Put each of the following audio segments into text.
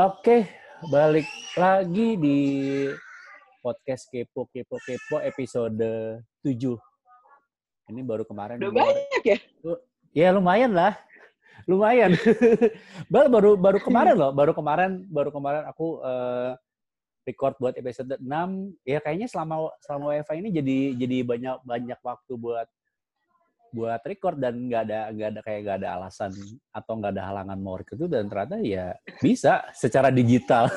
Oke, balik lagi di podcast Kepo Kepo Kepo episode 7. Ini baru kemarin. Udah banyak ya? Ya lumayan lah. Lumayan. baru baru baru kemarin loh, baru kemarin baru kemarin aku eh, record buat episode 6. Ya kayaknya selama selama WiFi ini jadi jadi banyak banyak waktu buat buat record dan nggak ada nggak ada kayak nggak ada alasan atau nggak ada halangan mau record itu dan ternyata ya bisa secara digital.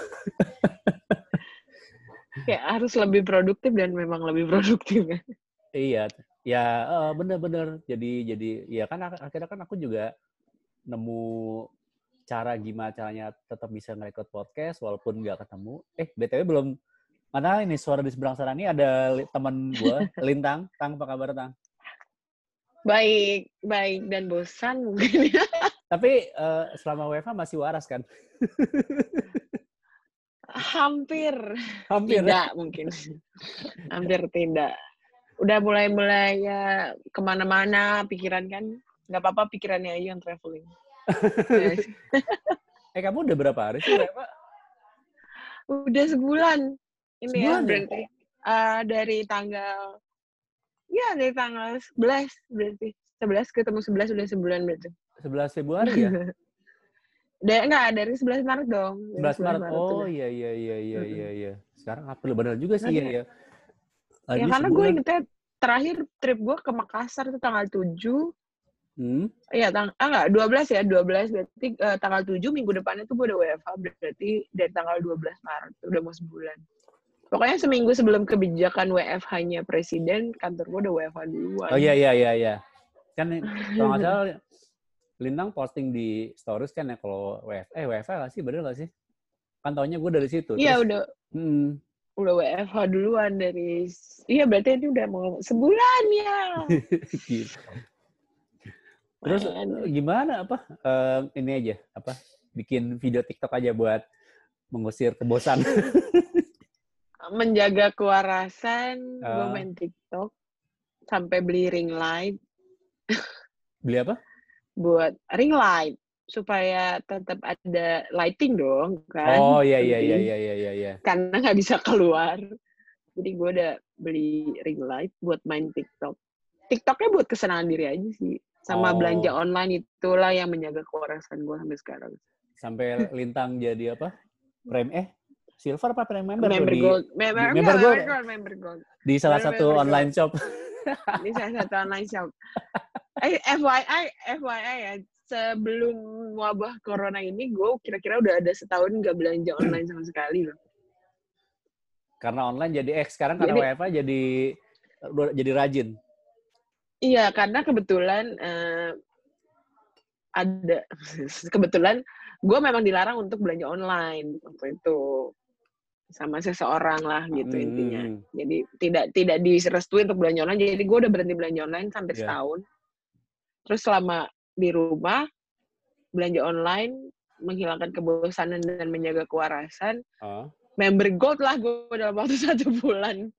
Kayak harus lebih produktif dan memang lebih produktif kan? Iya, ya eh, bener-bener. Jadi jadi ya kan ak- akhirnya kan aku juga nemu cara gimana caranya tetap bisa nge-record podcast walaupun nggak ketemu. Eh, BTW belum mana ini suara di seberang sana ini ada teman gua, Lintang. Tang, apa kabar Tang? Baik, baik dan bosan mungkin ya. Tapi eh, selama WFH masih waras kan? Hampir, Hampir. ya? tidak mungkin. Hampir tidak. Udah mulai-mulai ya ke mana-mana pikiran kan. Nggak apa-apa pikirannya aja yang traveling. Eh, kamu udah berapa hari sih WFH? Udah sebulan. Ini Sebulan ya ya? berarti. Eh, dari tanggal Ya, dari tanggal 11 berarti. 11 ketemu 11 udah sebulan berarti. 11 Februari ya? Da, enggak, dari 11 Maret dong. Dari 11 Maret. Oh iya iya iya iya iya iya. Sekarang April benar juga sih ya. Ada. ya. ya Lagi karena gue ingetnya terakhir trip gue ke Makassar itu tanggal 7. Hmm. Iya, tang ah, enggak, 12 ya, 12 berarti eh, tanggal 7 minggu depannya tuh gue udah WFH berarti dari tanggal 12 Maret udah mau sebulan. Pokoknya seminggu sebelum kebijakan WFH-nya presiden, kantor gue udah WFH duluan. Oh iya iya iya iya. Kan kalau nggak salah Lintang posting di stories kan ya kalau WF eh WFH nggak sih bener nggak sih? Kan taunya gue dari situ. Iya, udah hmm, udah WFH duluan dari Iya, berarti ini udah mau sebulan ya. gitu. Terus gimana apa? Eh, ini aja apa? Bikin video TikTok aja buat mengusir kebosan. menjaga kewarasan, gue Ah. main TikTok sampai beli ring light Beli apa? buat ring light supaya tetap ada lighting dong kan. Oh iya iya iya iya iya iya. Karena nggak bisa keluar. Jadi gue udah beli ring light buat main TikTok. TikToknya buat kesenangan diri aja sih. Sama Oh. belanja online itulah yang menjaga kewarasan gue sampai sekarang. Sampai Lintang jadi apa? Prime eh silver apa prime member? Member di, gold, member, member member, gold. member gold, member gold. di salah Member satu gold. online shop. Ini salah satu online shop. Eh, FYI, FYI ya, sebelum wabah corona ini, gue kira-kira udah ada setahun nggak belanja online sama sekali loh. Karena online jadi eh sekarang karena Jadi- WFH jadi jadi rajin. Iya, karena kebetulan eh, ada, kebetulan gue memang dilarang untuk belanja online waktu itu sama seseorang lah gitu intinya. Hmm. Jadi tidak tidak direstui untuk belanja online. Jadi gue udah berhenti belanja online sampai Iya. setahun. Terus selama di rumah belanja online menghilangkan kebosanan dan menjaga kewarasan. Oh, Member gold lah gue dalam waktu satu bulan.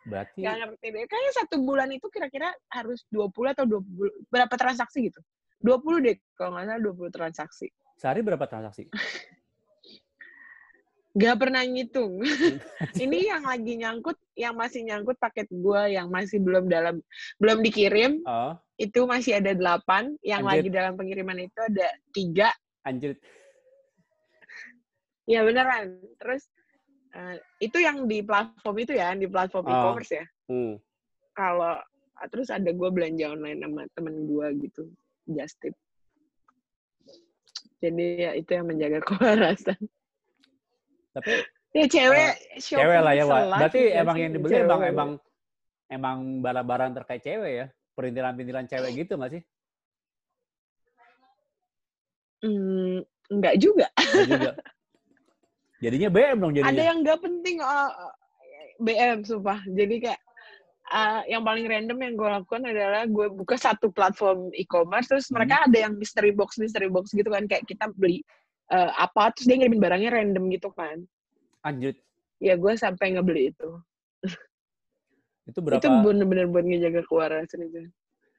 berarti Gak ngerti deh. Kayaknya satu bulan itu kira-kira harus 20 atau 20 berapa transaksi gitu? 20 deh kalau nggak salah 20 transaksi. sehari berapa transaksi? Gak pernah ngitung. Ini yang lagi nyangkut, yang masih nyangkut paket gua yang masih belum dalam belum dikirim Oh, itu masih ada delapan, yang Anjir. lagi dalam pengiriman itu ada tiga. anjir. Ya beneran. Terus eh, itu yang di platform itu ya, di platform Oh. e-commerce ya. Hmm. Kalau terus ada gua belanja online sama temen gua gitu, just tip. Jadi ya itu yang menjaga kewarasan. Tapi Ya cewek, shopping cewek lah ya, Wak. selagi Berarti ya emang yang dibeli cewek. emang emang emang barang-barang terkait cewek ya? Perintilan-perintilan cewek gitu nggak sih? Hmm, enggak juga. Nggak juga. Jadinya BM dong jadinya. Ada yang nggak penting uh, BM sumpah. Jadi kayak uh, yang paling random yang gue lakukan adalah gue buka satu platform e-commerce terus Hmm. mereka ada yang mystery box mystery box gitu kan kayak kita beli uh, apa terus dia ngirimin barangnya random gitu kan. Anjir. Ya gue sampai ngebeli itu. Itu berapa? Itu bener-bener buat ngejaga itu.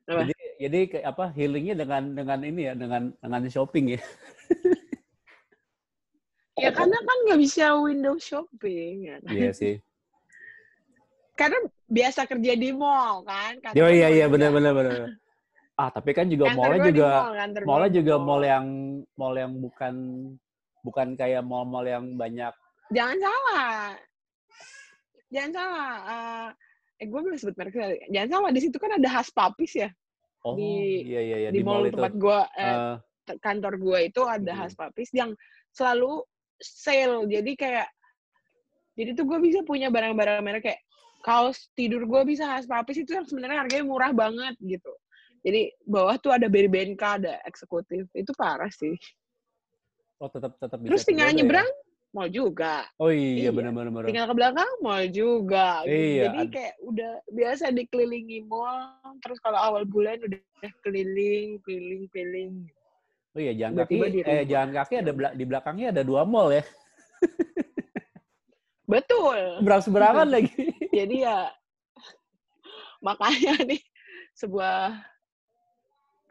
Apa? Jadi jadi kayak apa healingnya dengan dengan ini ya dengan dengan shopping ya. ya karena kan nggak bisa window shopping kan? Iya sih. karena biasa kerja di mall kan Oh iya gua iya benar benar benar. Ah tapi kan juga mallnya di juga mall, mallnya di juga mall. mall yang mall yang bukan bukan kayak mall-mall yang banyak. jangan salah. Jangan salah. Eh eh gue belum sebut merek jangan salah di situ kan ada khas papis ya. Oh Di- iya iya iya di, mall, itu. tempat gue eh, Eh, kantor gue itu ada khas papis yang selalu sale. Jadi kayak jadi tuh gue bisa punya barang-barang merek kayak kaos tidur gue bisa khas papis. Itu yang sebenarnya harganya murah banget gitu jadi bawah tuh ada BNK ada eksekutif itu parah sih oh tetap tetap bisa. terus tinggal ya? nyebrang mall juga Oh iya Iya. benar benar benar. tinggal ke belakang mall juga gitu. Iya, jadi ad- kayak udah biasa dikelilingi mall terus kalau awal bulan udah keliling keliling keliling Oh iya jalan Tiba-tiba kaki eh jalan kaki ada di belakangnya ada dua mall ya. betul Berang seberangan lagi. jadi ya makanya nih sebuah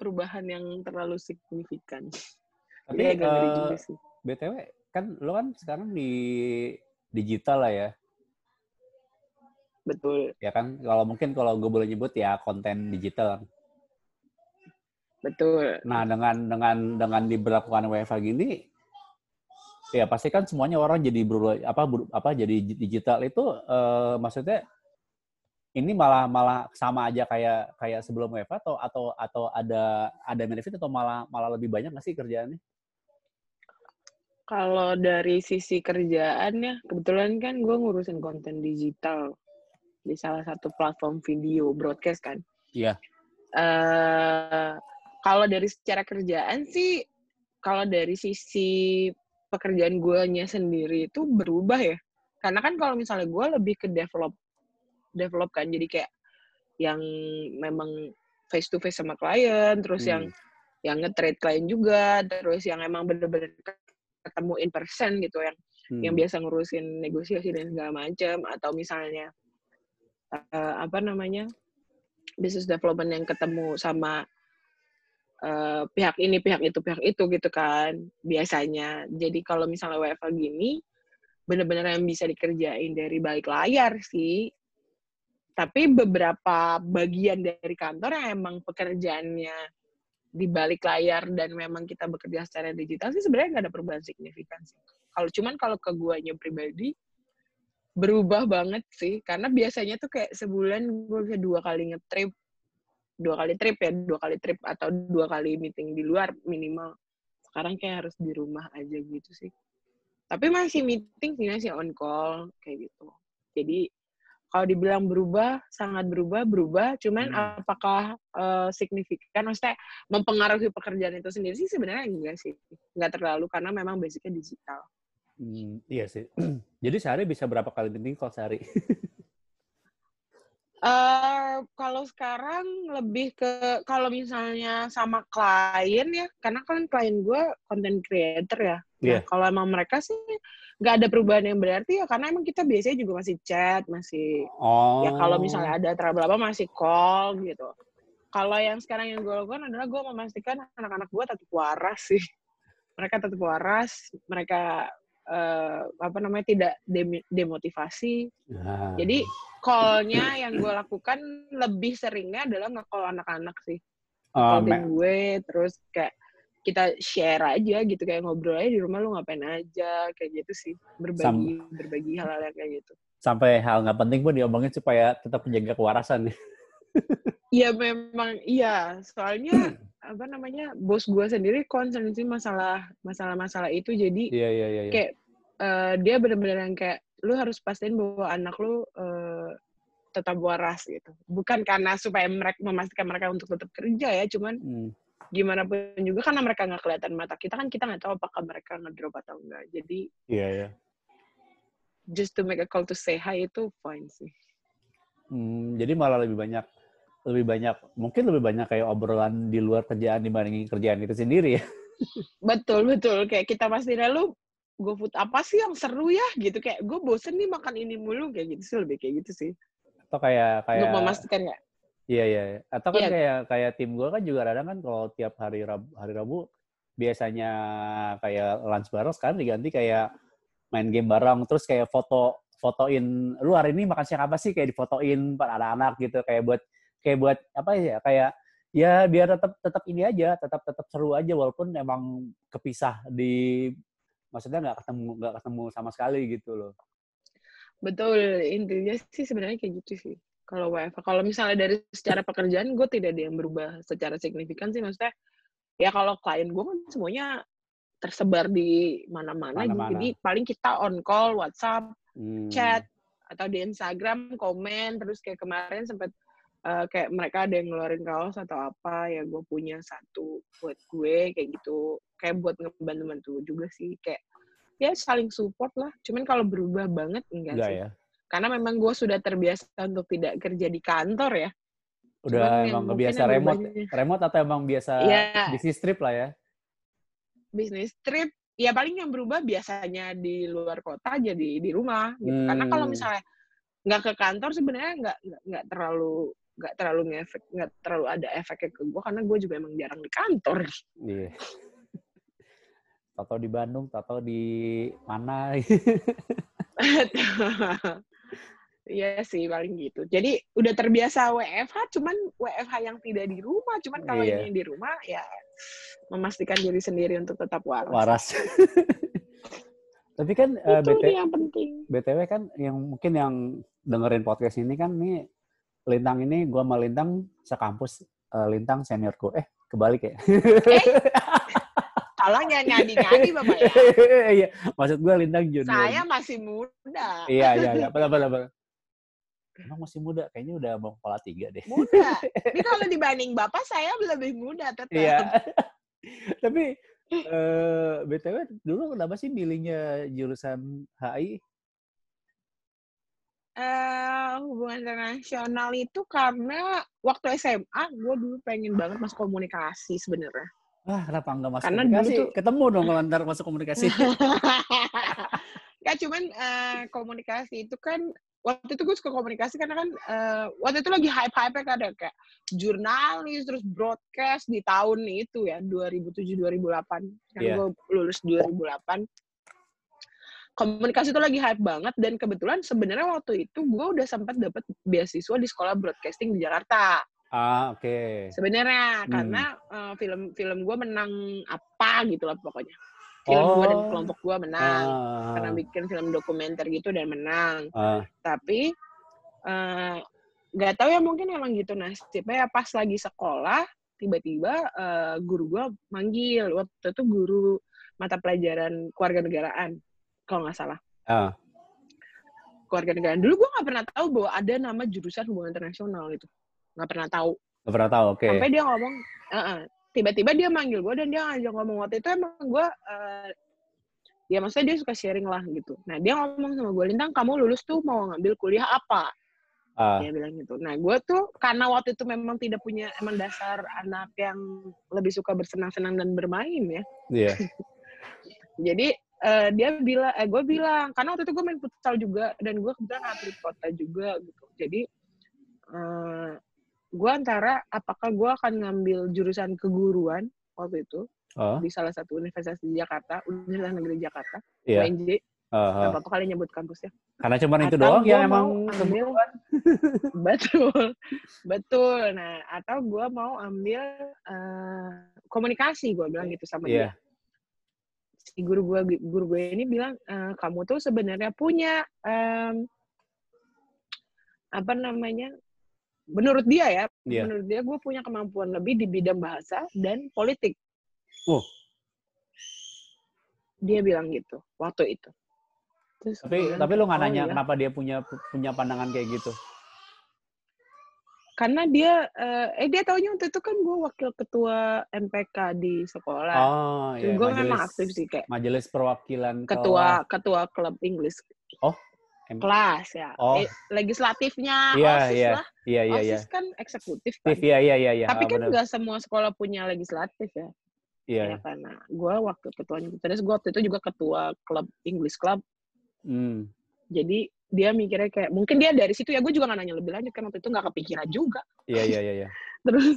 perubahan yang terlalu signifikan. Tapi agak ngeri juga sih. BTW kan lo kan sekarang di digital lah ya. Betul, Ya kan kalau mungkin kalau gue boleh nyebut ya konten digital. betul. Nah, dengan dengan dengan diberlakukan WFH gini ya pasti kan semuanya orang jadi berubah apa ber- apa jadi digital itu eh, maksudnya ini malah malah sama aja kayak kayak sebelum WFH atau atau atau ada ada benefit atau malah malah lebih banyak nggak sih kerjaannya? Kalau dari sisi kerjaan ya, kebetulan kan gue ngurusin konten digital di salah satu platform video broadcast kan. Iya. eh kalau dari secara kerjaan sih, kalau dari sisi pekerjaan gue sendiri itu berubah ya. Karena kan kalau misalnya gue lebih ke develop, develop kan jadi kayak yang memang face to face sama klien, terus Hmm. yang yang nge-trade klien juga, terus yang emang bener-bener ketemu in person gitu yang Hmm. yang biasa ngurusin negosiasi dan segala macam atau misalnya eh, apa namanya business development yang ketemu sama eh, pihak ini pihak itu pihak itu gitu kan biasanya jadi kalau misalnya WFH gini bener-bener yang bisa dikerjain dari balik layar sih tapi beberapa bagian dari kantor yang emang pekerjaannya di balik layar dan memang kita bekerja secara digital sih sebenarnya nggak ada perubahan signifikan sih. Kalau cuman kalau ke guanya pribadi berubah banget sih. Karena biasanya tuh kayak sebulan gue bisa dua kali ngetrip. Dua kali trip ya dua kali trip atau dua kali meeting di luar minimal. Sekarang kayak harus di rumah aja gitu sih. Tapi masih meeting sih masih on call kayak gitu. Jadi kalau dibilang berubah sangat berubah berubah cuman Hmm. apakah eh, signifikan maksudnya mempengaruhi pekerjaan itu sendiri sih sebenarnya enggak sih enggak terlalu karena memang basicnya digital Hmm, iya sih. Jadi sehari bisa berapa kali meeting call sehari? Eh kalau sekarang lebih ke kalau misalnya sama klien ya, karena kan klien gue content creator ya. Nah, Iya. kalau emang mereka sih nggak ada perubahan yang berarti ya, karena emang kita biasanya juga masih chat, masih Oh. ya kalau misalnya ada trouble apa masih call gitu. Kalau yang sekarang yang gue lakukan adalah gue memastikan anak-anak gue tetap waras sih. Mereka tetap waras, mereka eh, apa namanya tidak demi- demotivasi, Nah. jadi call-nya yang gue lakukan lebih seringnya adalah nge-call anak-anak sih. Oh, tim gue, terus kayak kita share aja gitu, kayak ngobrol aja di rumah lu ngapain aja, kayak gitu sih. Berbagi, berbagi hal-hal yang kayak gitu. sampai hal nggak penting pun diomongin supaya tetap menjaga kewarasan. ya. Iya memang, iya. Soalnya, apa namanya, bos gue sendiri concern sih masalah masalah-masalah itu, jadi Iya iya iya. iya. kayak eh, dia bener-bener yang kayak lu harus pastiin bahwa anak lu eh, tetap waras gitu. Bukan karena supaya mereka memastikan mereka untuk tetap kerja ya, cuman Hmm. Gimana pun juga karena mereka nggak kelihatan mata kita kan kita nggak tahu apakah mereka ngedrop atau enggak. Jadi Iya iya. just to make a call to say hi itu fine sih. Hmm, jadi malah lebih banyak lebih banyak mungkin lebih banyak kayak obrolan di luar kerjaan dibandingin kerjaan itu sendiri ya. Betul betul kayak kita pasti lu gue food apa sih yang seru ya gitu kayak gue bosen nih makan ini mulu kayak gitu sih lebih kayak gitu sih Atau kayak kayak untuk memastikan ya Iya iya. iya. Atau kan Iya. kayak kayak tim gue kan juga kadang kan kalau tiap hari Rabu, hari Rabu biasanya kayak lunch bareng sekarang diganti kayak main game bareng terus kayak foto fotoin lu hari ini makan siang apa sih kayak difotoin para anak-anak gitu kayak buat kayak buat apa ya kayak ya biar tetap tetap ini aja tetap tetap seru aja walaupun emang kepisah di maksudnya nggak ketemu nggak ketemu sama sekali gitu loh Betul, intinya sih sebenarnya kayak gitu sih. Kalau WFH, kalau misalnya dari secara pekerjaan, gue tidak ada yang berubah secara signifikan sih. Maksudnya, ya kalau klien gue kan semuanya tersebar di mana-mana. Jadi paling kita on call, WhatsApp, Hmm. chat, atau di Instagram, komen. Terus kayak kemarin sempat eh, kayak mereka ada yang ngeluarin kaos atau apa, ya gue punya satu buat gue, kayak gitu. Kayak buat ngebantu-bantu juga sih. Kayak ya saling support lah. Cuman kalau berubah banget enggak, enggak sih. ya Karena memang gue sudah terbiasa untuk tidak kerja di kantor ya. udah Cuman emang kebiasa remote berubahnya- remote atau emang biasa Iya. bisnis trip lah ya Bisnis trip, ya paling yang berubah biasanya di luar kota jadi di rumah gitu. Karena kalau Hmm. misalnya nggak ke kantor sebenarnya nggak nggak terlalu nggak terlalu ngefek nggak terlalu ada efeknya ke gue karena gue juga emang jarang di kantor. Iya. Tato di Bandung, tato di mana? Iya sih paling gitu. Jadi udah terbiasa WFH, cuman WFH yang tidak di rumah. Cuman kalau Iya. ini di rumah ya memastikan diri sendiri untuk tetap waras. Waras. Tapi kan eh, Itu BT, yang penting. BTW kan yang mungkin yang dengerin podcast ini kan nih Lintang ini gua sama Lintang sekampus eh, Lintang seniorku. Eh, kebalik ya. Tolong jangan ngadi-ngadi Bapak ya. Iya, maksud gua Lintang junior. Saya masih muda. Iya, iya, iya. Apa apa apa. Emang masih muda, kayaknya udah mau kepala tiga deh. Muda. Ini kalau dibanding Bapak saya lebih muda tetap. Iya. Tapi eh BTW dulu kenapa sih milihnya jurusan HI? Eh, hubungan internasional itu karena waktu SMA gue dulu pengen banget masuk komunikasi sebenarnya. Wah, kenapa nggak masuk Karena dulu komunikasi? tuh- Ketemu dong kalau ntar masuk komunikasi. Gak cuman eh, komunikasi itu kan waktu itu gue suka komunikasi karena kan eh, waktu itu lagi hype-hype kan ada kayak jurnalis terus broadcast di tahun itu ya 2007 2008 kan Iya. gue lulus 2008 komunikasi itu lagi hype banget dan kebetulan sebenarnya waktu itu gue udah sempat dapat beasiswa di sekolah broadcasting di Jakarta ah, oke. sebenarnya Hmm. karena eh, film film gue menang apa gitu lah pokoknya film gue dan Oh. kelompok gue menang. Ah, karena bikin film dokumenter gitu dan menang. Ah, tapi eh, nggak tahu ya mungkin emang gitu nasibnya ya. Pas lagi sekolah tiba-tiba eh, guru gue manggil. Waktu itu guru mata pelajaran kewarganegaraan kalau nggak salah. Ah. kewarganegaraan dulu gue nggak pernah tahu bahwa ada nama jurusan hubungan internasional itu nggak pernah tahu. Nggak pernah tahu, oke. sampai dia ngomong "Eh-eh." Tiba-tiba dia manggil gue dan dia ngajak ngomong. Waktu itu emang gue eh, ya maksudnya dia suka sharing lah gitu. Nah dia ngomong sama gue lintang kamu lulus tuh mau ngambil kuliah apa? Ah, dia bilang gitu. Nah gue tuh karena waktu itu memang tidak punya emang dasar anak yang lebih suka bersenang-senang dan bermain ya. Iya. jadi eh, dia bilang eh gue bilang karena waktu itu gue main futsal juga dan gue kebetulan atlet kota juga gitu. Jadi eh, gue antara apakah gue akan ngambil jurusan keguruan waktu itu Oh, di salah satu universitas di Jakarta Universitas Negeri Jakarta iya. UNJ nggak apa-apa kali nyebut kampusnya. Karena cuma itu doang yang emang ambil betul betul. Nah atau gue mau ambil eh, komunikasi gue bilang gitu sama Iya. dia si guru gue guru gue ini bilang "Eh, kamu tuh sebenarnya punya em, apa namanya menurut dia ya Iya. menurut dia gue punya kemampuan lebih di bidang bahasa dan politik Oh. dia bilang gitu waktu itu Terus Tapi bilang, tapi lu nggak "Oh, nanya iya." kenapa dia punya punya pandangan kayak gitu? karena dia eh, eh dia taunya waktu itu kan gue wakil ketua MPK di sekolah Oh, iya. gue memang aktif sih kayak Majelis perwakilan ketua ketua klub Inggris Oh, kelas ya Oh. Legislatifnya Iya, osis iya. lah iya, iya. osis kan eksekutif kan iya, iya, iya, iya. tapi Ah, kan nggak semua sekolah punya legislatif ya Iya. ya karena gue waktu ketuanya terus gue waktu itu juga ketua klub English Club Hmm. jadi dia mikirnya kayak mungkin dia dari situ ya gue juga nggak nanya lebih lanjut kan waktu itu nggak kepikiran juga Iya, iya, iya, iya. terus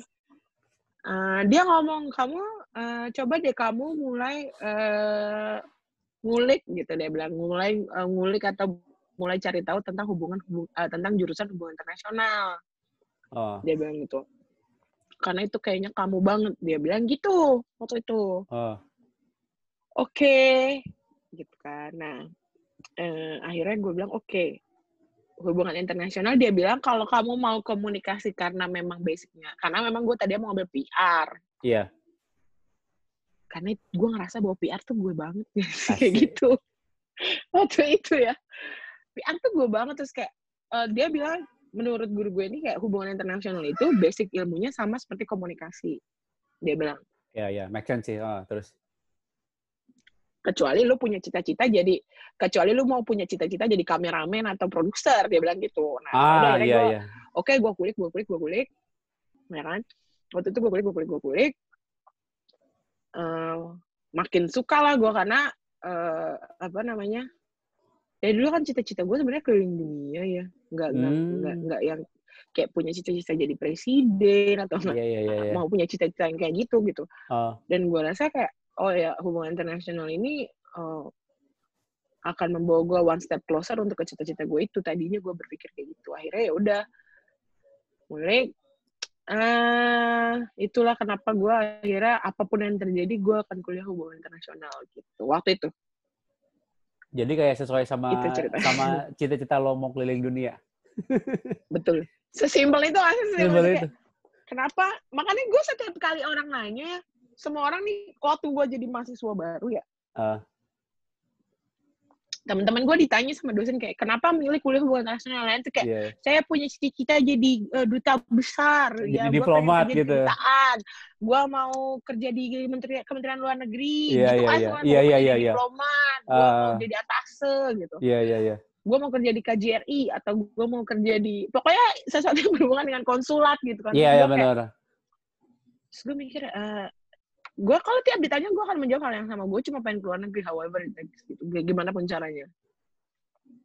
eh, dia ngomong kamu eh, coba deh kamu mulai eh, ngulik gitu dia bilang mulai uh, ngulik atau mulai cari tahu tentang hubungan hubung, uh, tentang jurusan hubungan internasional. Oh. dia bilang gitu. Karena itu kayaknya kamu banget. Dia bilang gitu waktu itu. Oh. oke. Gitu kan. Nah eh, akhirnya gue bilang oke. Hubungan internasional dia bilang kalau kamu mau komunikasi karena memang basicnya karena memang gue tadi mau ngambil PR Iya. karena gue ngerasa bahwa PR tuh gue banget. Kayak gitu. Waktu itu ya PR tuh gue banget terus kayak eh, dia bilang menurut guru gue ini kayak hubungan internasional itu basic ilmunya sama seperti komunikasi dia bilang Iya, iya. Make sense sih. Oh, terus. kecuali lu punya cita-cita jadi kecuali lu mau punya cita-cita jadi kameramen atau produser dia bilang gitu nah udah Ah, akhirnya iya, gua, iya. oke gue kulik gue kulik gue kulik ya kan waktu itu gue kulik gue kulik gue kulik Eh, makin suka lah gue karena eh, apa namanya ya dulu kan cita-cita gue sebenarnya keliling dunia ya. Nggak Hmm. nggak nggak yang kayak punya cita-cita jadi presiden atau Iya, iya, iya, iya. mau punya cita-cita yang kayak gitu gitu. Oh, dan gue rasa kayak oh ya hubungan internasional ini eh, akan membawa gue one step closer untuk ke cita-cita gue itu. Tadinya gue berpikir kayak gitu. Akhirnya ya udah. Mulai eh itulah kenapa gue akhirnya apa pun yang terjadi gue akan kuliah hubungan internasional gitu. Waktu itu jadi kayak sesuai sama Itu ceritanya. sama cita-cita lo mau keliling dunia. betul sesimpel itu aja sesimpel Simpel itu kayak, kenapa makanya gue setiap kali orang nanya ya semua orang nih waktu gue jadi mahasiswa baru ya Ah. Teman-teman gue ditanya sama dosen kayak kenapa milih kuliah hubungan internasional itu kayak Iya. saya punya cita-cita jadi eh, duta besar Jadi ya diplomat gitu. kedutaan gue mau kerja di menteri kementerian luar negeri Iya, gitu iya, kan iya. semua Iya, gua iya, pengen iya, jadi iya. diplomat gue mau Ah. jadi atase gitu Iya, iya, iya. gue mau kerja di KJRI atau gue mau kerja di pokoknya sesuatu yang berhubungan dengan konsulat gitu kan Iya, iya benar. terus gue mikir eh gue kalau tiap ditanya gue akan menjawab hal yang sama gue cuma pengen keluar negeri however it takes gitu gimana pun caranya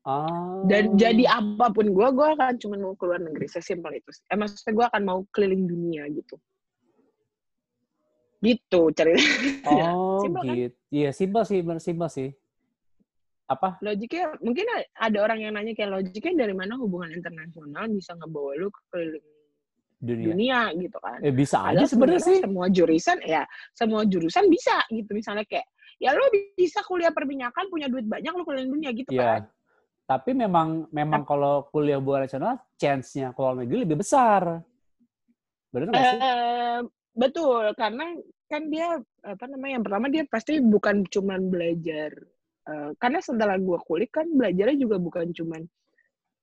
Ah. dan jadi apa pun gue gue akan cuma mau keluar negeri sesimpel itu eh maksudnya gue akan mau keliling dunia gitu gitu cerita Oh, Simpel kan? gitu. Iya, simpel sih, bener simpel sih. Apa? logiknya mungkin ada orang yang nanya kayak logiknya dari mana hubungan internasional bisa ngebawa lu ke keliling Dunia. dunia gitu kan Eh, bisa aja Padahal sebenarnya sih. semua jurusan ya semua jurusan bisa gitu misalnya kayak ya lu bisa kuliah perminyakan punya duit banyak lu keliling dunia gitu kan Iya. Tapi memang memang kalau kuliah hubungan nasional chance-nya ke luar negeri lebih besar. Benar nggak sih? Eh, betul karena kan dia apa namanya yang pertama dia pasti bukan cuman belajar eh, karena setelah gua kulik kan belajarnya juga bukan cuman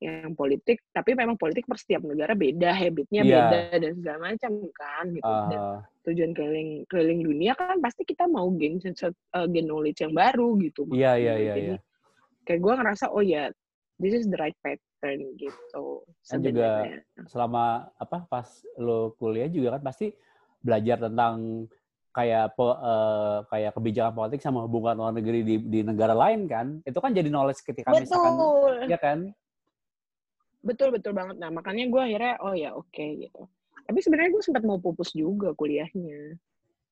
yang politik tapi memang politik per setiap negara beda habitnya Iya. beda dan segala macam kan gitu dan Ah, tujuan keliling keliling dunia kan pasti kita mau gain uh, gain knowledge yang baru gitu iya, iya, iya, Jadi, iya. kayak gue ngerasa oh ya this is the right pattern gitu Dan juga selama apa pas lo kuliah juga kan pasti belajar tentang kayak po, eh, kayak kebijakan politik sama hubungan luar negeri di, di negara lain kan. Itu kan jadi knowledge ketika misalkan betul ya kan? Betul betul banget nah makanya gue akhirnya oh ya oke gitu tapi sebenarnya gue sempat mau pupus juga kuliahnya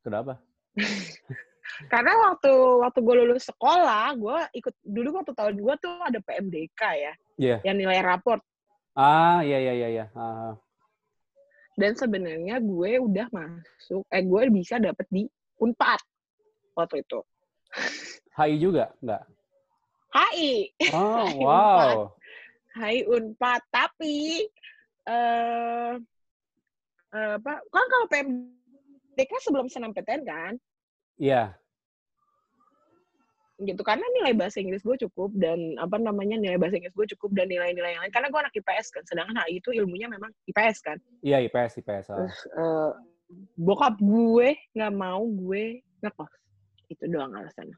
Kenapa? karena waktu waktu gue lulus sekolah gue ikut dulu waktu tahun gue tuh ada PMDK ya Iya. yang nilai raport Ah, iya iya iya. Ah, dan sebenarnya gue udah masuk eh gue bisa dapet di Unpad waktu itu HI juga enggak? HI Oh, wow. HI Unpad tapi eh eh, apa kan kalau PMDK sebelum SNMPTN kan Iya. gitu karena nilai bahasa Inggris gue cukup dan apa namanya nilai bahasa Inggris gue cukup dan nilai-nilai yang lain karena gue anak IPS kan sedangkan HI itu ilmunya memang IPS kan Iya IPS IPS. ah. terus eh, bokap gue nggak mau gue ngekos itu doang alasannya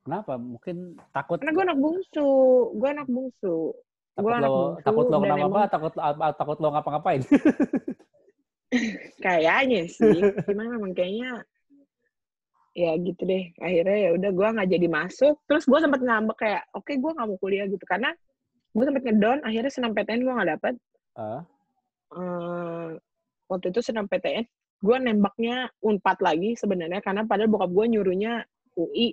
Kenapa? Mungkin takut karena gue anak bungsu. Gue anak bungsu. Takut gue anak lo bungsu takut lo kenapa apa? Emang takut apa- takut lo ngapa-ngapain? Kayaknya sih. Cuman memang kayaknya ya gitu deh. Akhirnya ya udah gue nggak jadi masuk. Terus gue sempet ngambek kayak oke gue nggak mau kuliah gitu. Karena gue sempet ngedown akhirnya senam PTN gue nggak dapet. Eh, waktu itu senam PTN gue nembaknya unpad lagi sebenarnya. Karena padahal bokap gue nyuruhnya UI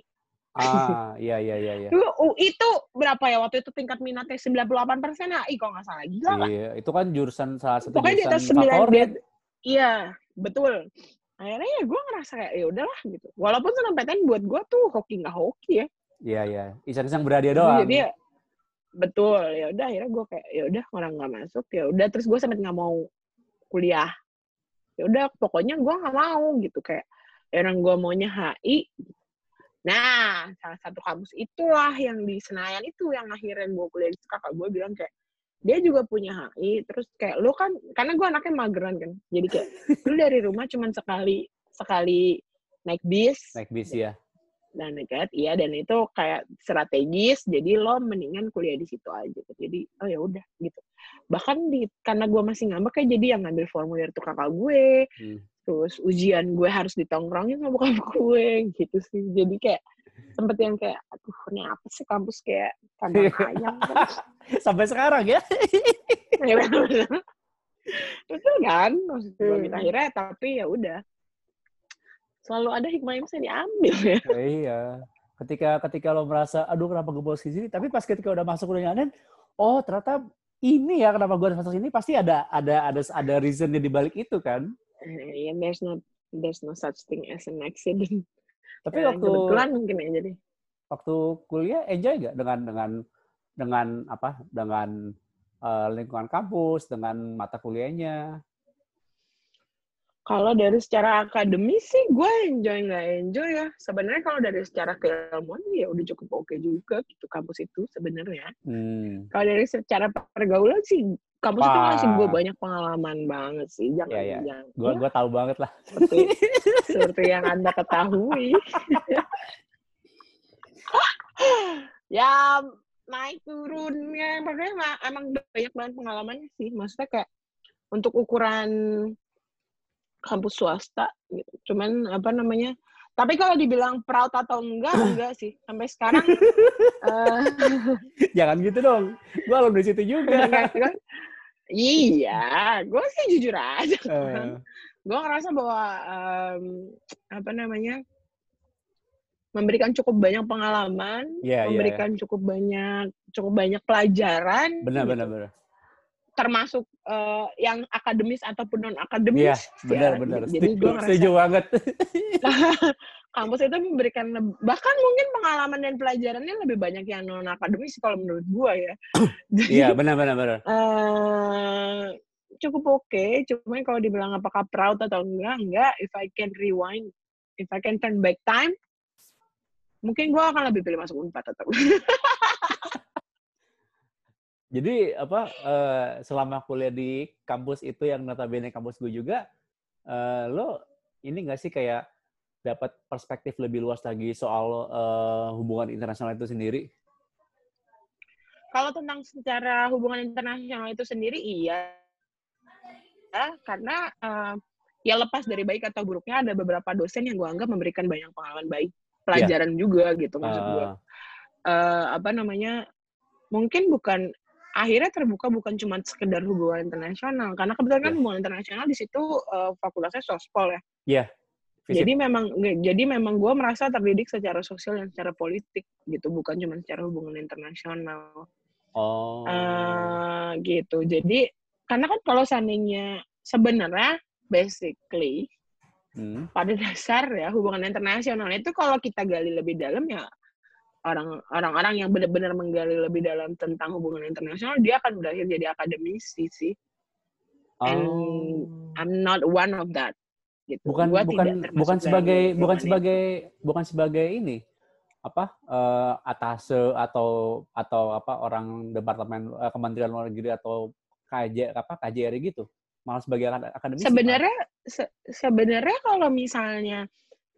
Ah, iya iya iya iya. Dulu UI itu berapa ya waktu itu tingkat minatnya 98 persen HI kalau nggak salah gila kan? Iya, itu kan jurusan salah satu Pokoknya di atas jurusan 9 favorit. Iya, betul. Akhirnya ya gue ngerasa kayak ya udahlah gitu. Walaupun SNMPTN buat gue tuh hoki nggak hoki ya. Iya iya. Iseng-iseng berhadiah doang. Jadi ya, betul ya udah akhirnya gue kayak ya udah orang nggak masuk ya udah terus gue sampai nggak mau kuliah. Ya udah pokoknya gue nggak mau gitu kayak ya orang gue maunya HI. Nah, salah satu kampus itulah yang di Senayan itu yang akhirnya gue kuliah di situ. kakak gue bilang kayak dia juga punya HI terus kayak lu kan karena gue anaknya mageran kan jadi kayak lu dari rumah cuman sekali sekali naik bis Naik bis ya. dan dekat iya dan itu kayak strategis jadi lo mendingan kuliah di situ aja jadi oh ya udah gitu bahkan di karena gue masih ngambek kayak jadi yang ngambil formulir tuh kakak gue Hmm. Terus ujian gue harus ditongkrongin sama bokap gue gitu sih jadi kayak sempet yang kayak aduh ini apa sih kampus kayak kandang ayam kan Sampai sekarang ya. Ya, bener-bener. betul kan maksud gue Hmm. akhirnya tapi ya udah selalu ada hikmah yang bisa diambil ya iya. Ketika ketika lo merasa aduh kenapa gue bolos di sini, tapi pas ketika udah masuk udah nyadarin, oh ternyata ini ya kenapa gue harus masuk sini pasti ada ada ada ada reasonnya di balik itu kan. Eh, ya there's no there's no such thing as an accident. Tapi waktu kebetulan mungkin ya jadi waktu kuliah enjoy gak dengan dengan dengan apa dengan eh, lingkungan kampus dengan mata kuliahnya? Kalau dari secara akademis sih gue enjoy nggak enjoy ya. Sebenarnya kalau dari secara keilmuan ya udah cukup oke juga gitu kampus itu sebenarnya. Hmm. kalau dari secara pergaulan sih kampus itu ngasih gue banyak pengalaman banget sih jangan Iya, iya. jangan gue ya, gue tahu banget lah. Seperti seperti yang anda ketahui. Ya naik turunnya. Pokoknya emang- emang banyak banget pengalamannya sih. Maksudnya kayak untuk ukuran kampus swasta gitu. cuman apa namanya tapi kalau dibilang proud atau enggak enggak sih. Sampai sekarang eh, jangan gitu dong. Gue alum di situ juga. Enggak, enggak. Iya gue sih jujur aja Eh, gue ngerasa bahwa em, apa namanya memberikan cukup banyak pengalaman, Iya, iya, memberikan cukup banyak cukup banyak pelajaran, benar gitu. benar benar termasuk eh, yang akademis ataupun non iya akademis. benar ya. benar Jadi gue ngerasa setuju banget kampus itu memberikan bahkan mungkin pengalaman dan pelajarannya lebih banyak yang non akademis kalau menurut gue ya. Jadi, iya benar benar benar eh, cukup oke, cuman kalau dibilang apakah proud atau enggak, enggak. If I can rewind, if I can turn back time, mungkin gue akan lebih pilih masuk Unpad atau Jadi apa eh, selama kuliah di kampus itu yang notabene kampus gue juga, eh, lo ini nggak sih kayak dapat perspektif lebih luas lagi soal eh, hubungan internasional itu sendiri? Kalau tentang secara hubungan internasional itu sendiri, iya. Ya, karena eh, ya lepas dari baik atau buruknya, ada beberapa dosen yang gue anggap memberikan banyak pengalaman baik, pelajaran juga gitu maksud gue. Eh, Eh, apa namanya? Mungkin bukan akhirnya terbuka bukan cuma sekedar hubungan internasional, karena kebetulan kan Iya. hubungan internasional di situ eh, fakultasnya sospol ya. Visip. Jadi memang jadi memang gue merasa terdidik secara sosial dan secara politik gitu, bukan cuma secara hubungan internasional. oh, eh gitu. Jadi karena kan kalau seandainya sebenarnya basically hmm, pada dasar ya hubungan internasional itu kalau kita gali lebih dalam ya orang orang-orang yang benar-benar menggali lebih dalam tentang hubungan internasional dia akan berakhir jadi akademisi sih. And oh. I'm not one of that. Gitu. bukan Gua bukan bukan sebagai bukan itu. sebagai bukan sebagai ini apa eh, atase atau atau apa orang departemen eh, kementerian luar negeri atau KJ apa KJRI gitu malah sebagai akad- akademisi sebenarnya se- sebenarnya kalau misalnya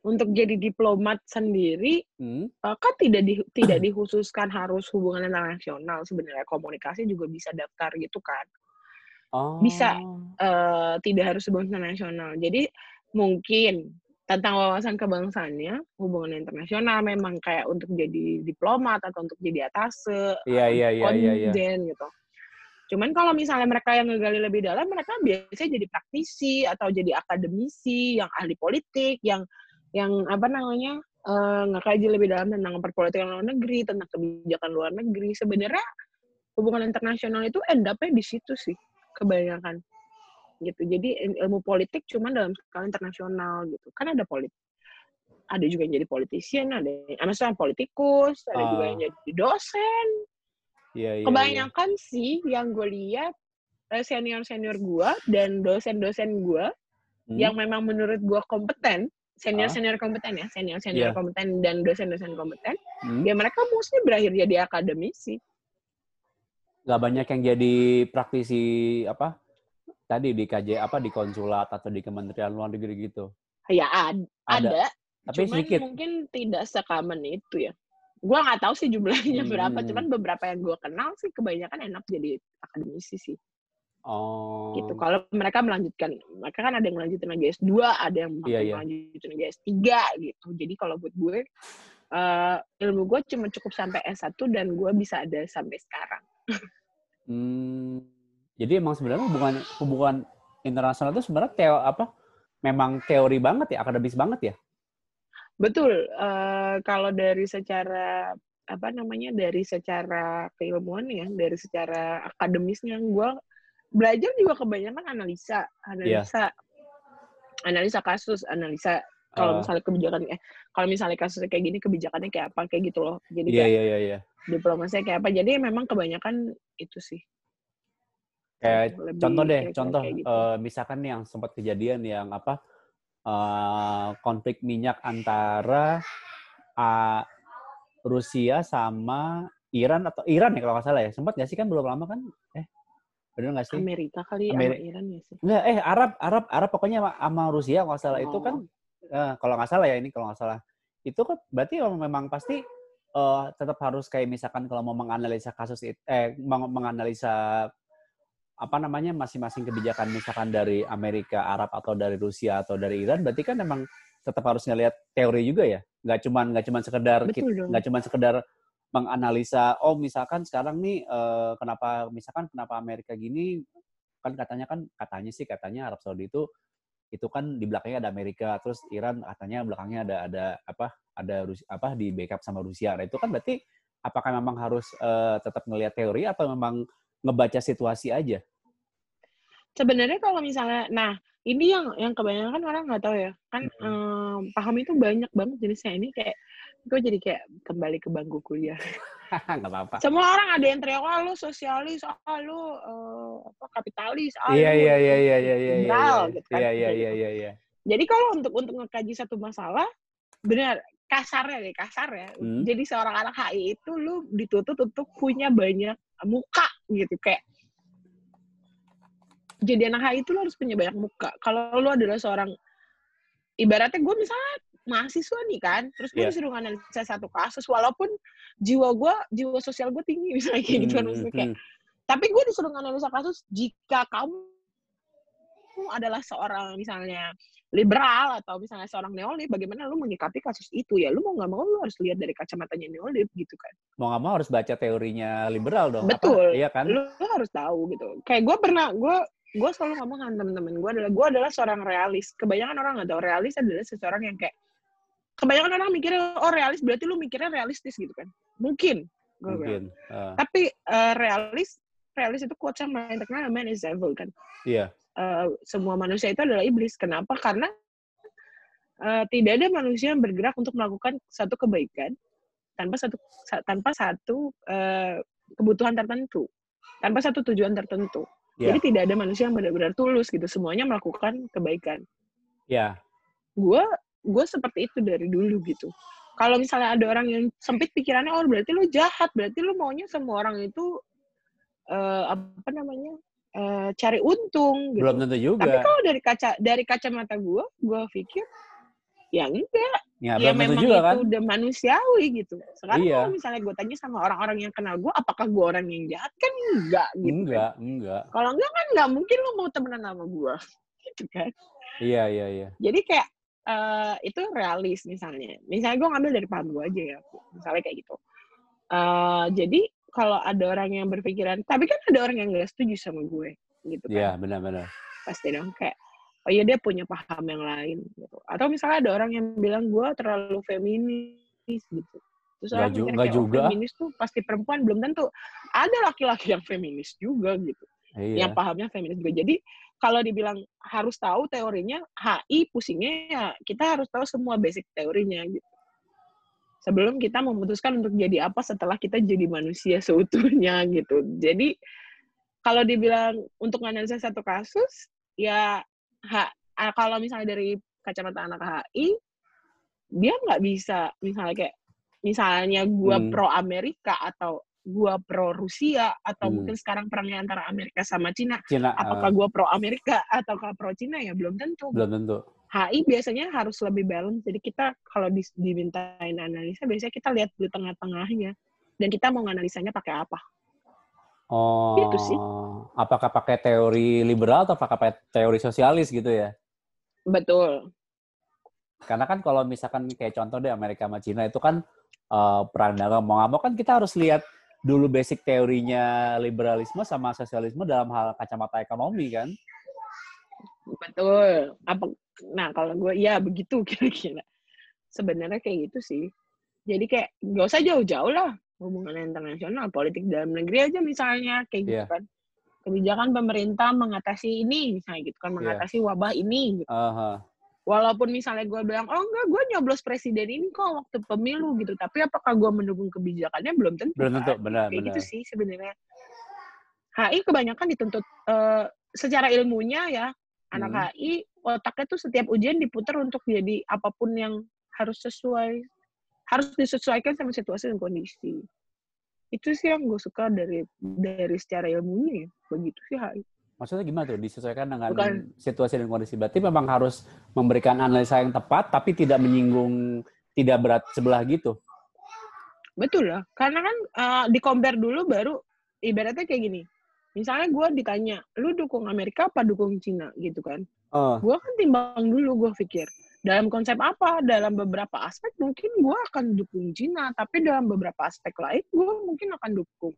untuk jadi diplomat sendiri Hmm, eh, kan tidak di, tidak dikhususkan harus hubungan internasional sebenarnya komunikasi juga bisa daftar gitu kan oh. Bisa. Eh, tidak harus hubungan internasional jadi mungkin tentang wawasan kebangsaannya hubungan internasional memang kayak untuk jadi diplomat atau untuk jadi atase Iya iya iya iya iya. konjen gitu. Cuman kalau misalnya mereka yang ngegali lebih dalam, mereka biasanya jadi praktisi atau jadi akademisi yang ahli politik, yang yang apa namanya uh, ngekaji lebih dalam tentang perpolitikan luar negeri, tentang kebijakan luar negeri. Sebenarnya hubungan internasional itu end up-nya di situ sih kebanyakan gitu. Jadi ilmu politik cuma dalam skala internasional gitu. Kan ada politik ada juga yang jadi politician, ada yang, ah, maksudnya politikus, ada uh. juga yang ah. jadi dosen. Yeah, yeah, Kebanyakan yeah. sih yang gue lihat eh, senior-senior gue dan dosen-dosen gue hmm. yang memang menurut gue kompeten, senior-senior kompeten ya, senior-senior yeah. kompeten dan dosen-dosen kompeten, hmm. ya mereka mostly berakhir jadi akademisi. Gak banyak yang jadi praktisi apa tadi di KJ apa di konsulat atau di Kementerian Luar Negeri gitu. Ya ad, ada, ada, tapi cuman sedikit. mungkin tidak sekamen itu ya. Gua nggak tahu sih jumlahnya hmm. berapa, cuman beberapa yang gue kenal sih kebanyakan enak jadi akademisi sih. Oh. Gitu. Kalau mereka melanjutkan, mereka kan ada yang melanjutkan lagi S2, ada yang yeah, yeah. melanjutkan lagi S3 gitu. Jadi kalau buat gue, uh, ilmu gue cuma cukup sampai S1 dan gue bisa ada sampai sekarang. hmm. Jadi emang sebenarnya hubungan hubungan internasional itu sebenarnya teo apa? Memang teori banget ya, akademis banget ya? Betul. Uh, kalau dari secara apa namanya dari secara keilmuan ya, dari secara akademisnya, gue belajar juga kebanyakan analisa, analisa, yeah. analisa kasus, analisa kalau uh. misalnya kebijakan eh kalau misalnya kasusnya kayak gini kebijakannya kayak apa kayak gitu loh. Jadi yeah, kayak yeah, yeah, yeah. diplomasinya kayak apa. Jadi memang kebanyakan itu sih. Kayak Lebih contoh deh, contoh gitu. uh, misalkan yang sempat kejadian yang apa uh, konflik minyak antara uh, Rusia sama Iran atau Iran ya kalau nggak salah ya sempat nggak sih kan belum lama kan eh benar nggak sih? Amerika kali Ameri sama Iran ya sih? Nggak eh Arab Arab Arab pokoknya sama Rusia kalau salah oh. itu kan. Uh, kalau nggak salah ya ini kalau nggak salah. Itu kan berarti memang pasti uh, tetap harus kayak misalkan kalau mau menganalisa kasus itu eh menganalisa apa namanya masing-masing kebijakan misalkan dari Amerika, Arab atau dari Rusia atau dari Iran, berarti kan memang tetap harus ngelihat teori juga ya, nggak cuman nggak cuman sekedar nggak cuman sekedar menganalisa, oh misalkan sekarang nih eh, kenapa misalkan kenapa Amerika gini kan katanya kan katanya sih katanya Arab Saudi itu itu kan di belakangnya ada Amerika, terus Iran katanya belakangnya ada ada apa ada Rusia, apa di backup sama Rusia. Nah itu kan berarti apakah memang harus uh, tetap ngelihat teori atau memang ngebaca situasi aja? Sebenarnya kalau misalnya, nah ini yang yang kebanyakan orang nggak tahu ya, kan hmm. um, paham itu banyak banget jenisnya. Ini kayak gue jadi kayak kembali ke bangku kuliah. Nggak apa-apa. Semua orang ada yang teriak, ah lu sosialis, ah lu uh, apa kapitalis, ah iya, iya, iya, iya, iya, iya, iya, gitu kan. Iya, iya, iya, iya, iya. Jadi kalau untuk untuk ngekaji satu masalah, benar kasarnya deh, kasar ya. Hmm. Jadi seorang anak HI itu lu dituntut untuk punya banyak muka gitu kayak jadi anak HI itu lo harus punya banyak muka. Kalau lo adalah seorang ibaratnya gue misalnya mahasiswa nih kan, terus gue yeah. disuruh analisa satu kasus, walaupun jiwa gue, jiwa sosial gue tinggi misalnya kayak gitu kan, hmm, maksudnya kayak, hmm. tapi gue disuruh analisa kasus jika kamu adalah seorang misalnya liberal atau misalnya seorang neolib, bagaimana lu menyikapi kasus itu ya? Lu mau nggak mau lu harus lihat dari kacamatanya neolib gitu kan? Mau nggak mau harus baca teorinya liberal dong. Betul. Apa? Iya kan? Lu, lu harus tahu gitu. Kayak gue pernah, gue gue selalu ngomong sama temen-temen gue adalah gue adalah seorang realis kebanyakan orang nggak tahu realis adalah seseorang yang kayak kebanyakan orang mikirnya oh realis berarti lu mikirnya realistis gitu kan mungkin mungkin uh. tapi uh, realis realis itu quote sama yang terkenal man is evil kan iya yeah. uh, semua manusia itu adalah iblis kenapa karena uh, tidak ada manusia yang bergerak untuk melakukan satu kebaikan tanpa satu tanpa satu uh, kebutuhan tertentu tanpa satu tujuan tertentu Yeah. Jadi tidak ada manusia yang benar-benar tulus gitu. Semuanya melakukan kebaikan. Ya. Yeah. Gue gue seperti itu dari dulu gitu. Kalau misalnya ada orang yang sempit pikirannya, oh berarti lu jahat, berarti lu maunya semua orang itu uh, apa namanya uh, cari untung. Gitu. Belum tentu juga. Tapi kalau dari kaca dari kacamata gue, gue pikir ya enggak ya, ya memang juga, itu kan? udah manusiawi gitu sekarang iya. kalau misalnya gue tanya sama orang-orang yang kenal gue apakah gue orang yang jahat kan enggak gitu enggak kan. enggak kalau enggak kan enggak mungkin lo mau temenan sama gue gitu kan iya iya iya jadi kayak uh, itu realis misalnya misalnya gue ngambil dari paham gue aja ya misalnya kayak gitu uh, jadi kalau ada orang yang berpikiran tapi kan ada orang yang gak setuju sama gue gitu kan iya benar-benar pasti dong kayak oh iya dia punya paham yang lain gitu. Atau misalnya ada orang yang bilang gue terlalu feminis gitu. Terus Nggak orang ju- "Oh, juga." feminis tuh pasti perempuan belum tentu. Ada laki-laki yang feminis juga gitu. Iya. Yang pahamnya feminis juga. Jadi kalau dibilang harus tahu teorinya, HI pusingnya ya kita harus tahu semua basic teorinya gitu. Sebelum kita memutuskan untuk jadi apa setelah kita jadi manusia seutuhnya gitu. Jadi kalau dibilang untuk menganalisa satu kasus, ya ha- ah, kalau misalnya dari kacamata anak HI, dia nggak bisa misalnya kayak misalnya gua Hmm. pro Amerika atau gua pro Rusia atau Hmm. mungkin sekarang perangnya antara Amerika sama Cina, Cina apakah eh, gua pro Amerika ataukah pro Cina ya belum tentu. belum tentu. HI biasanya harus lebih balance. Jadi kita kalau di- dimintain analisa biasanya kita lihat di tengah-tengahnya dan kita mau analisanya pakai apa. Oh, Gitu sih. apakah pakai teori liberal atau pakai teori sosialis gitu ya? Betul. Karena kan kalau misalkan kayak contoh deh Amerika sama Cina itu kan eh, perang dagang mau nggak mau kan kita harus lihat dulu basic teorinya liberalisme sama sosialisme dalam hal kacamata ekonomi kan? Betul. Apa nah kalau gue ya begitu kira-kira. Sebenarnya kayak gitu sih. Jadi kayak nggak usah jauh-jauh lah hubungan internasional, politik dalam negeri aja misalnya kayak gitu Iya. kan. Kebijakan pemerintah mengatasi ini misalnya gitu kan, Iya. mengatasi wabah ini gitu. Aha. Walaupun misalnya gue bilang, oh enggak, gue nyoblos presiden ini kok waktu pemilu gitu. Tapi apakah gue mendukung kebijakannya? Belum tentu. Belum tentu, kan. benar, Kayak benar. gitu sih sebenarnya. HI kebanyakan dituntut eh, secara ilmunya ya, anak Hmm. HI otaknya tuh setiap ujian diputar untuk jadi apa pun yang harus sesuai, harus disesuaikan sama situasi dan kondisi. Itu sih yang gue suka dari dari secara ilmunya ya. Begitu sih HI. Maksudnya gimana tuh disesuaikan dengan Bukan. situasi dan kondisi? Berarti memang harus memberikan analisa yang tepat tapi tidak menyinggung tidak berat sebelah gitu. Betul lah, karena kan eh, di compare dulu baru ibaratnya kayak gini. Misalnya gue ditanya, lu dukung Amerika apa dukung Cina gitu kan? Oh, Gue kan timbang dulu gue pikir. Dalam konsep apa? Dalam beberapa aspek mungkin gue akan dukung Cina, tapi dalam beberapa aspek lain gue mungkin akan dukung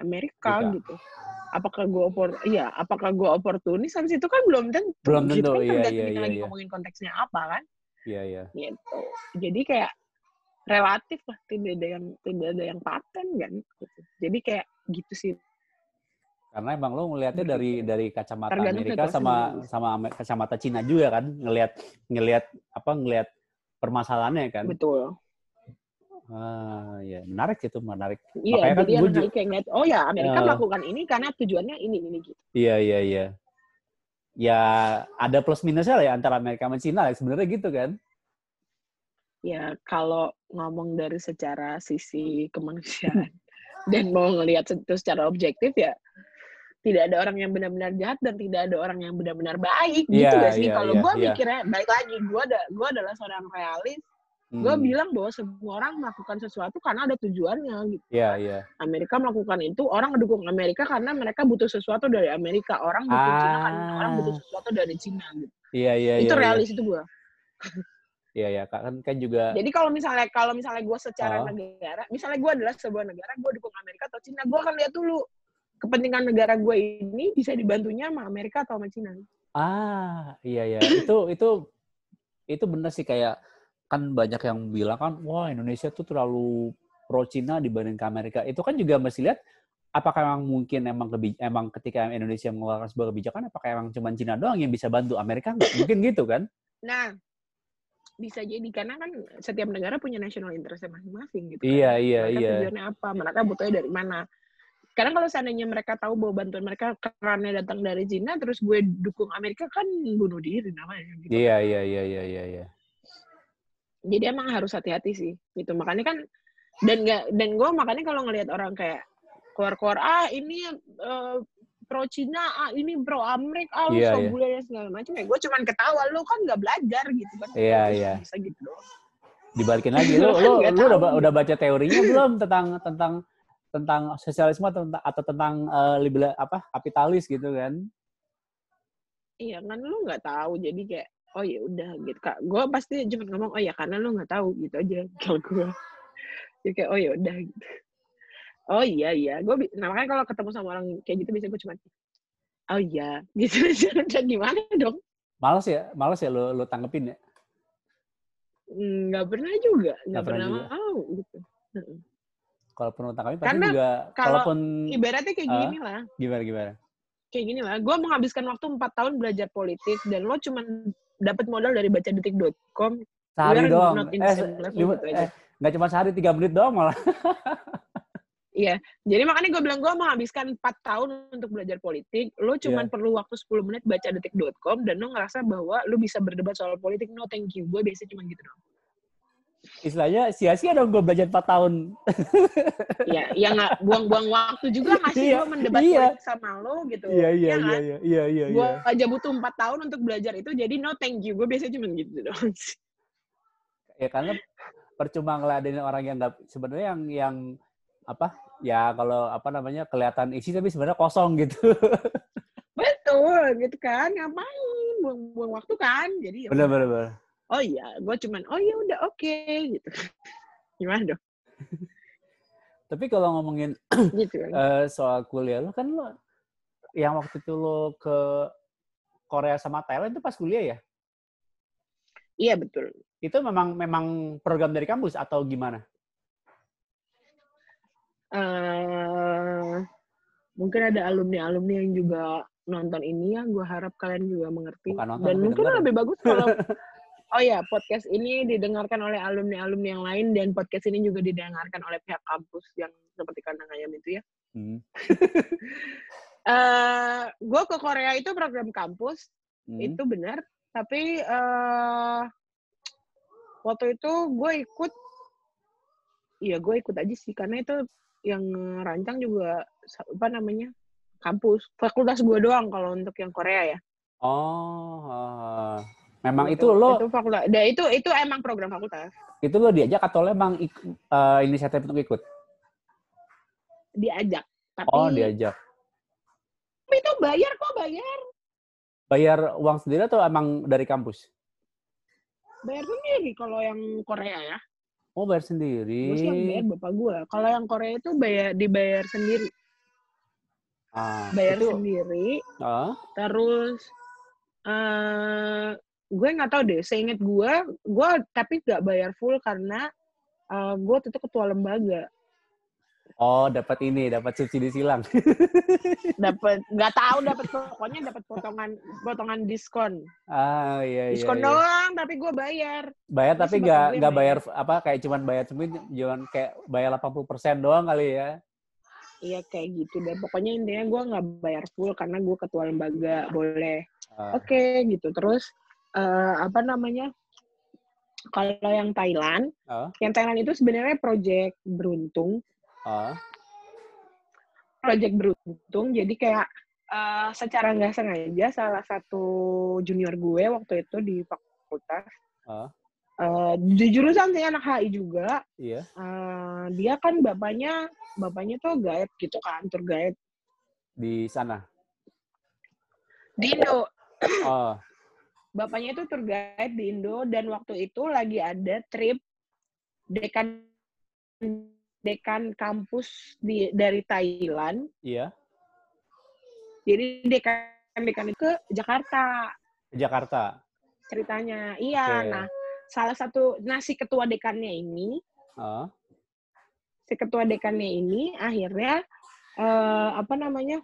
Amerika Amerika. gitu. Apakah gue opor, iya, apakah gue oportunis? Habis itu kan belum tentu. Belum gitu tentu, kan iya, iya, kita iya, lagi iya. ngomongin konteksnya apa kan? iya iya. gitu. Jadi kayak relatif lah, tidak ada yang tidak ada yang paten kan. Gitu. Jadi kayak gitu sih. Karena emang lo ngelihatnya dari dari kacamata Tergantung Amerika sama dan sama kacamata Cina juga kan ngelihat ngelihat apa ngelihat permasalahannya kan. Betul. Ah, ya menarik itu menarik. Iya, Makanya kan jadi anak ju- HI kayak ngeliat, oh ya Amerika Eh. melakukan ini karena tujuannya ini, ini gitu. Iya iya iya. Ya ada plus minusnya lah ya antara Amerika sama Cina lah sebenarnya gitu kan. Ya kalau ngomong dari secara sisi kemanusiaan dan mau ngelihat itu secara objektif ya tidak ada orang yang benar-benar jahat dan tidak ada orang yang benar-benar baik gitu Iya, gak sih? iya, kalau iya, gue iya. mikirnya baik lagi, gue ada gue adalah seorang realis. Gue Hmm, bilang bahwa semua orang melakukan sesuatu karena ada tujuannya gitu. Iya iya. Amerika melakukan itu, orang mendukung Amerika karena mereka butuh sesuatu dari Amerika. Orang dukung Cina karena Ah. orang butuh sesuatu dari Cina. Gitu. Iya iya itu iya. realis itu gue. Iya iya kan kan juga Jadi kalau misalnya kalau misalnya gue secara Ah. negara, misalnya gue adalah sebuah negara, gue dukung Amerika atau Cina, gue akan lihat dulu kepentingan negara gue ini bisa dibantunya sama Amerika atau sama Cina. Ah, iya iya. Itu itu itu benar sih kayak kan banyak yang bilang kan, wah Indonesia tuh terlalu pro Cina dibanding ke Amerika. Itu kan juga mesti lihat apakah emang mungkin emang emang ketika Indonesia mengeluarkan sebuah kebijakan apakah emang cuma Cina doang yang bisa bantu Amerika nggak? Mungkin gitu kan? Nah, bisa jadi karena kan setiap negara punya national interest masing-masing gitu. kan. Iya iya mereka iya. tujuannya apa, mereka butuhnya dari mana. Karena kalau seandainya mereka tahu bahwa bantuan mereka kerannya datang dari Cina, terus gue dukung Amerika kan bunuh diri namanya. Gitu. Iya iya iya iya iya iya. Jadi emang harus hati-hati sih, gitu. Makanya kan dan nggak dan gue makanya kalau ngelihat orang kayak keluar-keluar ah ini eh, pro Cina, ah ini pro Amerika, ah lu Iya, so bule dan segala macam ya. Gue cuman ketawa, lu kan nggak belajar gitu kan. Iya, Terus iya. Bisa gitu doang. Dibalikin lagi lu Lu lu, lu udah udah baca teorinya belum tentang tentang tentang sosialisme atau tentang atau tentang eh, liberal apa kapitalis gitu kan? Iya kan lu nggak tahu jadi kayak oh ya udah gitu kak gue pasti cuma ngomong oh ya karena lu nggak tahu gitu aja kalau gue jadi kayak oh ya udah gitu oh iya iya gue nah makanya kalau ketemu sama orang kayak gitu biasanya gue cuma oh iya gitu aja gimana dong Males ya, males ya lo lo tanggepin ya. Nggak pernah juga, nggak Nggak pernah pernah juga. mau gitu. Heeh. Kalau perlu tanggepin pasti Karena juga kalau kalaupun Ibaratnya kayak Ah. gini lah. gimana gimana. kayak gini lah. Gue menghabiskan waktu 4 tahun belajar politik dan lo cuman dapat modal dari baca detik.com. Sehari are doang. Eh, lima- gitu eh, nggak cuma sehari, tiga menit doang malah. Iya. Jadi makanya gue bilang gue menghabiskan 4 tahun untuk belajar politik. Lo cuman Iya. perlu waktu 10 menit baca detik.com dan lo ngerasa bahwa lo bisa berdebat soal politik. No thank you. Gue biasanya cuma gitu doang. Istilahnya sia-sia dong gue belajar 4 tahun. Iya, ya nggak buang-buang waktu juga ngasih Iya, gue mendebat iya. sama lo gitu. Iya, iya, Ya iya, kan? iya, iya, iya. Gue iya. aja butuh 4 tahun untuk belajar itu, jadi no thank you. Gue biasanya cuma gitu doang sih. Ya karena percuma ngeladenin orang yang nggak sebenarnya yang yang apa ya kalau apa namanya kelihatan isi tapi sebenarnya kosong gitu. Betul, gitu kan. Ngapain? Buang-buang waktu kan. Jadi ya bener bener. Oh iya, gue cuman, oh iya udah oke gitu. Gimana dong? Tapi kalau ngomongin Gitu kan. eh, soal kuliah lo kan lo yang waktu itu lo ke Korea sama Thailand itu pas kuliah ya? Iya betul. Itu memang memang program dari kampus atau gimana? eh mungkin ada alumni-alumni yang juga nonton ini ya. Gue harap kalian juga mengerti. Bukan nonton, Dan mungkin dengerin. lebih bagus kalau Oh ya, podcast ini didengarkan oleh alumni-alumni yang lain dan podcast ini juga didengarkan oleh pihak kampus yang seperti kandang ayam itu ya. Hmm. eh gue ke Korea itu program kampus, Hmm. itu benar. Tapi eh waktu itu gue ikut, iya gue ikut aja sih karena itu yang rancang juga apa namanya kampus, fakultas gue doang kalau untuk yang Korea ya. Oh, ah. Memang Gitu. itu lo itu fakultas, dan itu itu emang program fakultas. itu lo diajak atau lo emang ik- eh, inisiatif untuk ikut? Diajak, tapi Oh, diajak. tapi itu bayar kok bayar, Bayar uang sendiri atau emang dari kampus? bayar sendiri kalau yang Korea ya. Oh, bayar sendiri. Sih yang bayar bapak gue. Kalau yang Korea itu bayar dibayar sendiri, Ah, bayar itu, sendiri. ah, Terus eh gue nggak tahu deh. Seingat gue, gue tapi nggak bayar full karena eh gue tetap ketua lembaga. oh, dapat ini, dapat subsidi silang. Dapat nggak tahu dapat pokoknya dapat potongan potongan diskon. ah, iya, iya. Diskon iya. doang, tapi gue bayar. Bayar tapi nggak nggak bayar apa kayak cuman bayar cuma jangan kayak bayar 80% doang kali ya. Iya kayak gitu deh. Pokoknya intinya gue nggak bayar full karena gue ketua lembaga. Boleh. Ah, Oke gitu. Terus eh apa namanya? Kalau yang Thailand, ah, yang Thailand itu sebenarnya project beruntung. ah, Project beruntung. Jadi kayak eh, secara nggak sengaja salah satu junior gue waktu itu di fakultas ah, eh, di jurusan sih anak HI juga. iya. eh, dia kan bapaknya bapaknya tuh guide gitu kan, tour guide Di sana. di Indo. Oh, bapaknya itu tour guide di Indo dan waktu itu lagi ada trip dekan dekan kampus di dari Thailand. iya. Jadi dekan dekan itu ke Jakarta Ke Jakarta. ceritanya. Iya, Oke. nah salah satu nah si ketua dekannya ini, Ah, si ketua dekannya ini akhirnya eh, apa namanya?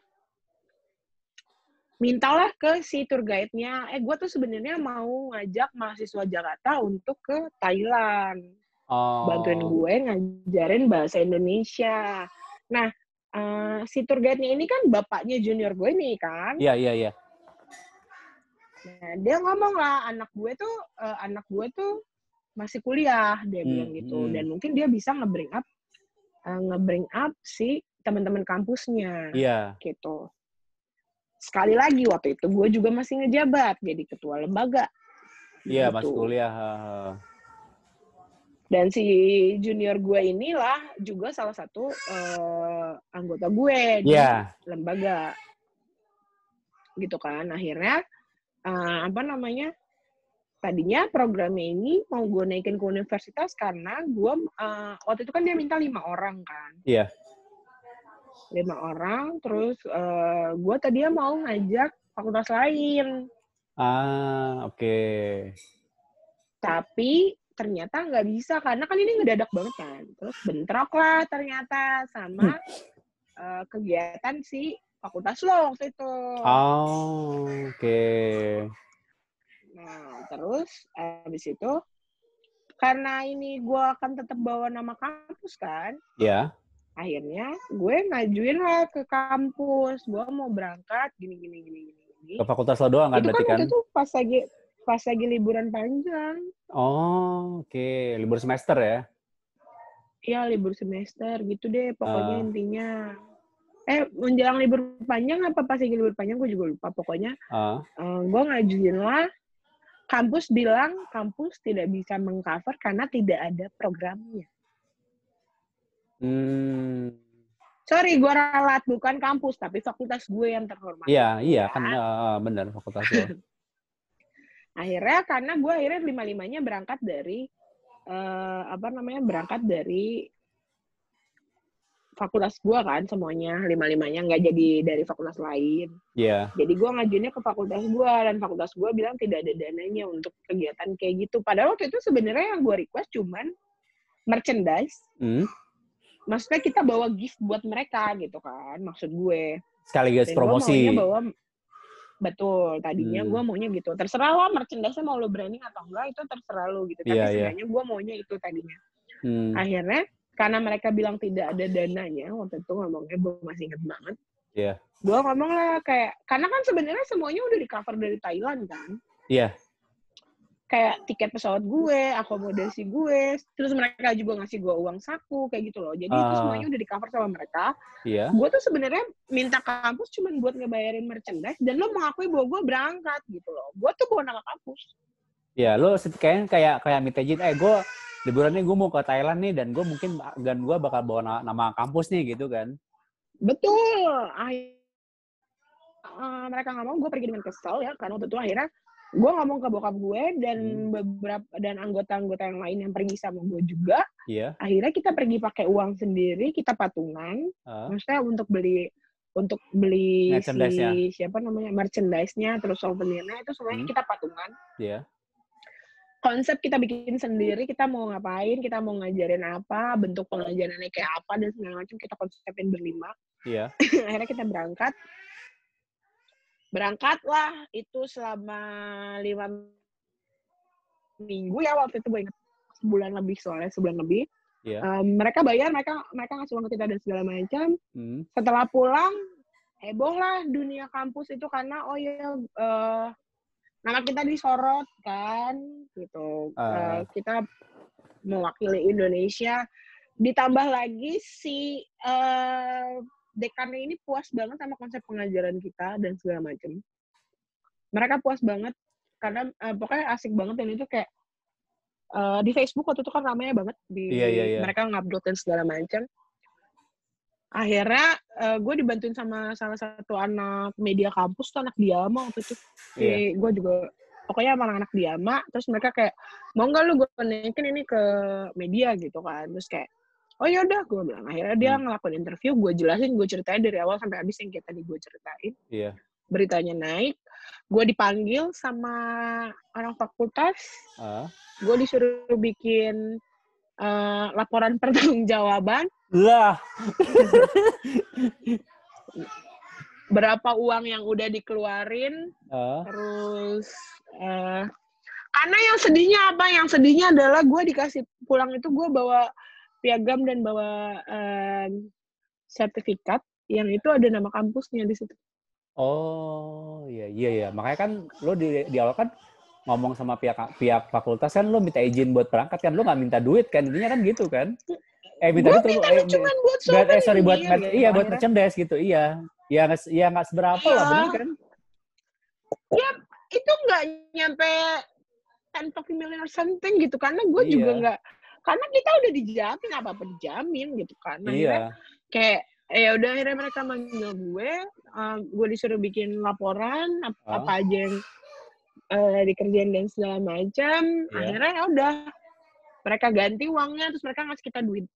Mintalah ke si tour guide-nya, eh gue tuh sebenarnya mau ngajak mahasiswa Jakarta untuk ke Thailand. oh. bantuin gue ngajarin bahasa Indonesia. Nah, eh, si tour guide-nya ini kan bapaknya junior gue nih kan. Iya, iya, iya. Nah, dia ngomong lah anak gue tuh eh, anak gue tuh masih kuliah dia Hmm, bilang gitu hmm. dan mungkin dia bisa nge-bring up eh, nge-bring up si teman-teman kampusnya Iya. gitu. Sekali lagi waktu itu gue juga masih ngejabat jadi ketua lembaga. Iya, Gitu. masih kuliah. ah, ah. Dan si junior gue inilah juga salah satu eh, anggota gue di Iya. lembaga. Gitu kan. Akhirnya eh, apa namanya? Tadinya programnya ini mau gue naikin ke universitas karena gue eh, waktu itu kan dia minta lima orang kan. Iya. Lima orang. Terus eh, gue tadinya mau ngajak fakultas lain. Ah, oke. Tapi ternyata nggak bisa karena kan ini ngedadak banget kan. Terus bentrok lah ternyata sama uh, kegiatan si fakultas lo waktu itu. Oh, oke. Nah, terus habis itu karena ini gue akan tetap bawa nama kampus kan. Iya. Akhirnya gue ngajuin lah ke kampus. Gue mau berangkat gini gini gini gini. Ke fakultas lo doang kan itu berarti kan? kan? Itu pas lagi pas lagi liburan panjang. Oh, oke. Okay. Libur semester ya? Iya, libur semester gitu deh pokoknya uh. intinya. Eh, menjelang libur panjang apa pas lagi libur panjang gue juga lupa. Pokoknya uh. uh, gue ngajuin lah kampus bilang kampus tidak bisa mengcover karena tidak ada programnya. Hmm. Sorry, gue ralat bukan kampus tapi fakultas gue yang terhormat. Iya, iya kan uh, benar fakultas gue. akhirnya karena gue akhirnya lima limanya berangkat dari uh, apa namanya berangkat dari fakultas gue kan semuanya lima limanya nggak jadi dari fakultas lain. Iya. Yeah. Jadi gue ngajuinnya ke fakultas gue dan fakultas gue bilang tidak ada dananya untuk kegiatan kayak gitu. Padahal waktu itu sebenarnya yang gue request cuman merchandise. Hmm. Maksudnya kita bawa gift buat mereka gitu kan, maksud gue. Sekaligus dan promosi. Gue bawa betul tadinya hmm. gue maunya gitu terserah lo merchandise mau lo branding atau enggak itu terserah lo gitu tapi yeah, iya. sebenarnya yeah. gue maunya itu tadinya hmm. akhirnya karena mereka bilang tidak ada dananya waktu itu ngomongnya gue masih inget banget Iya. Yeah. gue ngomong lah kayak karena kan sebenarnya semuanya udah di cover dari Thailand kan iya yeah. Kayak tiket pesawat gue akomodasi gue terus mereka juga ngasih gue uang saku kayak gitu loh. Jadi uh. itu ah. semuanya udah di cover sama mereka. Iya. Gue tuh sebenarnya minta kampus cuma buat ngebayarin merchandise dan lo mengakui bahwa gue berangkat gitu loh. Gue tuh bawa nama kampus. Iya, lo kayaknya kayak kayak minta izin, eh gue liburannya gue mau ke Thailand nih dan gue mungkin dan gue bakal bawa nama, nama kampus nih gitu kan. Betul. I, uh, mereka nggak mau gue pergi dengan kesel ya karena waktu itu akhirnya gue ngomong ke bokap gue dan hmm. beberapa dan anggota-anggota yang lain yang pergi sama gue juga yeah. akhirnya kita pergi pakai uang sendiri kita patungan uh. maksudnya untuk beli untuk beli si siapa namanya merchandise-nya terus souvenirnya itu semuanya hmm. kita patungan yeah konsep kita bikin sendiri kita mau ngapain kita mau ngajarin apa bentuk pengajarannya kayak apa dan segala macam kita konsepin berlima iya akhirnya kita berangkat berangkatlah itu selama lima minggu ya waktu itu gue ingat sebulan lebih soalnya sebulan lebih yeah. um, mereka bayar mereka mereka ngasih uang ke kita dan segala macam hmm. setelah pulang heboh lah dunia kampus itu karena oh ya uh, nama kita disorot kan gitu uh. Uh, kita mewakili Indonesia ditambah lagi si uh, dekannya ini puas banget sama konsep pengajaran kita dan segala macam mereka puas banget karena uh, pokoknya asik banget dan itu kayak uh, di Facebook waktu itu kan ramainya banget di yeah, yeah, yeah. mereka ngupload dan segala macam akhirnya uh, gue dibantuin sama salah satu anak media kampus tuh anak diama waktu itu yeah. gue juga pokoknya sama anak-anak diama terus mereka kayak mau nggak lu gue naikin ini ke media gitu kan terus kayak oh yaudah gue bilang akhirnya dia hmm. ngelakuin interview gue jelasin gue ceritain dari awal sampai habis yang kayak tadi gue ceritain yeah. beritanya naik gue dipanggil sama orang fakultas uh. gue disuruh bikin uh, laporan pertanggungjawaban lah. Berapa uang yang udah dikeluarin? Uh. Terus uh, karena yang sedihnya apa? Yang sedihnya adalah gue dikasih pulang itu gue bawa piagam dan bawa uh, sertifikat yang itu ada nama kampusnya di situ. Oh iya iya iya makanya kan lo di, di awal kan ngomong sama pihak pihak fakultas kan lo minta izin buat berangkat kan lo nggak minta duit kan intinya kan gitu kan? eh minta itu eh, cuma buat buat eh sorry buat iya, iya buat merchandise gitu iya ya nggak ya nggak seberapa ya. lah benar kan ya itu nggak nyampe ten million or something gitu karena gue iya. juga nggak karena kita udah dijamin apa apa dijamin gitu kan nah, iya. kayak ya udah akhirnya mereka manggil gue uh, gue disuruh bikin laporan apa, oh. apa aja yang uh, dikerjain dan segala macam yeah. akhirnya ya udah mereka ganti uangnya terus mereka ngasih kita duit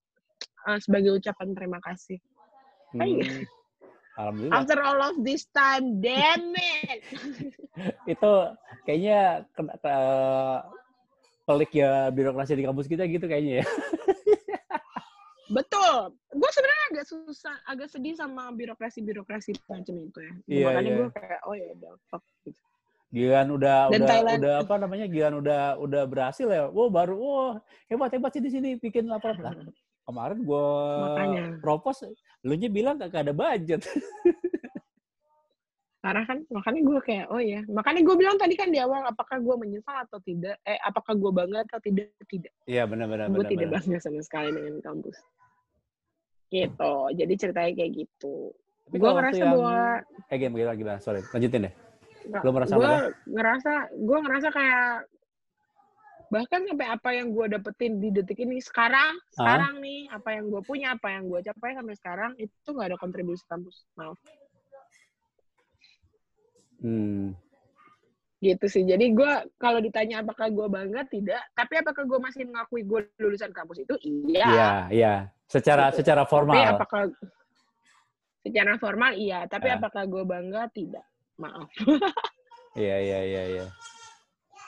uh, sebagai ucapan terima kasih. Hmm. Alhamdulillah. After all of this time, damn it. itu kayaknya kena, ke- pelik ya birokrasi di kampus kita gitu kayaknya ya. Betul. Gue sebenarnya agak susah, agak sedih sama birokrasi-birokrasi macam itu ya. Iya, Makanya iya. gue kayak, oh ya udah, fuck. Gitu. Gian udah Dan udah Thailand- udah apa namanya? Gian udah udah berhasil ya. Wow, baru wow, hebat hebat sih di sini bikin laporan. Lah, kemarin Makanya. propose lu nya bilang gak ada budget. Karena kan, makanya gue kayak, oh ya. Makanya gue bilang tadi kan di awal, apakah gue menyesal atau tidak? Eh, apakah gue bangga atau tidak? Tidak. Iya benar benar gue benar. tidak benar. bangga sama sekali dengan kampus. Gitu. Jadi ceritanya kayak gitu. Gue ngerasa yang bahwa eh gimana gimana, gimana? Sorry, lanjutin deh. Nggak, Lu merasa gue apa? ngerasa gue ngerasa kayak bahkan sampai apa yang gue dapetin di detik ini sekarang Ah. sekarang nih apa yang gue punya apa yang gue capai sampai sekarang itu nggak ada kontribusi kampus maaf Hmm. gitu sih jadi gue kalau ditanya apakah gue bangga tidak tapi apakah gue masih mengakui gue lulusan kampus itu iya Iya, iya. Secara Gitu. secara tapi formal. apakah secara formal iya tapi Ah. apakah gue bangga tidak maaf Iya, iya, iya, iya.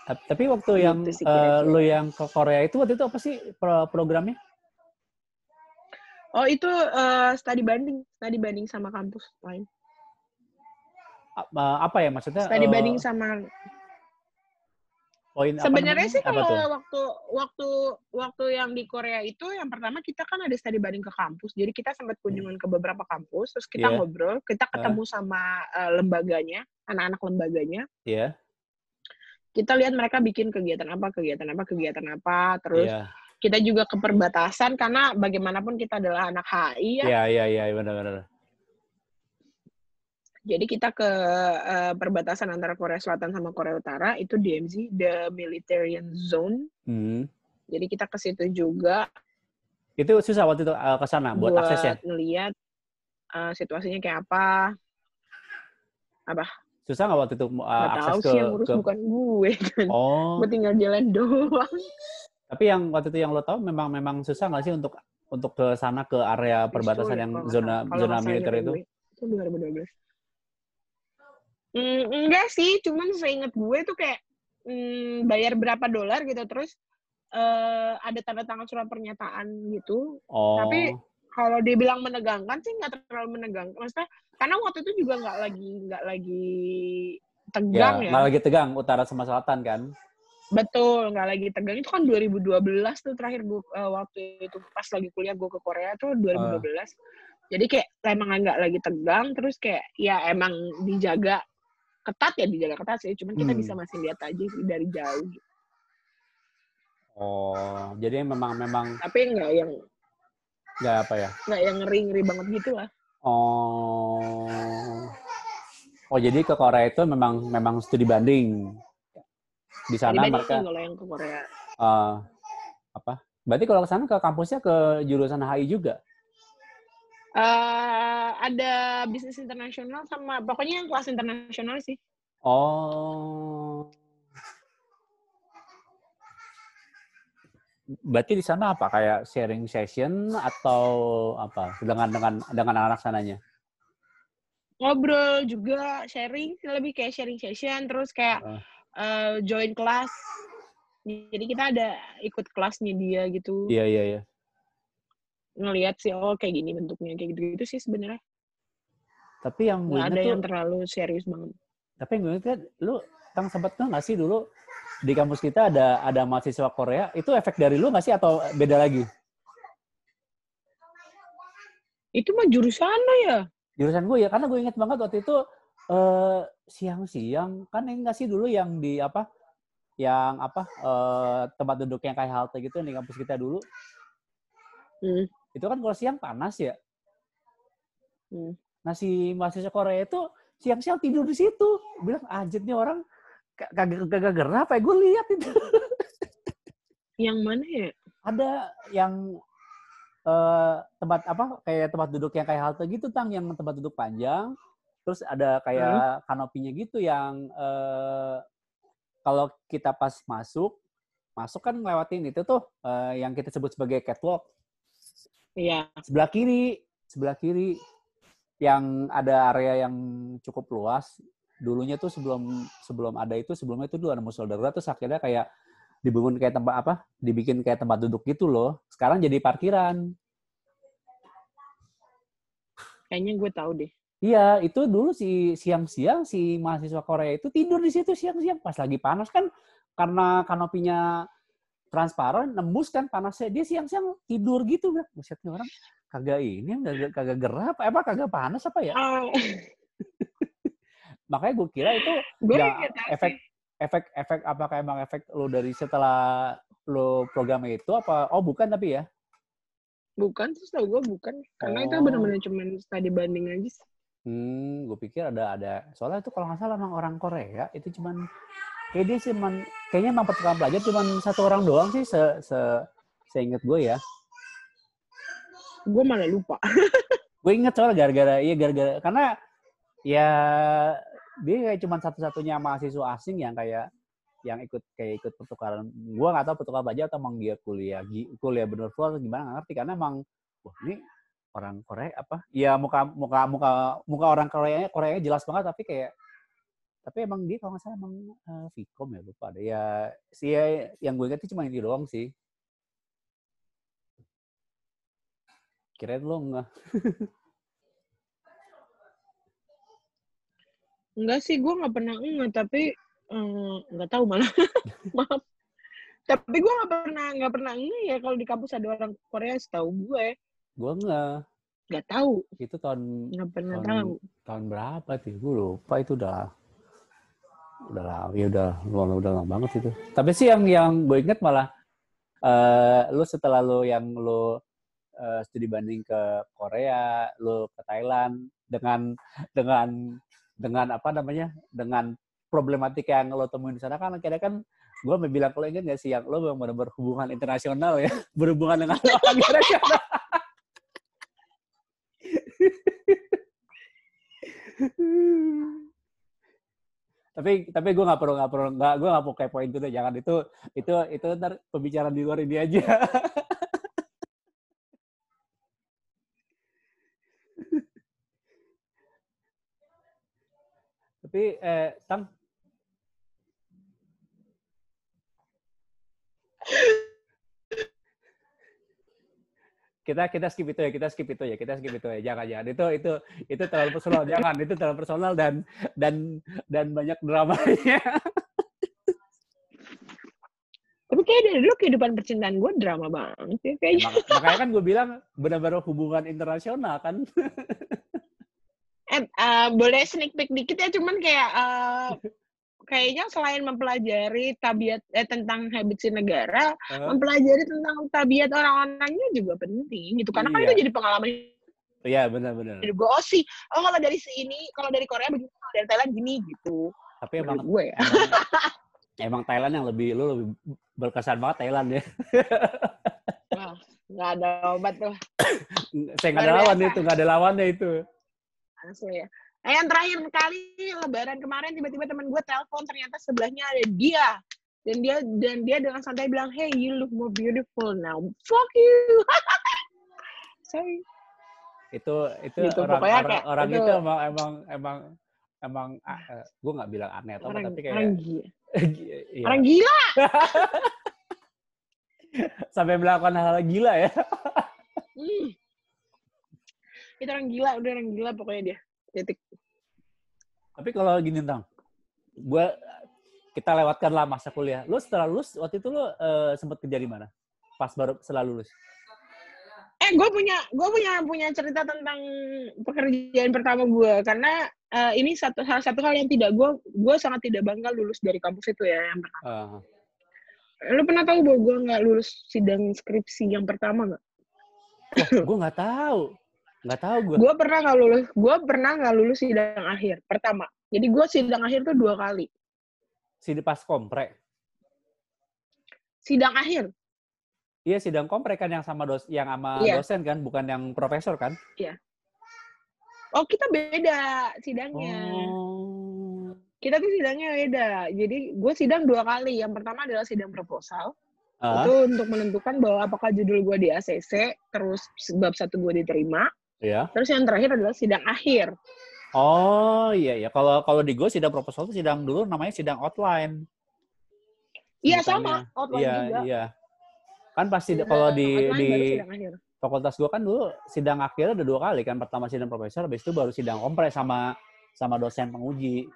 Tap- Tapi waktu Gitu yang sih kira-kira. lu yang ke Korea itu waktu itu apa sih pro- programnya? oh itu eh, studi banding studi banding sama kampus lain Apa ya maksudnya? studi eh, banding sama poin Sebenarnya sih Apa kalau tuh? waktu waktu waktu yang di Korea itu yang pertama kita kan ada studi banding ke kampus. Jadi kita sempat kunjungan ke beberapa kampus, terus kita Iya. ngobrol, kita ketemu sama eh, lembaganya, anak-anak lembaganya. Iya, Kita lihat mereka bikin kegiatan apa, kegiatan apa, kegiatan apa. Terus iya. kita juga ke perbatasan karena bagaimanapun kita adalah anak HI ya. Iya, iya, iya, benar-benar. Jadi kita ke eh, perbatasan antara Korea Selatan sama Korea Utara itu DMZ, the Military Zone. Hmm. Jadi kita ke situ juga Itu susah waktu itu eh, ke sana buat, aksesnya. ngeliat uh, situasinya kayak apa. Susah nggak waktu itu uh, Nggak akses tahu ke, sih yang ngurus ke bukan gue kan. Oh, Gue tinggal jalan doang. tapi yang waktu itu yang lo tahu memang memang susah nggak sih untuk untuk ke sana ke area perbatasan ya, yang zona zona militer itu? gue, Itu 2012. Hmm, enggak sih, cuman seingat gue tuh kayak hmm, bayar berapa dolar gitu terus eh, ada tanda tangan surat pernyataan gitu. Oh, Tapi kalau dibilang menegangkan sih nggak terlalu menegangkan. Maksudnya karena waktu itu juga nggak lagi nggak lagi ya tegang ya. nggak lagi tegang utara sama selatan kan? Betul, nggak lagi tegang. Itu kan 2012 tuh terakhir gue eh, waktu itu pas lagi kuliah gue ke Korea tuh 2012. Jadi kayak emang nggak lagi tegang, terus kayak ya emang dijaga ketat ya dijaga ketat sih. Cuman kita Hmm. bisa masih lihat aja sih dari jauh. Oh, jadi memang memang Tapi nggak yang nggak apa ya? nggak yang ngeri ngeri banget gitu lah. Oh, oh jadi ke Korea itu memang memang studi banding di sana Dibanding mereka kalau yang ke Korea. eh, apa? Berarti kalau ke sana ke kampusnya ke jurusan HI juga? Eh ada bisnis internasional sama pokoknya yang kelas internasional sih. Oh. Berarti di sana apa kayak sharing session atau apa dengan dengan dengan anak-anak sananya? Ngobrol juga, sharing, lebih kayak sharing session, terus kayak Ah. eh, join kelas. Jadi kita ada ikut kelasnya dia gitu, Iya iya iya. Ngelihat sih oh kayak gini bentuknya kayak gitu-gitu sih sebenarnya. Tapi yang gue ada inget yang tuh, terlalu serius banget. tapi yang gue inget kan, lu tang sempat tuh nggak sih dulu di kampus kita ada ada mahasiswa Korea itu efek dari lu nggak sih atau beda lagi? Itu mah jurusan lo ya? Jurusan gue ya karena gue inget banget waktu itu eh, siang-siang kan yang nggak sih dulu yang di apa yang apa eh, tempat duduk yang kayak halte gitu di kampus kita dulu Hmm. Itu kan kalau siang panas ya. Hmm. Nah si mahasiswa Korea itu siang-siang tidur di situ. Bilang anjir nih orang ka- kagak kagak gerah apa ya gue lihat itu. Yang mana ya? Ada yang eh, tempat apa kayak tempat duduk yang kayak halte gitu tang yang tempat duduk panjang. Terus ada kayak kanopinya gitu yang eh, kalau kita pas masuk masuk kan ngelewatin itu tuh eh, yang kita sebut sebagai catwalk Iya. sebelah kiri sebelah kiri yang ada area yang cukup luas. Dulunya tuh sebelum sebelum ada itu sebelumnya itu dulu ada musola darurat terus akhirnya kayak dibangun kayak tempat apa? Dibikin kayak tempat duduk gitu loh. Sekarang jadi parkiran. Kayaknya gue tahu deh. Iya, itu dulu si siang-siang si mahasiswa Korea itu tidur di situ siang-siang pas lagi panas kan karena kanopinya transparan nembus kan panasnya dia siang-siang tidur gitu kan. Buset nih orang kagak ini kagak kagak gerah apa apa kagak panas apa ya? Oh, Makanya gue kira itu gue ya, efek efek efek apakah emang efek lo dari setelah lo program itu apa oh bukan tapi ya Bukan, terus tau gue bukan. Karena itu Oh. benar-benar cuma studi banding aja sih. Hmm, gue pikir ada ada. Soalnya itu kalau nggak salah emang orang Korea itu cuman kayak dia sih cuman kayaknya emang pertukaran pelajar cuman satu orang doang sih se se seingat gue ya. Gue malah lupa. Gue inget soalnya gara-gara iya gara-gara karena ya dia kayak cuman satu-satunya mahasiswa asing yang kayak yang ikut kayak ikut pertukaran. Gue nggak tahu pertukaran pelajar atau emang dia kuliah kuliah bener full atau gimana nggak ngerti karena emang wah ini orang Korea apa? Ya muka muka muka muka orang Koreanya Koreanya jelas banget tapi kayak tapi emang dia kalau nggak salah emang uh, Vcom ya lupa deh. Ya sih ya, yang gue ingat itu cuma ini doang sih. Kirain lo nggak? Enggak sih, gue nggak pernah nge, tapi eh, nggak tahu malah. Maaf. Tapi gue nggak pernah nggak pernah nge ya kalau di kampus ada orang Korea setahu gue. Gue nggak nggak tahu. Itu tahun nggak pernah tahun tahu. tahun berapa sih gue lupa itu udah udah lama ya udah udah udah lama banget itu. Tapi sih yang yang gue inget malah eh lu setelah lu yang lu eh, studi banding ke Korea lu ke Thailand dengan dengan dengan apa namanya dengan problematika yang lo temuin di sana kan akhirnya kan gue mau bilang kalau inget gak sih yang lo memang benar berhubungan internasional ya berhubungan dengan orang internasional tapi tapi gue nggak perlu nggak perlu nggak gue nggak mau kayak poin itu deh. Jangan itu itu itu ntar pembicaraan di luar ini aja. Tapi eh tang kita kita skip itu ya kita skip itu ya kita skip itu ya. Jangan jangan. Itu itu itu terlalu personal. Jangan itu terlalu personal dan dan dan banyak dramanya. Tapi kayak dari dulu kehidupan percintaan gue drama banget ya kayaknya. Mak- makanya kan gue bilang benar-benar hubungan internasional kan. Eh, eh, boleh sneak peek dikit ya, cuman kayak eh, kayaknya selain mempelajari tabiat eh, tentang habit si negara, Eh, mempelajari tentang tabiat orang-orangnya juga penting gitu. Karena kan Iya. itu jadi pengalaman iya benar-benar hidup gue. Oh sih, oh kalau dari sini, kalau dari Korea begini, kalau dari Thailand gini gitu. tapi emang Menurut gue ya. emang, emang Thailand yang lebih lu lebih berkesan banget Thailand ya Wah, nggak ada obat tuh. saya nggak ada lawan itu nggak ada lawannya itu Asli ya. Nah, yang terakhir kali lebaran kemarin tiba-tiba teman gue telepon ternyata sebelahnya ada dia. Dan dia dan dia dengan santai bilang, "Hey, you look more beautiful now." Fuck you. Sorry. itu itu Gitu, orang orang, kayak orang itu- itu emang emang emang emang gue nggak bilang aneh atau apa Orang, tapi orang kayak gila. iya, Orang gila. sampai melakukan hal, -hal gila ya Hmm. Itu orang gila, udah orang gila pokoknya dia. Titik. tapi kalau gini tentang gue kita lewatkan lah masa kuliah lu setelah lulus waktu itu lu eh, sempet kerja di mana pas baru setelah lulus Eh, gue punya gue punya punya cerita tentang pekerjaan pertama gue karena eh, ini satu salah satu hal yang tidak gue gue sangat tidak bangga lulus dari kampus itu ya yang pertama. Ah. Lu pernah tahu bahwa gue nggak lulus sidang skripsi yang pertama nggak? gue nggak tahu nggak tahu gue Gue pernah nggak lulus. Gue pernah nggak lulus sidang akhir pertama. Jadi gue sidang akhir tuh dua kali. si pas kompre Sidang akhir. iya sidang kompre kan yang sama dos yang sama Iya. dosen kan bukan yang profesor kan Oh kita beda sidangnya. oh Kita tuh sidangnya beda. Jadi gue sidang dua kali. Yang pertama adalah sidang proposal. Ah, Itu untuk menentukan bahwa apakah judul gue di ACC, terus bab satu gue diterima, Iya. Terus yang terakhir adalah sidang akhir. Oh iya iya. Kalau kalau di gue sidang proposal itu sidang dulu namanya sidang outline. Iya sama, outline Iya juga. iya. Kan pasti Sidang kalau di di fakultas gue kan dulu sidang akhir ada dua kali kan. Pertama sidang profesor, habis itu baru sidang kompres sama sama dosen penguji.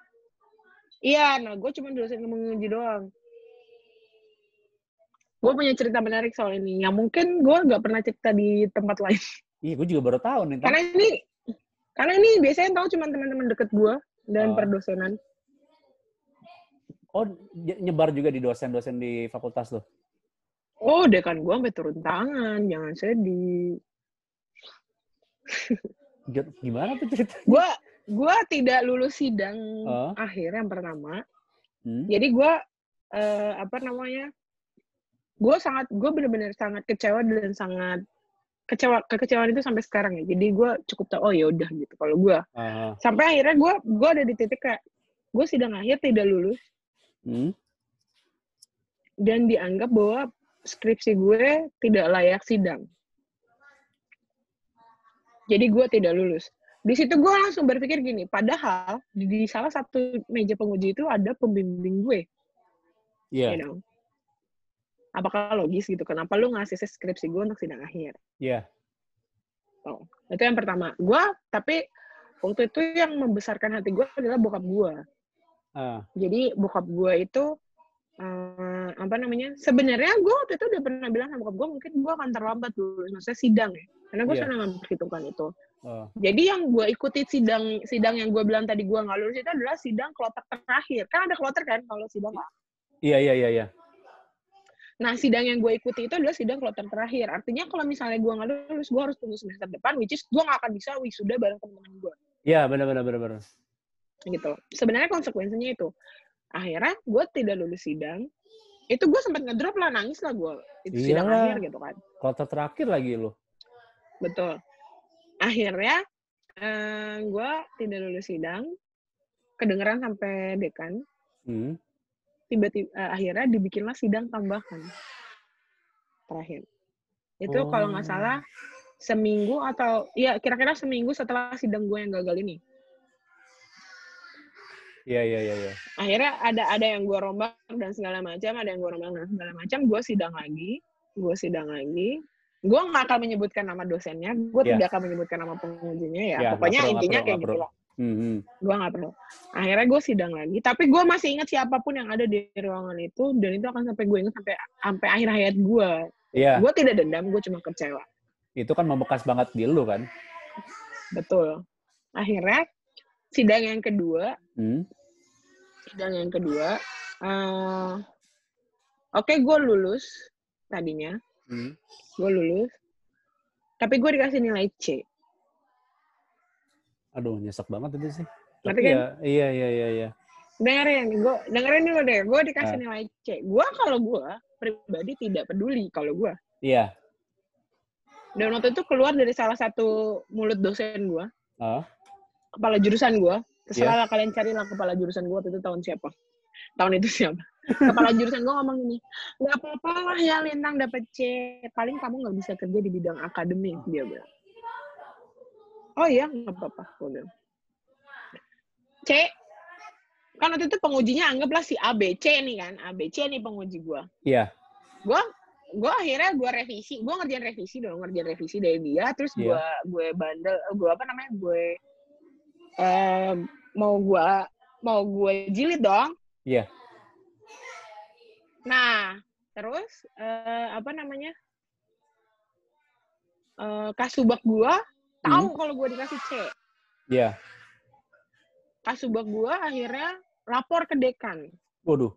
Iya, nah gue cuma dosen menguji doang. Gue punya cerita menarik soal ini. Yang mungkin gue nggak pernah cerita di tempat lain. Iya, gue juga baru tahu nih. Karena ini, karena ini biasanya yang tahu cuma teman-teman deket gue dan Oh. perdosenan. Oh, ny- nyebar juga di dosen-dosen di fakultas lo. Oh, dekan gue sampai turun tangan. Jangan sedih. Gimana tuh cerita? Gue gue tidak lulus sidang Oh. akhir yang pertama. Hmm? Jadi gue eh, apa namanya? Gue sangat gue benar-benar sangat kecewa dan sangat kecewa kekecewaan itu sampai sekarang ya. Jadi gue cukup tahu oh ya udah gitu kalau gue. Ah, Sampai akhirnya gue gue ada di titik kayak gue sidang akhir tidak lulus hmm? dan dianggap bahwa skripsi gue tidak layak sidang. Jadi gue tidak lulus. Di situ gue langsung berpikir gini, padahal di, salah satu meja penguji itu ada pembimbing gue. Iya, you know. Apakah logis gitu? Kenapa lu ngasih skripsi gue untuk sidang akhir? iya. Oh, itu yang pertama. Gue, tapi waktu itu yang membesarkan hati gue adalah bokap gue. Ah, Jadi bokap gue itu eh, apa namanya? Sebenarnya gue waktu itu udah pernah bilang sama bokap gue mungkin gue akan terlambat dulu, maksudnya sidang ya. Karena gue Iya. sudah memperhitungkan itu. oh. Jadi yang gue ikuti sidang sidang yang gue bilang tadi gue nggak lulus itu adalah sidang kloter terakhir. Kan ada kloter kan kalau sidang Iya, iya, iya, iya. Nah, sidang yang gue ikuti itu adalah sidang kloter terakhir. Artinya kalau misalnya gue nggak lulus, gue harus tunggu semester depan, which is gue nggak akan bisa wisuda bareng teman-teman gue. Iya, benar, benar. Gitu. Sebenarnya konsekuensinya itu. Akhirnya gue tidak lulus sidang. Itu gue sempat ngedrop lah, nangis lah gue. Itu sidang Iyalah. akhir gitu kan. Kloter terakhir lagi lo. Betul. Akhirnya eh, gue tidak lulus sidang. Kedengeran sampai dekan. Hmm. Tiba-tiba eh, akhirnya dibikinlah sidang tambahan. Terakhir. Itu kalau nggak Oh. salah seminggu atau ya kira-kira seminggu setelah sidang gue yang gagal ini. Iya, iya, iya, iya. Akhirnya ada ada yang gue rombak dan segala macam, ada yang gue rombak dan segala macam. Gue sidang lagi, gue sidang lagi. Gue nggak akan menyebutkan nama dosennya, gue Iya. tidak akan menyebutkan nama pengujinya ya. Iya, nggak Pokoknya nggak intinya kayak nggak gitu perlu. Lah. Hmm, hmm. Gue nggak perlu. Akhirnya gue sidang lagi, tapi gue masih ingat siapa pun yang ada di ruangan itu dan itu akan sampai gue ingat sampai sampai akhir hayat gue. Iya, Gue tidak dendam, gue cuma kecewa. itu kan membekas banget di lu kan. Betul. Akhirnya sidang yang kedua Hmm. sidang yang kedua, eh, oke gue lulus tadinya, Hmm. gue lulus, tapi gue dikasih nilai C. Aduh, nyesek banget itu sih. Ngerti Tapi kan? ya, iya, iya, iya, iya. Dengerin, gue dengerin dulu deh, gue dikasih Ah. nilai C. Gue kalau gue pribadi tidak peduli kalau gue. Iya. Dan waktu itu keluar dari salah satu mulut dosen gue, Ah, kepala jurusan gue. Iya. Terserah lah kalian carilah kepala jurusan gue waktu itu tahun siapa. Tahun itu siapa. Kepala jurusan gue ngomong gini, nggak apa-apa lah ya Lintang dapet C. Paling kamu nggak bisa kerja di bidang akademik, dia bilang. Oh iya, nggak apa-apa. Gue bilang. C, kan waktu itu pengujinya anggaplah si ABC nih kan. ABC nih penguji gue. iya. Gue gue akhirnya gue revisi, gue ngerjain revisi dong, ngerjain revisi dari dia, terus gue Iya. gue bandel, gue apa namanya, gue eh mau gue mau gue jilid dong. Iya. Nah, terus eh, apa namanya? Eh, kasubag gue tahu kalau gue dikasih C. Iya. Kasubag gue akhirnya lapor ke dekan. Waduh.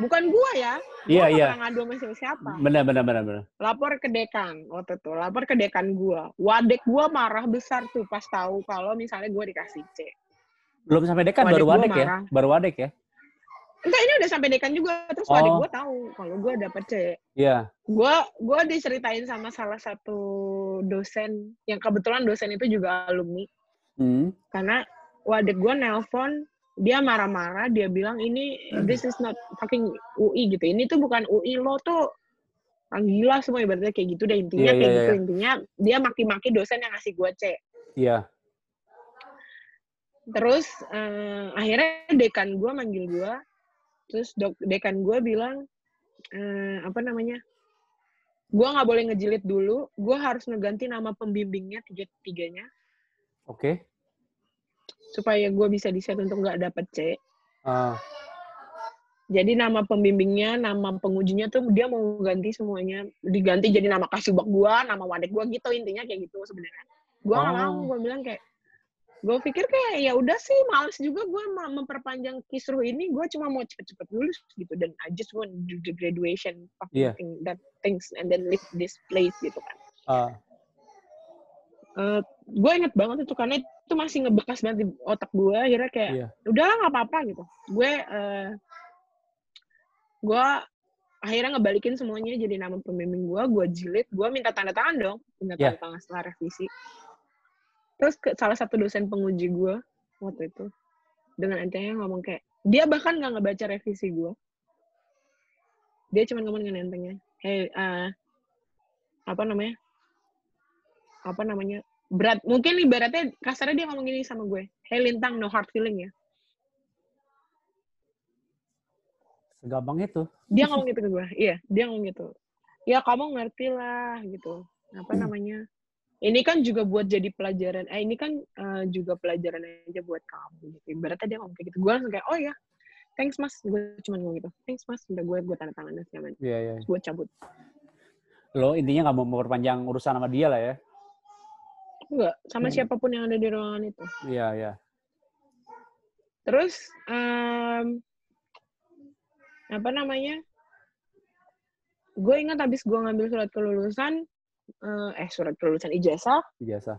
Bukan gue ya. Iya, nggak iya. pernah ngadu sama siapa. Benar, benar, benar, benar. lapor ke dekan waktu itu lapor ke dekan gua wadek gua marah besar tuh pas tahu kalau misalnya gua dikasih C Belum sampai dekan, Wadek baru wadek ya? Baru wadek ya? Enggak ini udah sampai dekan juga terus Oh. gua tahu kalau gua dapet C Iya. gua gua diceritain sama salah satu dosen yang kebetulan dosen itu juga alumni Hmm. karena wadek gua nelpon dia marah-marah dia bilang ini this is not fucking UI gitu ini tuh bukan UI lo tuh orang gila semua ibaratnya kayak gitu deh intinya Iya, kayak iya, gitu iya. intinya dia maki-maki dosen yang ngasih gue C Iya. terus eh, akhirnya dekan gue manggil gue terus dok dekan gue bilang eh, apa namanya gue nggak boleh ngejilid dulu gue harus ngeganti nama pembimbingnya tiga tiganya. Oke. supaya gue bisa diset untuk nggak dapet C. Ah, jadi nama pembimbingnya nama pengujinya tuh dia mau ganti semuanya. Diganti jadi nama kasubag gue nama wadek gue gitu intinya kayak gitu sebenarnya. Gue nggak mau Oh. gue bilang kayak gue pikir kayak ya udah sih males juga gue memperpanjang kisruh ini. Gue cuma mau cepet-cepet lulus gitu dan I just want to do the graduation fucking Iya. thing, that things and then leave this place gitu kan. Ah, gue inget banget itu karena itu masih ngebekas banget di otak gue akhirnya kayak Iya. udahlah nggak apa-apa gitu. Gue eh gue akhirnya ngebalikin semuanya jadi nama pembimbing gue gue jilid gue minta tanda tangan dong. Minta Iya. tanda tangan setelah revisi terus ke salah satu dosen penguji gue waktu itu dengan entengnya ngomong kayak dia bahkan nggak ngebaca revisi gue dia cuma ngomong dengan entengnya hey eh, apa namanya? Apa namanya? Berat mungkin ibaratnya kasarnya dia ngomong gini sama gue hey lintang no hard feeling ya segampang itu. dia ngomong gitu ke gue iya dia ngomong gitu ya kamu ngerti lah gitu. Apa namanya ini kan juga buat jadi pelajaran eh ini kan eh, juga pelajaran aja buat kamu gitu. Ibaratnya dia ngomong kayak gitu. Gue langsung kayak oh ya thanks mas. Gue cuma ngomong gitu thanks mas. Udah gue gue tanda tangan segala macam. Iya, iya. Terus gue cabut. Lo intinya nggak mau memperpanjang urusan sama dia lah ya. enggak sama Hmm. siapa pun yang ada di ruangan itu. Iya, iya. terus em, apa namanya? Gue ingat habis gue ngambil surat kelulusan eh, eh surat kelulusan ijazah. Biasa.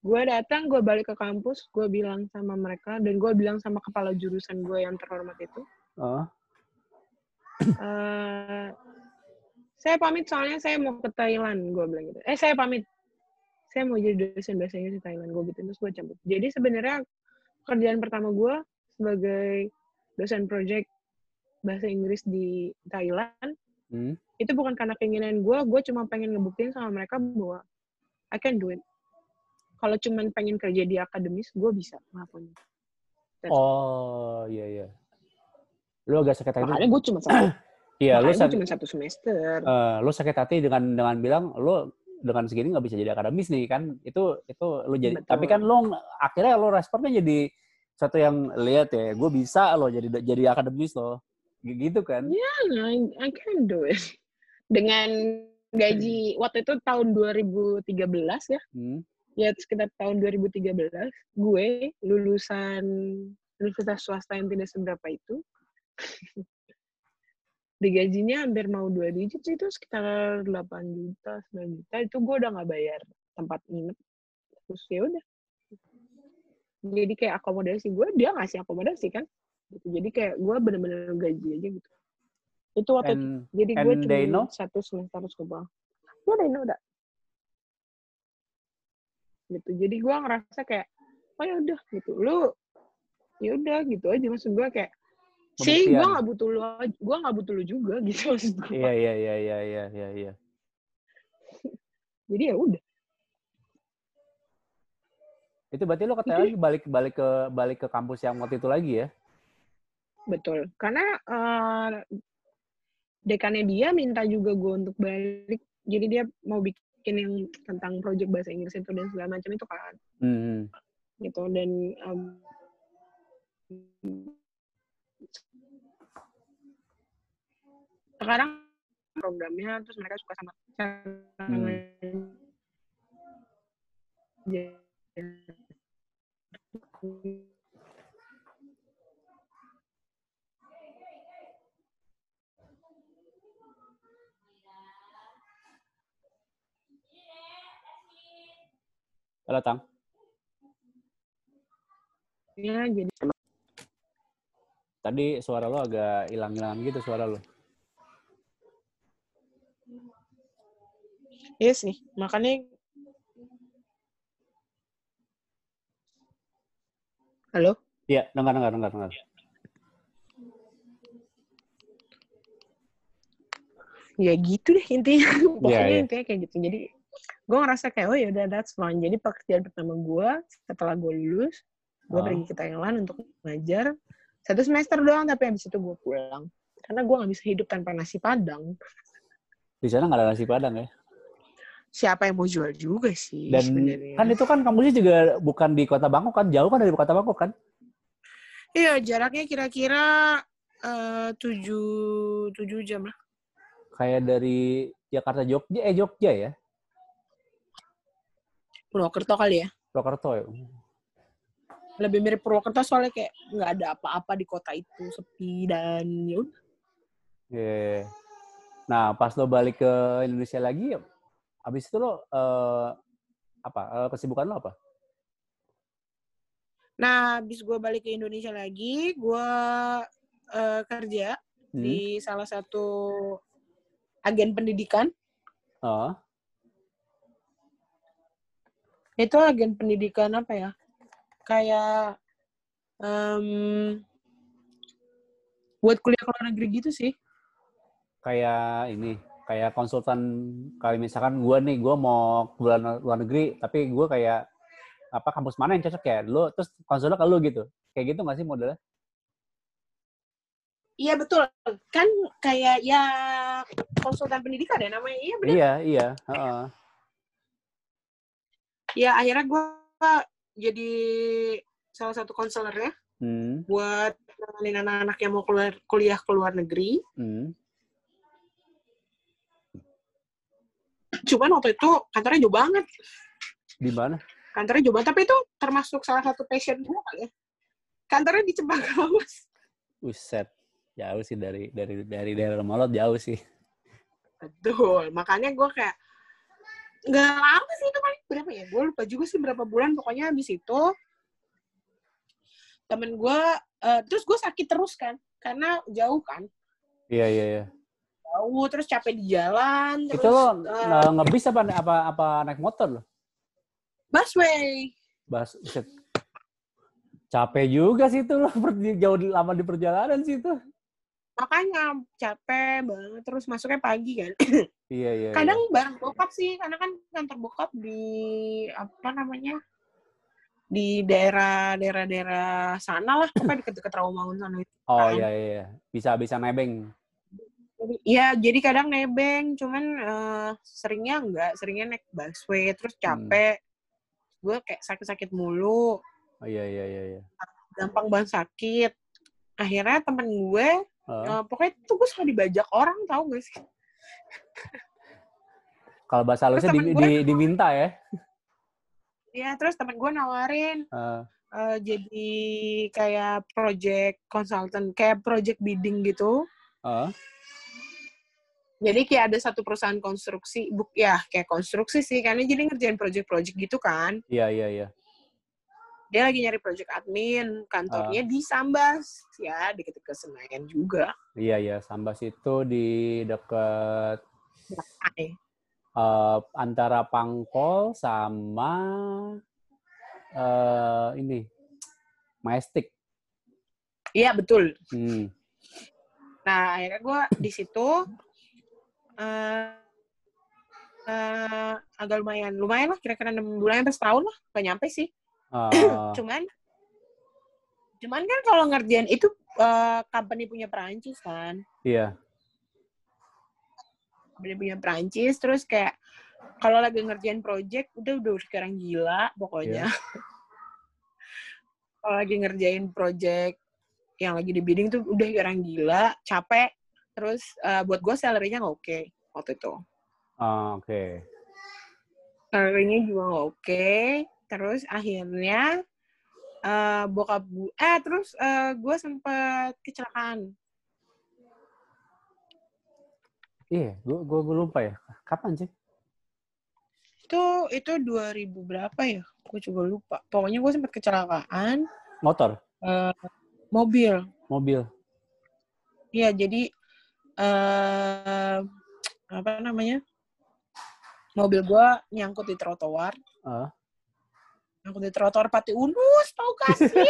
gue datang gue balik ke kampus gue bilang sama mereka dan gue bilang sama kepala jurusan gue yang terhormat itu. Oh, eh saya pamit soalnya saya mau ke Thailand gue bilang gitu. Eh saya pamit. Saya mau jadi dosen bahasa Inggris di Thailand gue gitu terus gue cabut. Jadi sebenarnya kerjaan pertama gue sebagai dosen project bahasa Inggris di Thailand hmm. itu bukan karena keinginan gue gue cuma pengen ngebuktiin sama mereka bahwa I can do it kalau cuma pengen kerja di akademis gue bisa ngelakuin That's Oh, iya, iya. Lo agak sakit hati. makanya gue cuma satu Iya, gue sakit, cuma satu semester eh, lo sakit hati dengan dengan bilang lo dengan segini nggak bisa jadi akademis nih kan itu itu lo jadi Betul. tapi kan lo akhirnya lo responnya jadi satu yang lihat ya gue bisa lo jadi jadi akademis lo gitu kan I, I can do it. Dengan gaji waktu itu tahun 2013 ya, hmm. ya sekitar tahun 2013, gue lulusan universitas swasta yang tidak seberapa itu, digajinya hampir mau dua digit itu sekitar 8 juta, 9 juta itu gue udah nggak bayar tempat nginep. Terus ya udah. Jadi kayak akomodasi gue dia ngasih akomodasi kan. Gitu. Jadi kayak gue bener-bener gaji aja gitu. Itu waktu itu. and Jadi gue cuma satu semester. Ya they know that. Gitu. Jadi gue ngerasa kayak, oh ya udah gitu. Lu ya udah gitu aja maksud gue kayak sih gue nggak butuh lu gue nggak butuh lu juga gitu maksud gue iya iya iya iya iya iya iya jadi ya udah itu berarti lo katanya lagi balik balik ke balik ke kampus yang waktu itu lagi ya betul karena eh, dekannya dia minta juga gue untuk balik jadi dia mau bikin yang tentang project bahasa Inggris itu dan segala macam itu kan hmm. gitu dan em, sekarang programnya terus mereka suka sama Hmm. ngajar. Halo Tang Ya, jadi tadi suara lo agak hilang-hilangan gitu suara lo. Iya sih, makanya Halo? iya dengar dengar dengar dengar. Ya gitu deh intinya. Pokoknya iya. intinya kayak gitu. Jadi gue ngerasa kayak oh ya udah that's fine. Jadi pekerjaan pertama gue setelah gue lulus gue Oh. pergi ke Thailand untuk ngajar satu semester doang tapi habis itu gue pulang. Karena gue nggak bisa hidup tanpa nasi padang. Di sana nggak ada nasi padang ya. siapa yang mau jual juga sih Dan sebenarnya. kan itu kan kampusnya juga bukan di kota Bangkok kan, jauh kan dari kota Bangkok kan? iya jaraknya kira-kira eh, tujuh tujuh jam lah. Kayak dari Jakarta Jogja, eh Jogja ya, Purwokerto kali ya Purwokerto ya. lebih mirip Purwokerto soalnya kayak nggak ada apa-apa di kota itu sepi dan ya udah Iya. Nah, pas lo balik ke Indonesia lagi, habis itu lo eh, apa? eh, kesibukan lo apa? Nah, habis gue balik ke Indonesia lagi, gue eh, kerja Hmm? di salah satu agen pendidikan. Oh, Itu agen pendidikan apa ya? Kayak em, buat kuliah ke luar negeri gitu sih. kayak ini, kayak konsultan kali misalkan gue nih, gue mau ke luar, luar negeri, tapi gue kayak apa kampus mana yang cocok ya? Lo terus konsulnya ke lo gitu. Kayak gitu nggak sih modelnya? Iya betul. Kan kayak ya konsultan pendidikan ya namanya. Iya benar. Iya, iya. heeh. Ya akhirnya gue jadi salah satu konselornya Hmm, buat nanganin anak-anak yang mau keluar, kuliah ke luar negeri. hmm. Cuman waktu itu kantornya jauh banget. Di mana? Kantornya jauh banget. Tapi itu termasuk salah satu passion gue kali ya. Kantornya di Cempaka Mas. Uset. Jauh sih dari dari dari daerah rumah lo jauh sih. Betul. Makanya gue kayak nggak lama sih itu paling berapa ya? Gue lupa juga sih berapa bulan. Pokoknya habis itu temen gue eh, terus gue sakit terus kan karena jauh kan Iya, iya, iya. jauh terus capek di jalan terus Itu lo nge- ngebis apa apa apa naik motor lo? busway buset. Capek juga sih itu lo jauh lama di perjalanan sih itu. Makanya capek banget terus masuknya pagi kan Iya, iya. kadang bareng bokap sih karena kan kantor bokap di apa namanya di daerah daerah daerah sana lah pokoknya deket-deket Rawamangun sana itu Oh kan. iya, iya, iya. Bisa bisa nebeng. Iya, jadi kadang nebeng, cuman eh, seringnya enggak, seringnya naik busway, terus capek. Gue kayak sakit-sakit mulu, Oh iya, iya, iya, iya. gampang banget sakit. Akhirnya temen gue, Eh, pokoknya tuh gue suka dibajak orang, tau gak sih? Kalau bahasa halusnya di, di- diminta ya. Iya, terus temen gue nawarin Eh, eh, jadi kayak project consultant, kayak project bidding gitu. eh. Jadi kayak ada satu perusahaan konstruksi, buk ya kayak konstruksi sih, karena jadi ngerjain project-project gitu kan. Iya, iya, iya. Dia lagi nyari project admin kantornya di Sambas ya deket-deket Senayan juga Iya, iya. Sambas itu di dekat Ay, eh, antara Pangkol sama eh ini Majestic. iya betul Hmm. nah akhirnya gue di situ eh eh, agak lumayan lumayan lah kira-kira enam bulan sampai setahun lah gak nyampe sih Eh, cuman cuman kan kalau ngerjain itu eh, company punya Perancis kan. Iya. company punya Perancis terus kayak kalau lagi ngerjain project udah udah sekarang gila pokoknya. Kalau lagi ngerjain project yang lagi di bidding tuh udah sekarang gila capek terus eh, buat gue salary-nya nggak oke waktu itu. Ah, Oke. salary-nya juga nggak oke terus akhirnya eh bokap gue eh terus eh, gue sempet kecelakaan Iya, gua, gua, gua lupa ya. Kapan sih? itu itu 2000 berapa ya gue juga lupa pokoknya gue sempet kecelakaan Motor, eh, mobil mobil. Iya, jadi eh apa namanya? Mobil gua nyangkut di trotoar. Ah. Nyangkut di trotoar Pati Unus, tau gak sih?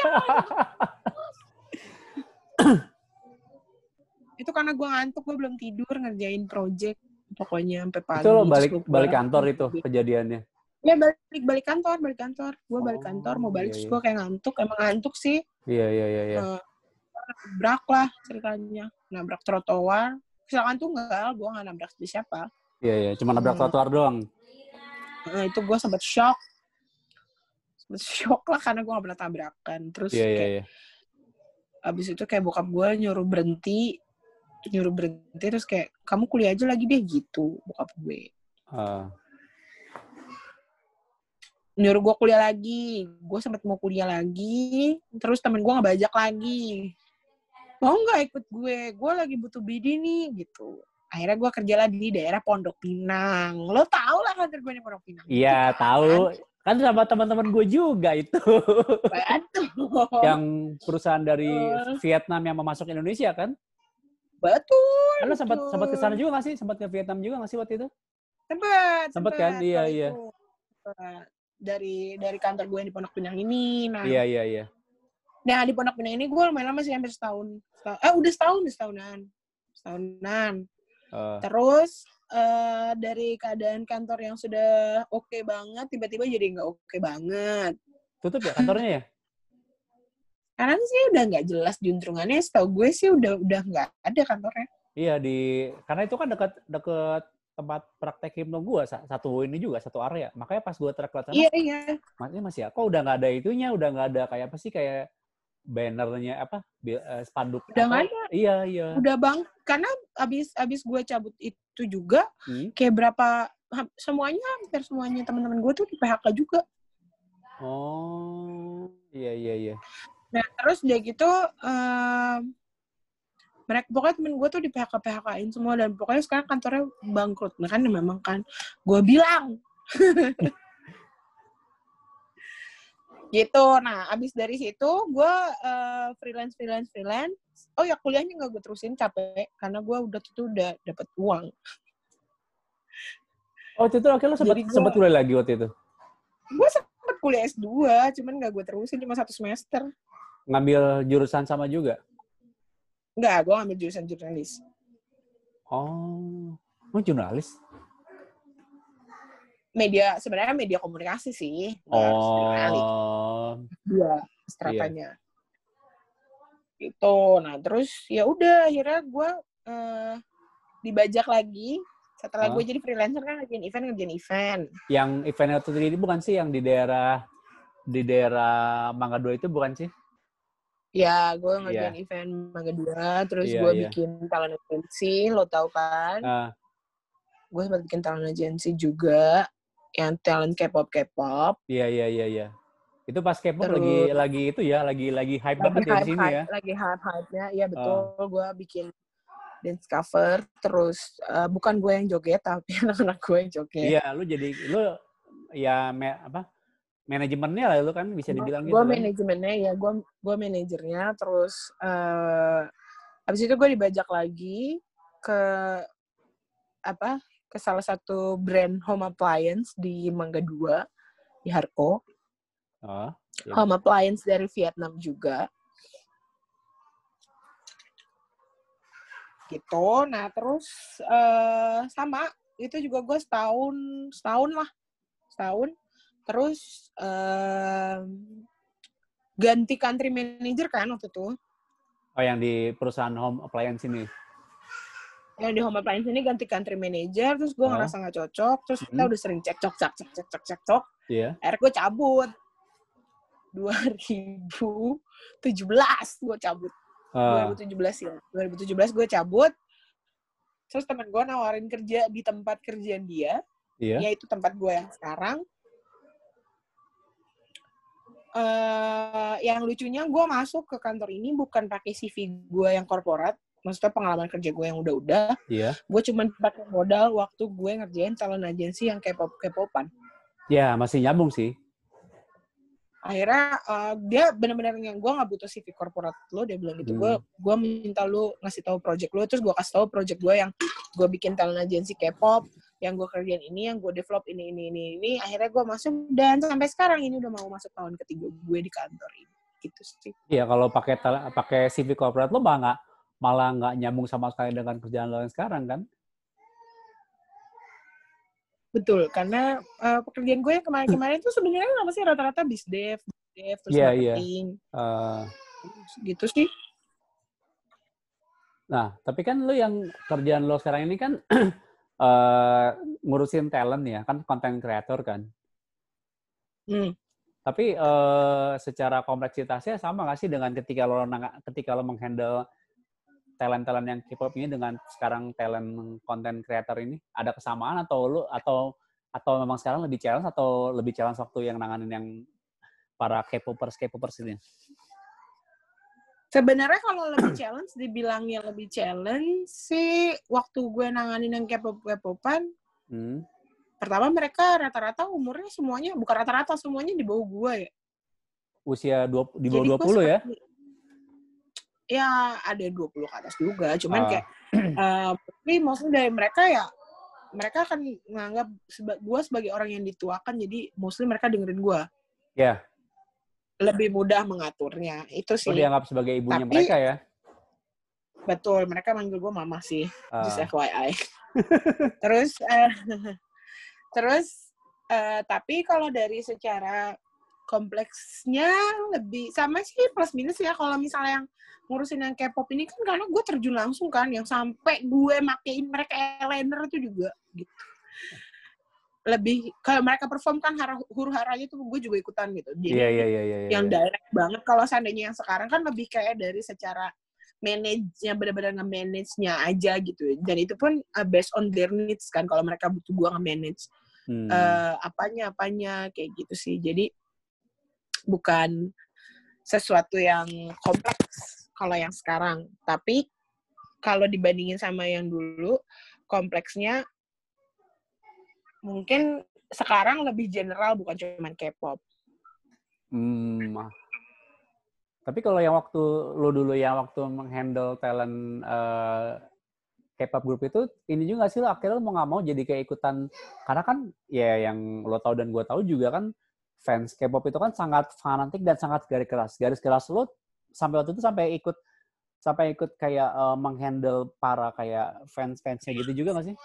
itu karena gue ngantuk gue belum tidur ngerjain project pokoknya sampai pagi itu lo balik balik kantor itu kejadiannya. ya balik balik kantor balik kantor gue balik Oh, kantor mau balik iya, terus iya. gue kayak ngantuk emang ngantuk sih Iya iya iya iya. Eh, nabrak lah ceritanya nabrak trotoar kecelakaan tunggal gue nggak nabrak siapa Iya iya, cuma nabrak Hmm. trotoar doang. Nah, itu gue sempet shock shock lah karena gue gak pernah tabrakan. Terus Iya iya kayak iya. abis itu kayak bokap gue nyuruh berhenti nyuruh berhenti terus kayak kamu kuliah aja lagi deh gitu bokap gue. Ah, nyuruh gue kuliah lagi gue sempet mau kuliah lagi terus temen gue ngebajak lagi. Mau nggak ikut gue? Gue lagi butuh bidi nih gitu. Akhirnya gue kerja lagi di daerah Pondok Pinang. Lo tau lah kantor gue di Pondok Pinang. Iya tahu. Kan sama teman-teman gue juga itu. betul yang perusahaan dari. Vietnam yang mau masuk Indonesia kan? betul Kan lo sempat sempat ke sana juga nggak sih? Sempat ke Vietnam juga nggak sih waktu itu? Sempet, Sempet kan? Iya, iya. Dari dari kantor gue yang di Pondok Pinang ini. Nah, Iya iya iya. nah di Pondok Pinang ini gue lumayan lama sih hampir setahun. Setahun- Eh udah setahun, setahunan. Setahunan. Eh, Terus eh, dari keadaan kantor yang sudah oke banget, tiba-tiba jadi nggak oke banget. tutup ya kantornya ya? Karena sih udah nggak jelas juntrungannya. Setahu gue sih udah udah nggak ada kantornya. Iya di karena itu kan dekat dekat tempat praktek hipno sa- satu ini juga satu area. Makanya pas ke sana, Iya iya. masih masih kok udah nggak ada itunya, udah nggak ada kayak apa sih kayak bannernya apa eh, spanduk Udah apa? nggak ada. Iya iya. Udah bang. Karena abis abis gue cabut itu juga Hmm. kayak berapa semuanya hampir semuanya teman-teman gue tuh di PHK juga. Oh iya iya iya. Nah terus dia gitu em, mereka pokoknya temen gue tuh di PHK PHK-in semua dan pokoknya sekarang kantornya bangkrut. Nah kan memang kan gue bilang gitu. Nah abis dari situ gue freelance freelance freelance. Oh ya kuliahnya nggak gue terusin capek karena gue udah tuh udah dapet uang. Oh itu tuh akhirnya sempat sempat kuliah lagi waktu itu. Gue sempet kuliah S2 cuman nggak gue terusin cuma satu semester. Ngambil jurusan sama juga. Nggak, gue ambil jurusan jurnalis. Oh, oh jurnalis. Media sebenarnya media komunikasi sih Oh, dua stratanya. Itu nah terus ya udah akhirnya gue eh, dibajak lagi. Setelah Hah? gue jadi freelancer kan ngerjain event ngerjain event. Yang event itu ini bukan sih yang di daerah di daerah Mangga Dua itu bukan sih? ya gue ngerjain event Mangga Dua terus Iya, gue iya. bikin talent agency lo tau kan? Ah, gue sempat bikin talent agency juga yang talent K-pop K-pop iya iya iya iya. Itu pas K-pop Terus- lagi lagi itu ya, lagi lagi hype lagi banget ya di hype, sini ya. lagi hype hype nya iya betul gue bikin dance cover terus eh, bukan gue yang joget tapi anak-anak gue yang joget Iya, lu jadi lu ya me, apa? Manajemennya lah lu kan bisa dibilang gitu gue kan. manajemennya ya gue gue manajernya terus eh habis itu gue dibajak lagi ke apa ke salah satu brand home appliance di Mangga Dua di Harko. Oh, Iya. home appliance dari Vietnam juga. Gitu. Nah terus eh sama. Itu juga gue setahun setahun lah. Setahun. Terus em, ganti country manager kan waktu itu? Oh yang di perusahaan home appliance ini. Yang di home appliance ini ganti country manager terus gue Oh. ngerasa nggak cocok terus kita Hmm. udah sering cekcok cek cek cek cek cekcok Iya. akhirnya gue cabut 2017 gue cabut Ah, 2017 ya 2017 gue cabut terus teman gue nawarin kerja di tempat kerjaan dia iya. yaitu tempat gue yang sekarang eh yang lucunya gue masuk ke kantor ini bukan pakai CV gue yang korporat maksudnya pengalaman kerja gue yang udah-udah Iya. gue cuman pakai modal waktu gue ngerjain calon agensi yang K-pop K-popan Ya, masih nyambung sih. akhirnya eh, dia benar-benar yang gue nggak butuh CV korporat lo dia bilang gitu Hmm. gue gue minta lu ngasih tahu project lo terus gue kasih tahu project gue yang gue bikin talent agency K-pop yang gue kerjain ini yang gue develop ini ini ini ini akhirnya gue masuk dan sampai sekarang ini udah mau masuk tahun ketiga gue di kantor ini gitu sih Iya, kalau pakai pakai CV corporate lo mah nggak malah nggak nyambung sama sekali dengan kerjaan lo yang sekarang kan? Betul, karena uh, pekerjaan gue yang kemarin-kemarin itu sebenarnya apa sih rata-rata bisdev, dev, terus Iya, iya. marketing, Eh, gitu sih. nah, tapi kan lo yang kerjaan lo sekarang ini kan eh, ngurusin talent ya, kan content creator kan. Hmm. Tapi eh, secara kompleksitasnya sama nggak sih dengan ketika lo ketika lo menghandle talent-talent yang K-pop ini dengan sekarang talent content creator ini ada kesamaan atau lo atau atau memang sekarang lebih challenge atau lebih challenge waktu yang nanganin yang para K-popers K-popers ini? Sebenarnya kalau lebih challenge, dibilangnya lebih challenge sih, waktu gue nanganin yang K-pop K-popan, Hmm. pertama mereka rata-rata umurnya semuanya, bukan rata-rata, semuanya di bawah gue ya. Usia dua, di Jadi bawah gue 20 ya? seperti- Ya, ada 20 ke atas juga. Cuman Ah. kayak, eh, tapi mostly dari mereka ya, mereka akan menganggap seba- gue sebagai orang yang dituakan, jadi mostly mereka dengerin gue. Ya, Lebih mudah mengaturnya. Itu lo sih. dianggap sebagai ibunya Tapi- mereka ya? Betul, mereka manggil gue mama sih. Ah. Just FYI. terus, eh, terus, eh, tapi kalau dari secara kompleksnya lebih sama sih plus minus ya. Kalau misalnya yang ngurusin yang K-pop ini kan karena gue terjun langsung kan, yang sampai gue makein mereka eyeliner itu juga gitu. Lebih kalau mereka perform kan hara, huru haranya tuh gue juga ikutan gitu. Jadi Iya, iya, iya, iya. iya, yang iya. direct banget. Kalau seandainya yang sekarang kan lebih kayak dari secara manage-nya benar-benar nge-manage-nya aja gitu. Dan itu pun uh, based on their needs kan kalau mereka butuh gua nge-manage Hmm. uh, apanya apanya kayak gitu sih. Jadi bukan sesuatu yang kompleks kalau yang sekarang. Tapi kalau dibandingin sama yang dulu, kompleksnya mungkin sekarang lebih general bukan cuma K-pop. Hmm. ah. Tapi kalau yang waktu lo dulu yang waktu menghandle talent eh, K-pop group itu ini juga sih lo akhirnya lo mau nggak mau jadi kayak ikutan karena kan ya yang lo tahu dan gue tahu juga kan fans K-pop itu kan sangat fanatik dan sangat garis keras. Garis keras lo sampai waktu itu sampai ikut sampai ikut kayak eh, menghandle para kayak fans-fansnya gitu juga nggak sih?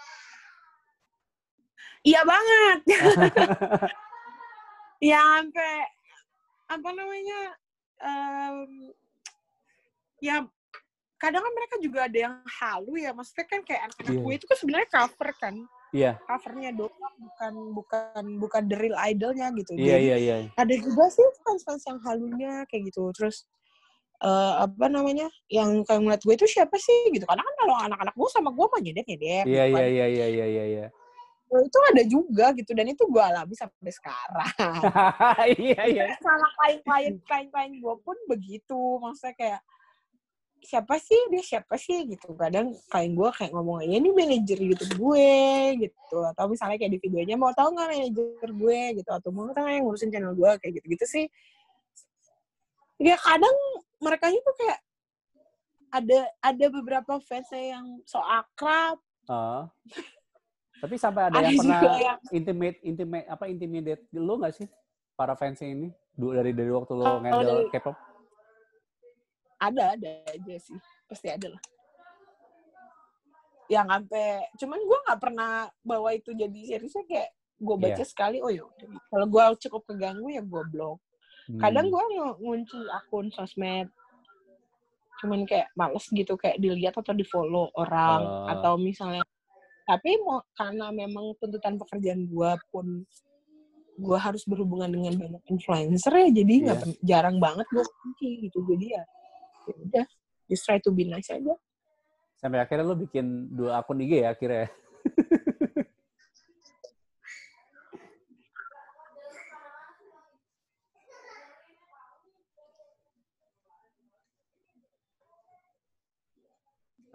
Iya banget. ya sampai apa namanya em, ya kadang kan mereka juga ada yang halu ya maksudnya kan kayak anak-anak Iya. gue itu kan sebenarnya cover kan Iya, covernya doang bukan bukan bukan the real idolnya gitu. Iya, Jadi, iya, iya. ada juga sih fans-fans yang halunya kayak gitu. Terus eh, apa namanya yang kayak ngeliat gue itu siapa sih gitu. Karena kan kalau anak-anak gue sama gue mah nyedek nyedek Iya, iya, iya, iya, iya, iya, iya. itu ada juga gitu. Dan itu gue alami sampai sekarang. Iya, iya. sama klien-klien klien-klien gue pun begitu. Maksudnya kayak siapa sih? Dia siapa sih? Gitu. Kadang klien gue kayak ngomong ya ini manajer YouTube gue gitu. Atau misalnya kayak di videonya mau tahu nggak manajer gue? Gitu. Atau mau tahu nggak yang ngurusin channel gue kayak gitu gitu sih. Ya kadang mereka itu kayak ada ada beberapa fans yang so akrab. Ah. Tapi sampai ada Ada yang pernah yang- intimate, intimate apa intimidate lo nggak sih? Para fansnya ini dari dari waktu lo Kalau ngendel dari- K-pop? Ada ada aja sih pasti ada lah yang sampai cuman gue nggak pernah bawa itu jadi seriusnya kayak gue baca Iya. sekali oh ya udah. kalau gue cukup keganggu ya gue blok kadang Hmm. gue ngunci akun sosmed cuman kayak males gitu kayak dilihat atau di follow orang Oh. atau misalnya tapi mau karena memang tuntutan pekerjaan gue pun gue harus berhubungan dengan banyak influencer ya jadi nggak pen- jarang banget gue kunci gitu jadi ya ya udah just try to be nice aja sampai akhirnya lo bikin dua akun IG ya akhirnya.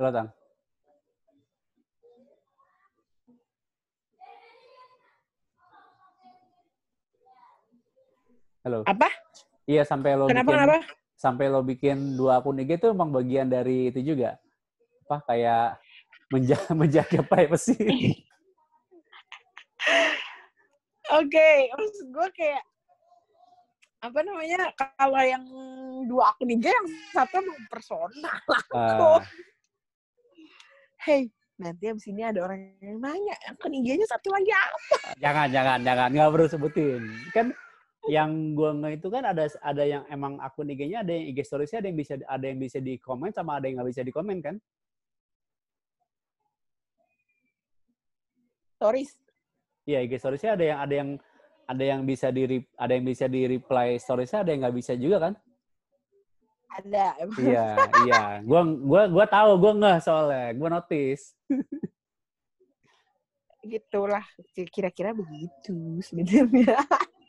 Halo Tang. Halo. apa Iya sampai lo kenapa bikin kenapa sampai lo bikin dua akun IG itu emang bagian dari itu juga. Apa kayak menjaga menjaga privacy. Oke, maksud gue kayak apa namanya kalau yang dua akun IG yang satu emang personal Ah, hey nanti abis ini ada orang yang nanya akun IG-nya satu lagi apa? Jangan, jangan, jangan. Nggak perlu sebutin. Kan yang gua nge itu kan ada ada yang emang akun IG-nya ada yang IG stories-nya ada yang bisa ada yang bisa di komen sama ada yang nggak bisa di komen kan? stories Iya, IG stories-nya ada yang ada yang ada yang bisa di ada yang bisa di reply stories-nya, ada yang nggak bisa juga kan? ada emang Iya, iya. Gua gua gua tahu, gua ngeh soalnya. Gua notice. gitulah kira-kira begitu sebenarnya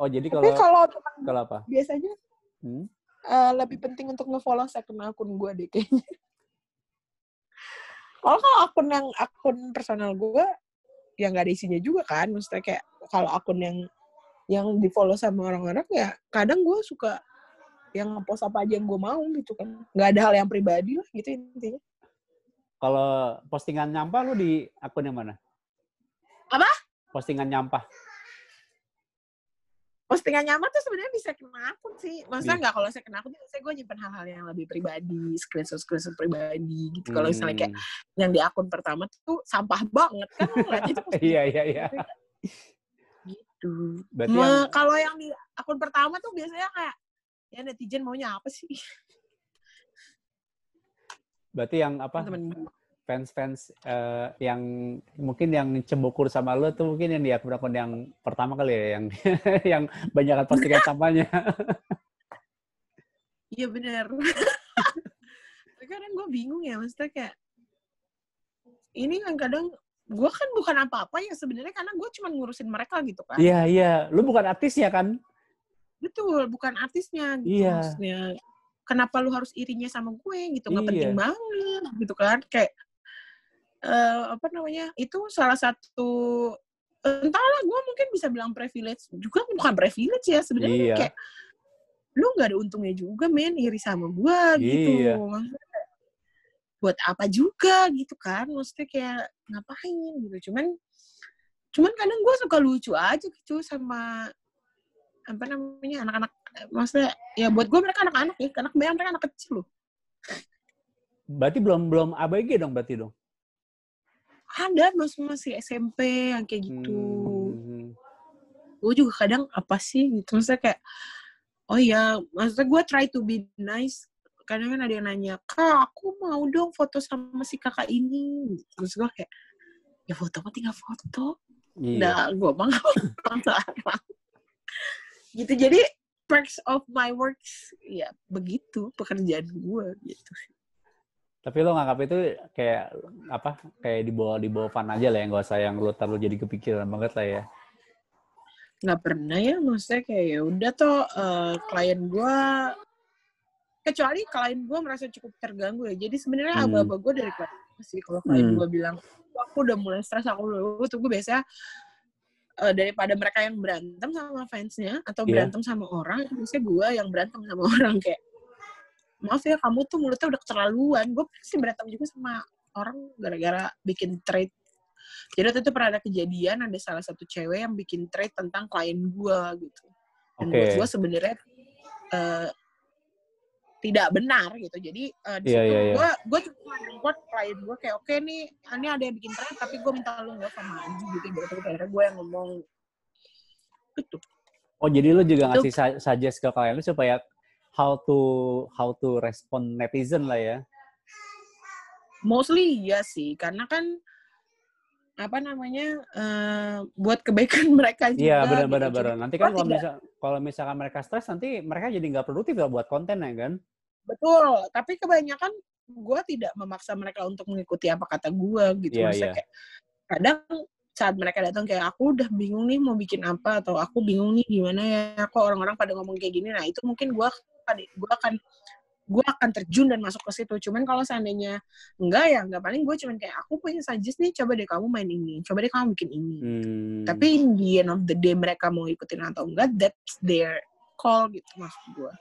Oh, jadi tapi kalau kalau kalau apa? biasanya Hmm? eh, lebih penting untuk ngefollow second akun gue deh kayaknya. Kalau kalau akun yang akun personal gue, ya nggak ada isinya juga kan. Maksudnya kayak kalau akun yang yang di follow sama orang-orang ya kadang gue suka yang ngepost apa aja yang gue mau gitu kan. Nggak ada hal yang pribadi lah gitu intinya. Kalau postingan nyampah lu di akun yang mana? Apa? Postingan nyampah. Postingan nyaman tuh sebenarnya bisa kena akun sih. Maksudnya Iya. nggak kalau saya kena akun, biasanya gue nyimpen hal-hal yang lebih pribadi, screenshot-screenshot pribadi gitu. Kalau misalnya kayak Hmm. yang di akun pertama tuh sampah banget kan ngeliat itu Iya, iya, iya. gitu. Berarti Me- yang kalau yang di akun pertama tuh biasanya kayak ya netizen maunya apa sih berarti yang apa? temen fans-fans eh, yang mungkin yang cembukur sama lo tuh mungkin yang di akun-akun yang pertama kali ya yang yang banyak postingan sampahnya. iya tapi kadang gue bingung ya maksudnya kayak ini kan kadang gue kan bukan apa-apa ya sebenarnya karena gue cuma ngurusin mereka gitu kan Iya, iya. Lu bukan artisnya kan? betul bukan artisnya gitu Iya. maksudnya kenapa lu harus irinya sama gue gitu nggak Iya. penting banget gitu kan kayak eh, apa namanya itu salah satu entahlah gue mungkin bisa bilang privilege juga bukan privilege ya sebenarnya Iya. kayak lu nggak ada untungnya juga men iri sama gue gitu Iya. Maksudnya buat apa juga gitu kan maksudnya kayak ngapain gitu cuman cuman kadang gue suka lucu aja gitu sama apa namanya anak-anak maksudnya ya buat gue mereka anak-anak ya anak mereka anak kecil loh Berarti belum belum ABG dong berarti dong. Ada masih masih SMP yang kayak gitu. Hmm. gue juga kadang apa sih gitu maksudnya kayak oh ya maksudnya gue try to be nice. Kadang kan ada yang nanya kak aku mau dong foto sama si kakak ini. Terus gue kayak ya foto mah tinggal foto. Iya. Nah, gue mah nggak gitu jadi perks of my works ya begitu pekerjaan gue gitu Tapi lo nganggap itu kayak apa? Kayak dibawa dibawa fun aja lah ya, nggak usah yang lo terlalu jadi kepikiran banget lah ya. nggak pernah ya maksudnya kayak ya udah tuh eh, klien gue kecuali klien gue merasa cukup terganggu ya jadi sebenarnya Hmm. aba-aba gue dari klien sih kalau klien Hmm. gue bilang aku udah mulai stres aku dulu tuh gue biasanya eh, daripada mereka yang berantem sama fansnya atau Iya. berantem sama orang biasanya gue yang berantem sama orang kayak maaf ya kamu tuh mulutnya udah keterlaluan. Gue pasti berantem juga sama orang gara-gara bikin trade. Jadi waktu itu pernah ada kejadian ada salah satu cewek yang bikin trade tentang klien gue gitu. Dan buat gue sebenarnya eh, tidak benar gitu. Jadi di situ iya. gue gue cuma report klien gue kayak oke nih ini ada yang bikin trade tapi gue minta lu nggak sama aja gitu. Gitu akhirnya gue yang ngomong gitu. Oh jadi lo juga Itu- ngasih sa- suggest ke klien lo supaya how to how to respond netizen lah ya. mostly iya sih karena kan apa namanya eh, buat kebaikan mereka juga Iya gitu. benar-benar benar. Nanti kan kalau tidak- misal kalau misalkan mereka stres nanti mereka jadi nggak produktif ya buat konten ya kan? Betul, tapi kebanyakan gue tidak memaksa mereka untuk mengikuti apa kata gue gitu. Iya, Maksudnya iya. kayak kadang saat mereka datang kayak aku udah bingung nih mau bikin apa atau aku bingung nih gimana ya kok orang-orang pada ngomong kayak gini. Nah itu mungkin gue gue akan gue akan terjun dan masuk ke situ. Cuman kalau seandainya enggak ya enggak paling gue cuman kayak aku punya suggest nih coba deh kamu main ini, coba deh kamu bikin ini. Hmm. Tapi in the end of the day mereka mau ikutin atau enggak that's their call gitu maksud gue.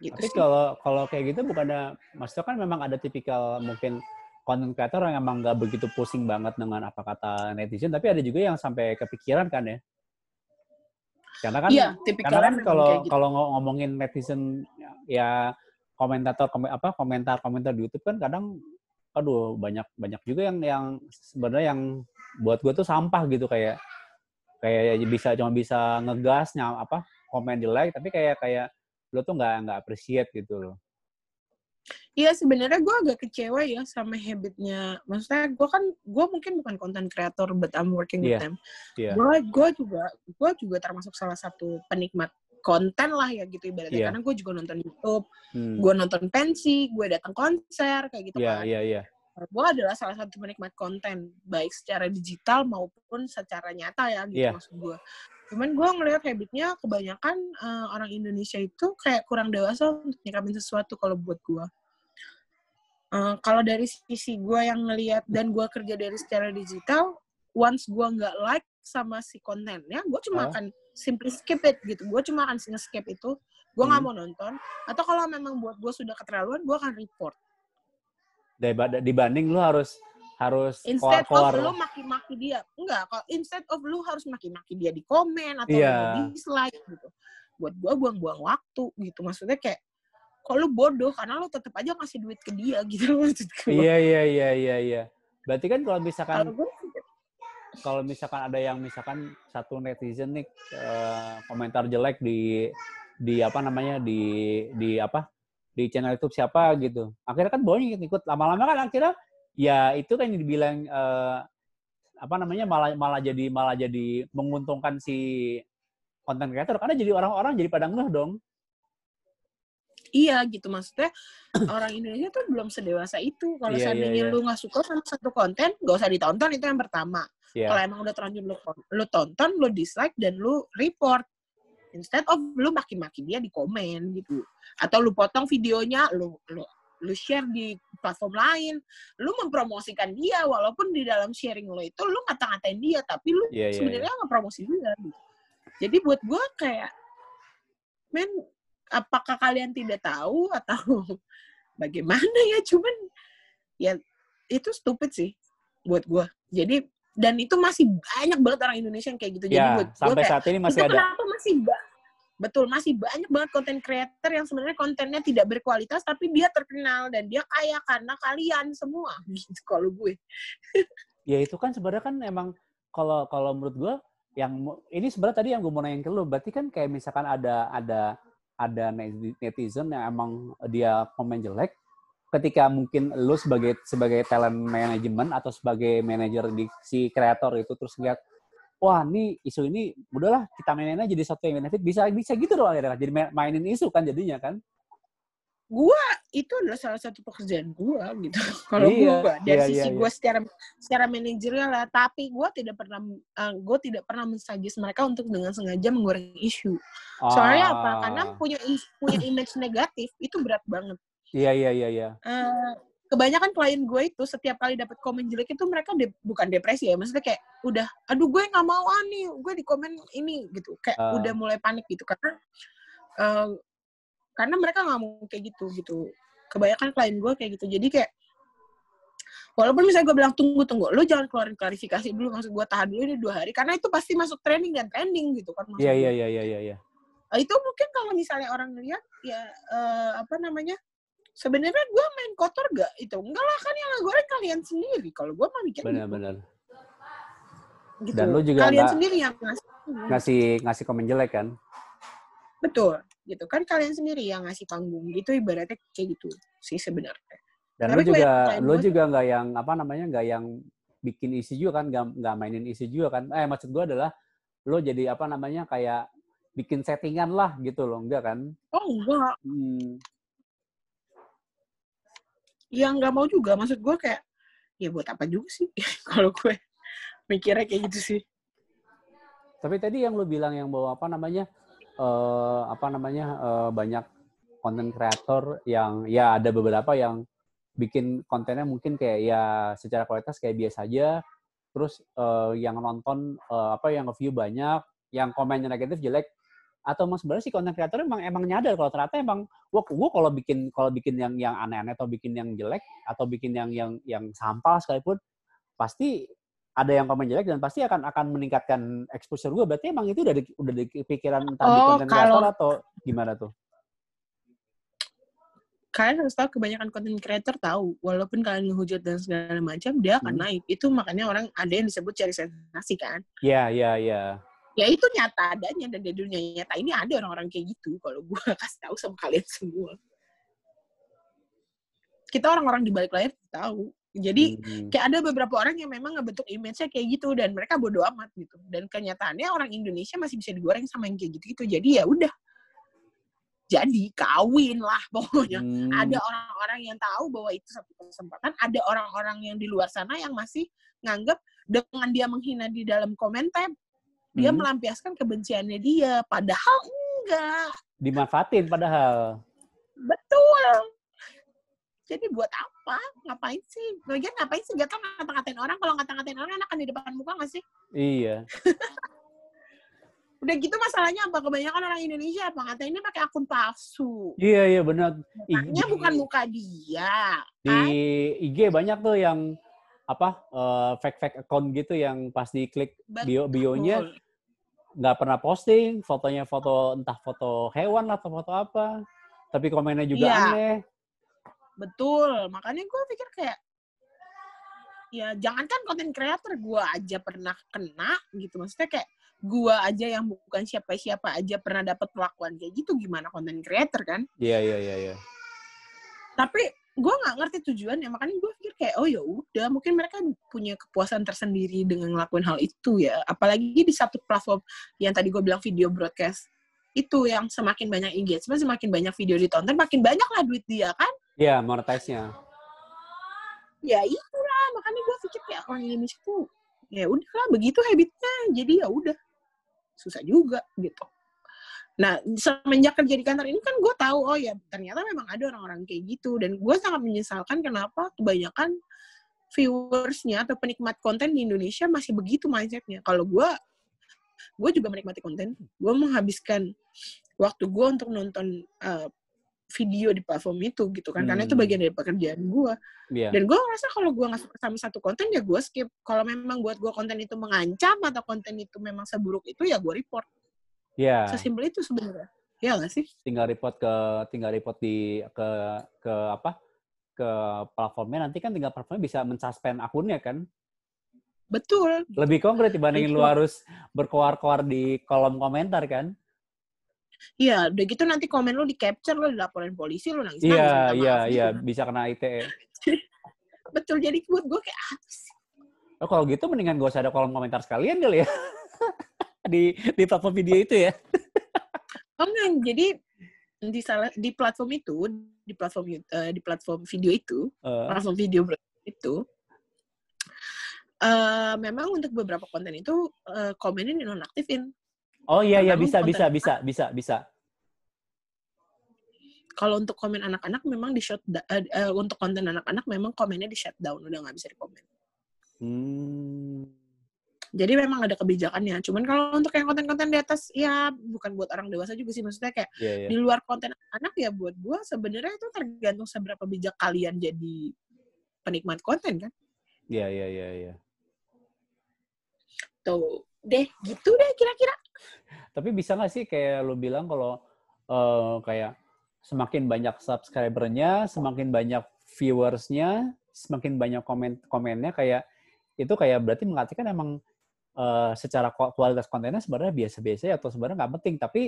Gitu Tapi kalau kalau kayak gitu bukannya maksudnya kan memang ada tipikal mungkin content creator yang emang nggak begitu pusing banget dengan apa kata netizen, tapi ada juga yang sampai kepikiran kan ya. Karena kan Iya, karena kan kalau gitu. kalau ngo- ngomongin netizen ya komentator komen, apa komentar komentar di YouTube kan kadang aduh banyak banyak juga yang yang sebenarnya yang buat gue tuh sampah gitu kayak kayak bisa cuma bisa ngegas nyam apa komen jelek tapi kayak kayak lo tuh nggak nggak appreciate gitu loh Iya sebenarnya gue agak kecewa ya sama habitnya. Maksudnya gue kan gue mungkin bukan content creator, but I'm working with Iya, them. iya. Gue gue juga gue juga termasuk salah satu penikmat konten lah ya gitu ibaratnya. Iya. Karena gue juga nonton YouTube, Hmm. gue nonton pensi, gue datang konser kayak gitu Iya kan. iya iya. Gue adalah salah satu penikmat konten baik secara digital maupun secara nyata ya gitu Iya. maksud gue. Cuman gue ngelihat habitnya kebanyakan eh, orang Indonesia itu kayak kurang dewasa untuk nyikapin sesuatu kalau buat gue. Eh, kalau dari sisi gue yang ngelihat dan gue kerja dari secara digital, once gue nggak like sama si kontennya, gue cuma Hah? akan simply skip it gitu. Gue cuma akan nge-skip itu, gue nggak Hmm. mau nonton. Atau kalau memang buat gue sudah keterlaluan, gue akan report. Dibanding lu harus harus Instead keluar of lu maki-maki dia, enggak. Kalau instead of lu harus maki-maki dia di komen atau Iya. lu dislike gitu. Buat gue buang-buang waktu gitu. Maksudnya kayak kalau lu bodoh karena lu tetap aja ngasih duit ke dia gitu maksud gue. Iya iya iya iya iya. Berarti kan kalau misalkan kalau misalkan ada yang misalkan satu netizen nih eh, komentar jelek di di apa namanya di di apa di channel YouTube siapa gitu. Akhirnya kan banyak ikut lama-lama kan akhirnya ya itu kan yang dibilang eh, apa namanya malah malah jadi malah jadi menguntungkan si konten creator karena jadi orang-orang jadi pada ngeh dong. Iya gitu maksudnya orang Indonesia tuh belum sedewasa itu. Kalau Iya, iya, seandainya iya. lu nggak suka sama satu konten, gak usah ditonton itu yang pertama. Iya. Kalau emang udah terlanjur lu, lu tonton, lu dislike dan lu report. Instead of lu maki-maki dia di komen gitu. Atau lu potong videonya, lu lu lu share di platform lain, lu mempromosikan dia walaupun di dalam sharing lo itu lu ngata-ngatain dia, tapi lu Iya, iya, sebenarnya nggak promosi dia gitu. Jadi buat gua kayak men apakah kalian tidak tahu atau bagaimana ya cuman ya itu stupid sih buat gua. Jadi dan itu masih banyak banget orang Indonesia yang kayak gitu. Jadi Ya, buat gua sampai kayak saat ini masih ada. kenapa masih ba- betul masih banyak banget konten creator yang sebenarnya kontennya tidak berkualitas tapi dia terkenal dan dia kaya karena kalian semua gitu kalau gue. ya itu kan sebenarnya kan emang kalau kalau menurut gue yang ini sebenarnya tadi yang gue mau nanya ke lu berarti kan kayak misalkan ada ada ada neti- netizen yang emang dia komen jelek ketika mungkin lu sebagai sebagai talent management atau sebagai manajer di si kreator itu terus lihat wah ini isu ini udahlah kita mainin aja jadi satu yang benefit bisa bisa gitu doang akhirnya jadi ma- mainin isu kan jadinya kan Gua itu adalah salah satu pekerjaan gua gitu. Kalau Iya, gua dari iya, sisi iya, gua secara secara manajerial lah, tapi gua tidak pernah uh, gua tidak pernah mensagis mereka untuk dengan sengaja mengurangi isu. Soalnya apa? Karena Ah, punya punya image negatif itu berat banget. iya iya iya iya Eh, kebanyakan klien gue itu setiap kali dapat komen jelek itu mereka de- bukan depresi ya maksudnya kayak udah aduh gue nggak mau ah nih gue di komen ini gitu. Kayak Ah. udah mulai panik gitu karena eh, karena mereka nggak mau kayak gitu gitu. Kebanyakan klien gue kayak gitu. Jadi kayak walaupun misalnya gue bilang tunggu tunggu lo jangan keluarin klarifikasi dulu maksud gue tahan dulu ini dua hari karena itu pasti masuk trending dan trending gitu kan iya iya iya iya iya iya. Eh, itu mungkin kalau misalnya orang lihat ya eh, apa namanya sebenarnya gue main kotor gak? Itu enggak lah kan yang goreng kalian sendiri. Kalau gue mah mikir gitu, benar-benar. Gitu. Dan lu juga kalian sendiri yang ngasih. ngasih ngasih komen jelek kan? Betul gitu. Kan kalian sendiri yang ngasih panggung gitu ibaratnya kayak gitu sih sebenarnya. Dan Tapi lu kalau juga gua- juga nggak yang apa namanya nggak yang bikin isi juga kan? Nggak nggak mainin isi juga kan. Eh maksud gua adalah lu jadi apa namanya kayak bikin settingan lah gitu loh enggak kan? oh enggak. Hmm, yang nggak mau juga. Maksud gue kayak ya buat apa juga sih? Kalau gue mikirnya kayak gitu sih. Tapi tadi yang lu bilang yang bahwa apa namanya eh apa namanya eh, banyak konten kreator yang ya ada beberapa yang bikin kontennya mungkin kayak ya secara kualitas kayak biasa aja. Terus eh, yang nonton eh, apa yang view banyak, yang komennya negatif jelek atau emang sebenarnya sih konten kreator emang emang nyadar kalau ternyata emang gua gua kalau bikin kalau bikin yang yang aneh-aneh atau bikin yang jelek atau bikin yang yang yang sampah sekalipun pasti ada yang komen jelek dan pasti akan akan meningkatkan exposure gue. Berarti emang itu udah di, udah di pikiran entah di Oh, konten kreator atau gimana tuh? kalian harus tahu kebanyakan content creator tahu walaupun kalian ngehujat dan segala macam dia akan Hmm. naik itu makanya orang ada yang disebut cari sensasi kan Iya, iya, iya. Ya itu nyata adanya dan di dunia nyata ini ada orang-orang kayak gitu kalau gue kasih tahu sama kalian semua. Kita orang-orang di balik layar tahu. Jadi Hmm. kayak ada beberapa orang yang memang ngebentuk image-nya kayak gitu dan mereka bodoh amat gitu. Dan kenyataannya orang Indonesia masih bisa digoreng sama yang kayak gitu gitu jadi ya udah. Jadi kawin lah pokoknya. Hmm. ada orang-orang yang tahu bahwa itu satu kesempatan. Ada orang-orang yang di luar sana yang masih nganggap dengan dia menghina di dalam komentar dia Hmm. melampiaskan kebenciannya dia padahal enggak dimanfaatin padahal. betul jadi buat apa ngapain sih lagian ngapain sih gak kan ngata-ngatain orang kalau ngata-ngatain orang enakan di depan muka gak sih Iya. udah gitu masalahnya apa kebanyakan orang Indonesia apa ngatainnya pakai akun palsu Iya, iya benar. Mukanya bukan muka dia di kan? IG banyak tuh yang apa eh, fake fake account gitu yang pas diklik bio bionya. Nggak pernah posting fotonya foto entah foto hewan atau foto apa tapi komennya juga Iya. aneh. Betul, makanya gue pikir kayak ya jangankan konten creator gue aja pernah kena gitu. Maksudnya kayak gue aja yang bukan siapa-siapa aja pernah dapat perlakuan kayak gitu gimana konten creator kan? Iya iya iya iya. Tapi gue nggak ngerti tujuannya makanya gue pikir kayak oh ya udah mungkin mereka punya kepuasan tersendiri dengan ngelakuin hal itu ya. Apalagi di satu platform yang tadi gue bilang video broadcast itu yang semakin banyak engagement semakin banyak video ditonton makin banyak lah duit dia kan? Iya monetize-nya. Ya itulah makanya gue pikir kayak orang Indonesia tuh ya udahlah begitu habitnya jadi ya udah susah juga gitu nah semenjak kerja di kantor ini kan gue tahu oh ya ternyata memang ada orang-orang kayak gitu. Dan gue sangat menyesalkan kenapa kebanyakan viewersnya atau penikmat konten di Indonesia masih begitu mindsetnya. Kalau gue gue juga menikmati konten. Gue menghabiskan waktu gue untuk nonton uh, video di platform itu gitu kan. Karena itu Hmm. bagian dari pekerjaan gue iya. Dan gue ngerasa kalau gue nggak suka sama satu konten ya gue skip. Kalau memang buat gue konten itu mengancam atau konten itu memang seburuk itu ya gue report iya. Sesimpel itu sebenarnya. Ya nggak sih? Tinggal report ke tinggal report di ke ke apa? Ke platformnya. Nanti kan tinggal platformnya bisa mensuspend akunnya kan? Betul. Lebih konkret dibandingin lu Report. harus berkoar-koar di kolom komentar kan? Iya, udah gitu nanti komen lu di capture lu dilaporin polisi lu nangis iya iya maaf iya gitu. bisa kena. ITE betul. Jadi buat gue kayak apa sih? Oh, kalau gitu mendingan gak usah ada kolom komentar sekalian kali ya. di di platform video itu ya. oh enggak. Jadi di salah di platform itu di platform eh, di platform video itu Eh, platform video itu eh memang untuk beberapa konten itu eh, komennya dinonaktifin oh iya iya. Bisa bisa bisa bisa bisa. kalau untuk komen anak-anak memang di shut eh, eh, untuk konten anak-anak memang komennya di shutdown. Udah nggak bisa dikomen Hmm. Jadi memang ada kebijakannya. Cuman kalau untuk yang konten-konten di atas ya bukan buat orang dewasa juga sih. Maksudnya kayak Iya iya. di luar konten anak ya buat gua sebenarnya itu tergantung seberapa bijak kalian jadi penikmat konten kan? Iya iya iya iya. tuh. Deh gitu deh kira-kira. Tapi bisa nggak sih kayak lu bilang kalau eh, kayak semakin banyak subscribernya, semakin banyak viewersnya, semakin banyak komen komennya kayak itu kayak berarti mengartikan emang eh, secara ku- kualitas kontennya sebenarnya biasa-biasa atau sebenarnya nggak penting tapi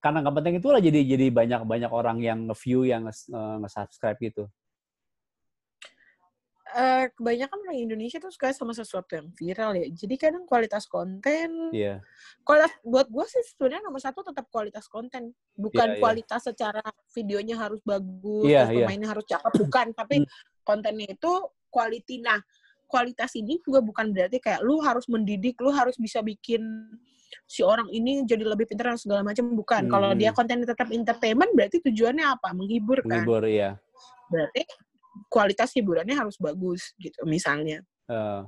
karena nggak penting itulah jadi jadi banyak banyak orang yang nge-view yang eh, nge-subscribe gitu. Eh, kebanyakan orang Indonesia tuh suka sama sesuatu yang viral ya jadi kadang kualitas konten Iya. kualitas buat gue sih sebenarnya nomor satu tetap kualitas konten bukan Iya, iya. kualitas secara videonya harus bagus Iya, terus iya. pemainnya harus cakep bukan tapi Hmm. kontennya itu quality nah kualitas ini juga bukan berarti kayak lu harus mendidik lu harus bisa bikin si orang ini jadi lebih pintar dan segala macam. Bukan. Kalau Hmm. dia kontennya tetap entertainment berarti tujuannya apa? Menghibur kan? Menghibur ya. berarti kualitas hiburannya harus bagus gitu misalnya. Eh,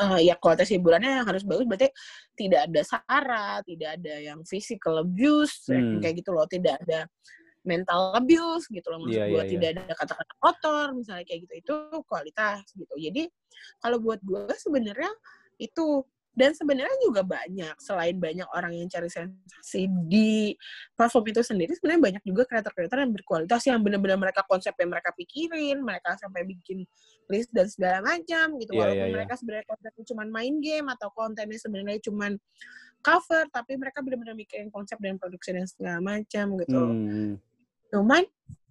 eh, ya kualitas hiburannya yang harus bagus berarti tidak ada sara, tidak ada yang physical abuse Hmm. kayak gitu loh, tidak ada mental abuse gitu loh maksud Iya, gue, iya, iya. tidak ada kata-kata kotor misalnya kayak gitu itu kualitas gitu. Jadi kalau buat gue sebenarnya itu dan sebenarnya juga banyak selain banyak orang yang cari sensasi di platform itu sendiri sebenarnya banyak juga kreator-kreator yang berkualitas yang benar-benar mereka konsep yang mereka pikirin mereka sampai bikin list dan segala macam gitu Iya, walaupun iya, iya. mereka sebenarnya kontennya cuma main game atau kontennya sebenarnya cuma cover tapi mereka benar-benar mikirin konsep dan produksi dan segala macam gitu Hmm. Cuman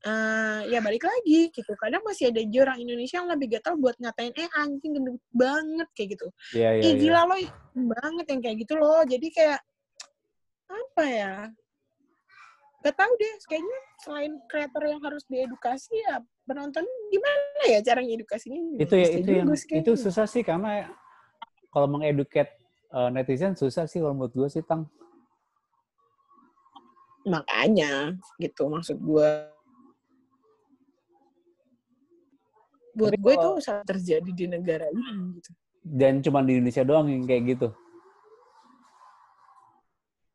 eh, ya balik lagi gitu. Kadang masih ada aja orang Indonesia yang lebih gatal buat ngatain eh anjing gendut banget kayak gitu. Iya, iya, eh iya. gila lo banget yang kayak gitu loh. Jadi kayak apa ya? Gak tahu deh. Kayaknya selain kreator yang harus diedukasi ya penonton gimana ya cara ngedukasinya? Itu ya, itu yang itu susah sih karena kalau mengeduket eh, netizen susah sih kalau menurut gue sih tang. Makanya gitu maksud gue buat gue itu sangat terjadi di negara ini gitu Dan cuma di Indonesia doang yang kayak gitu.